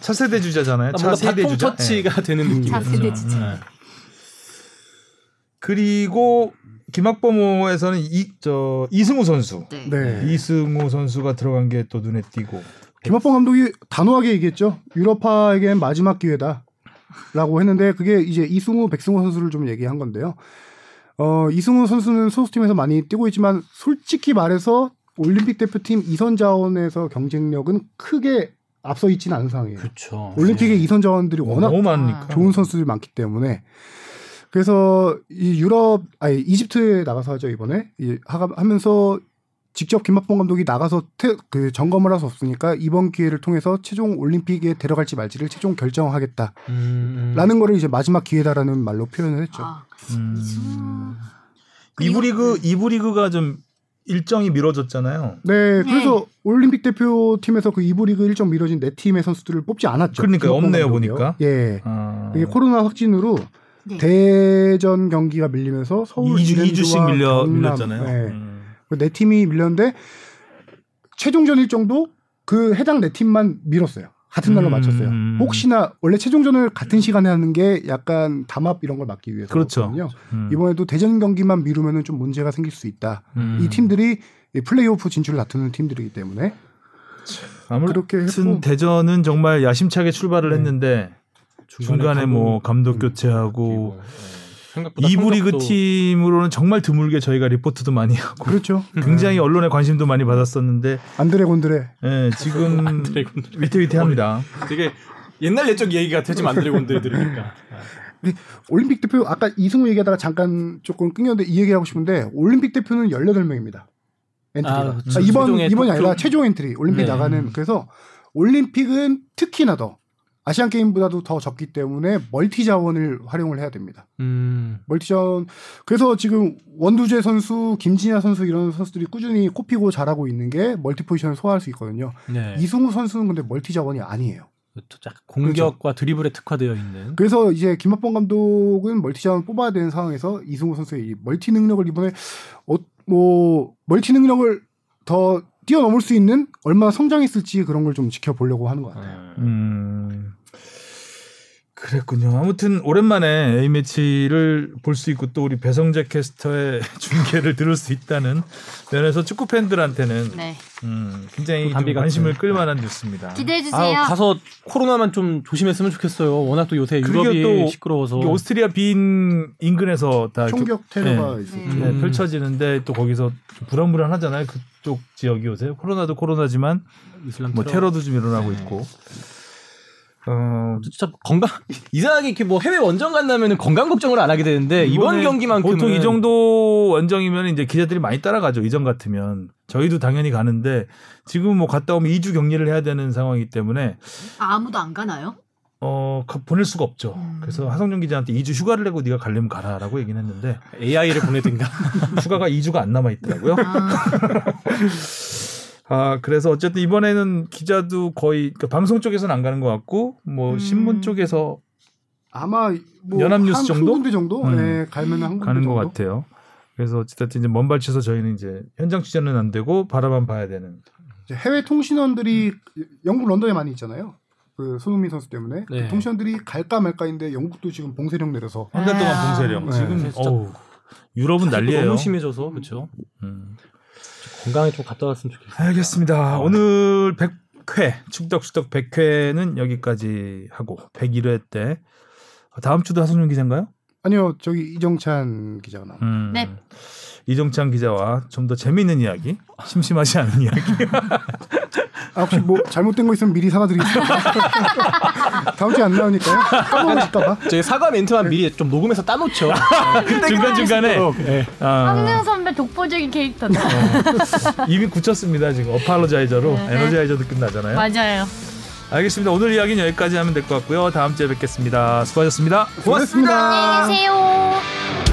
S3: 차세대 주자잖아요.
S4: 뭔가
S3: 차세대 주자. 예.
S4: 터치가 되는 느낌이었죠.
S1: 차세대 주자.
S4: 네.
S3: 그리고 김학범호에서는 이 저 이승우 선수,
S1: 네.
S2: 네.
S3: 이승우 선수가 들어간 게 또 눈에 띄고
S2: 김학범 감독이 단호하게 얘기했죠. 유럽파에겐 마지막 기회다. 라고 했는데 그게 이제 이승우, 백승호 선수를 좀 얘기한 건데요. 어, 이승우 선수는 소속팀에서 많이 뛰고 있지만 솔직히 말해서 올림픽 대표팀 이선 자원에서 경쟁력은 크게 앞서 있지는 않은 상황이에요.
S4: 그렇죠.
S2: 올림픽에 이선 자원들이 워낙
S3: 너무 많으니까
S2: 좋은 선수들이 많기 때문에 그래서 이 유럽 아니 이집트에 나가서 하죠 이번에 이 하- 하면서 직접 김학봉 감독이 나가서 태- 그 점검을 할 수 없으니까 이번 기회를 통해서 최종 올림픽에 데려갈지 말지를 최종 결정하겠다라는
S4: 음, 음.
S2: 거를 이제 마지막 기회다라는 말로 표현을 했죠.
S1: 아,
S3: 음. 이부 리그
S1: 네.
S3: 이부 리그가 좀 일정이 미뤄졌잖아요.
S2: 네, 그래서 올림픽 대표팀에서 그 이부 리그 일정 미뤄진 네 팀의 선수들을 뽑지 않았죠.
S3: 그러니까요,
S2: 김학봉
S3: 없네요,
S2: 감독이요.
S3: 보니까.
S2: 예.
S3: 아.
S2: 이게 코로나 확진으로
S1: 네.
S2: 대전 경기가 밀리면서 서울
S3: 2주,
S2: 지랜드와
S3: 2주씩 밀려
S2: 경남,
S3: 밀렸잖아요.
S2: 네.
S3: 음.
S2: 그네 팀이 밀렸는데 최종전 일정도 그 해당 네 팀만 밀었어요. 같은 날로
S3: 음.
S2: 맞췄어요. 혹시나 원래 최종전을 같은 시간에 하는 게 약간 담합 이런 걸 막기 위해서
S3: 그렇죠. 음.
S2: 이번에도 대전 경기만 미루면은 좀 문제가 생길 수 있다.
S3: 음.
S2: 이 팀들이 이 플레이오프 진출을 다투는 팀들이기 때문에 그렇게
S3: 아무튼
S2: 했고
S3: 대전은 정말 야심차게 출발을
S2: 네.
S3: 했는데 중간에 뭐 감독 교체하고
S4: 네. 생각보다
S3: 이부 리그 팀으로는 정말 드물게 저희가 리포트도 많이 하고
S2: 그렇죠. *laughs*
S3: 굉장히 언론의 관심도 많이 받았었는데
S2: 안드레 곤드레
S3: 예, 지금 *laughs*
S4: 드래곤들.
S3: 위태위태합니다.
S4: 되게 옛날 옛적 얘기 같아지만 안 드래곤들 들으니까. *laughs*
S2: 올림픽 대표 아까 이승우 얘기하다가 잠깐 조금 끊겼는데 이 얘기하고 싶은데 올림픽 대표는 18명입니다. 엔트리가.
S4: 아,
S2: 아,
S4: 그렇죠.
S2: 이번 이번이 아니라 최종 엔트리 올림픽
S4: 네.
S2: 나가는 그래서 올림픽은 특히나 더 아시안 게임보다도 더 적기 때문에 multi 자원을 활용을 해야 됩니다.
S4: 음.
S2: multi 자원 그래서 지금 원두재 선수, 김진야 선수 이런 선수들이 꾸준히 꼽히고 잘하고 있는 게 multi 포지션을 소화할 수 있거든요.
S4: 네.
S2: 이승우 선수는 근데 multi 자원이 아니에요.
S4: 약간 공격과 드리블에 특화되어 있는.
S2: 그래서 이제 김학범 감독은 multi 자원 뽑아야 되는 상황에서 이승우 선수의 이 multi 능력을 이번에 어, 뭐 multi 능력을 더 뛰어넘을 수 있는 얼마나 성장했을지 그런 걸 좀 지켜보려고 하는 것 같아요.
S3: 음. 그랬군요. 아무튼 오랜만에 A 매치를 볼 수 있고 또 우리 배성재 캐스터의 *laughs* 중계를 들을 수 있다는 면에서 축구 팬들한테는
S1: 네.
S3: 음, 굉장히 좀. 관심을 끌만한 뉴스입니다.
S1: 기대해
S4: 아,
S1: 주세요.
S4: 가서 코로나만 좀 조심했으면 좋겠어요. 워낙 또 요새 유럽이
S3: 또
S4: 시끄러워서.
S3: 오스트리아 빈 인근에서 다
S2: 총격 테러가
S3: 네.
S2: 있었죠.
S3: 네,
S4: 음.
S3: 펼쳐지는데 또 거기서 좀 불안불안하잖아요. 그쪽 지역이 요새 코로나도 코로나지만
S4: 이슬람
S3: 뭐
S4: 테러.
S3: 테러도 좀 일어나고 있고. 어,
S4: 진짜 건강 *laughs* 이상하게 이렇게 뭐 해외 원정 간다면은 건강 걱정을 안 하게 되는데 이번
S3: 이번에
S4: 경기만큼은
S3: 보통 이 정도 원정이면 이제 기자들이 많이 따라가죠. 이전 같으면 저희도 당연히 가는데 지금 뭐 갔다 오면 2주 격리를 해야 되는 상황이기 때문에
S1: 아, 아무도 안 가나요?
S3: 어 가- 보낼 수가 없죠.
S1: 음.
S3: 그래서 하성룡 기자한테 2주 휴가를 내고 네가 가려면 가라라고 얘기는 했는데 *laughs*
S4: AI를 보내든가. *laughs*
S3: 휴가가 2주가 안 남아 있더라고요.
S1: 아,
S3: 아 그래서 어쨌든 이번에는 기자도 거의 그러니까 방송 쪽에서는 안 가는 것 같고 뭐
S1: 음.
S3: 신문 쪽에서
S2: 아마 뭐
S3: 연합뉴스
S2: 한,
S3: 정도?
S2: 한 군데 정도
S3: 음.
S2: 네, 갈면 한 군데
S3: 가는
S2: 정도.
S3: 것 같아요. 그래서 어쨌든 이제 먼 발치에서 저희는 이제 현장 취재는 안 되고 바라만 봐야 되는.
S2: 이제 해외 통신원들이 영국 런던에 많이 있잖아요. 그 손흥민 선수 때문에
S4: 네.
S2: 그 통신원들이 갈까 말까인데 영국도 지금 봉쇄령 내려서
S3: 한 달 동안
S1: 아.
S3: 봉쇄령.
S2: 네.
S3: 지금
S4: 진짜
S3: 어우, 유럽은 난리예요.
S4: 너무 심해져서 그렇죠.
S3: 음.
S4: 건강에 좀 갔다 왔으면 좋겠어요.
S3: 알겠습니다. 오늘 100회 축덕축덕 100회는 여기까지 하고 101회 때 다음 주도 하성룡 기자인가요?
S2: 아니요 저기 이정찬 기자가 나와.
S3: 음.
S1: 네.
S3: 이정찬 기자와 좀 더 재미있는 이야기, 심심하지 않은 이야기. *laughs*
S2: 아, 혹시 뭐 잘못된 거 있으면 미리 사과드리겠습니다. *laughs* 다음 주에 안 나오니까요. 까먹으실까봐.
S4: 저희 사과 멘트만 미리 좀 녹음해서 따놓죠.
S3: 중간 중간에
S4: 네.
S3: 아,
S1: 황능 선배 독보적인 캐릭터다. *laughs*
S3: 이미 굳혔습니다 지금 어파로자이저로
S1: 네.
S3: 에너자이저도 끝나잖아요.
S1: 맞아요.
S3: 알겠습니다. 오늘 이야기는 여기까지 하면 될 것 같고요. 다음 주에 뵙겠습니다. 수고하셨습니다.
S2: 고맙습니다.
S1: 안녕히 계세요.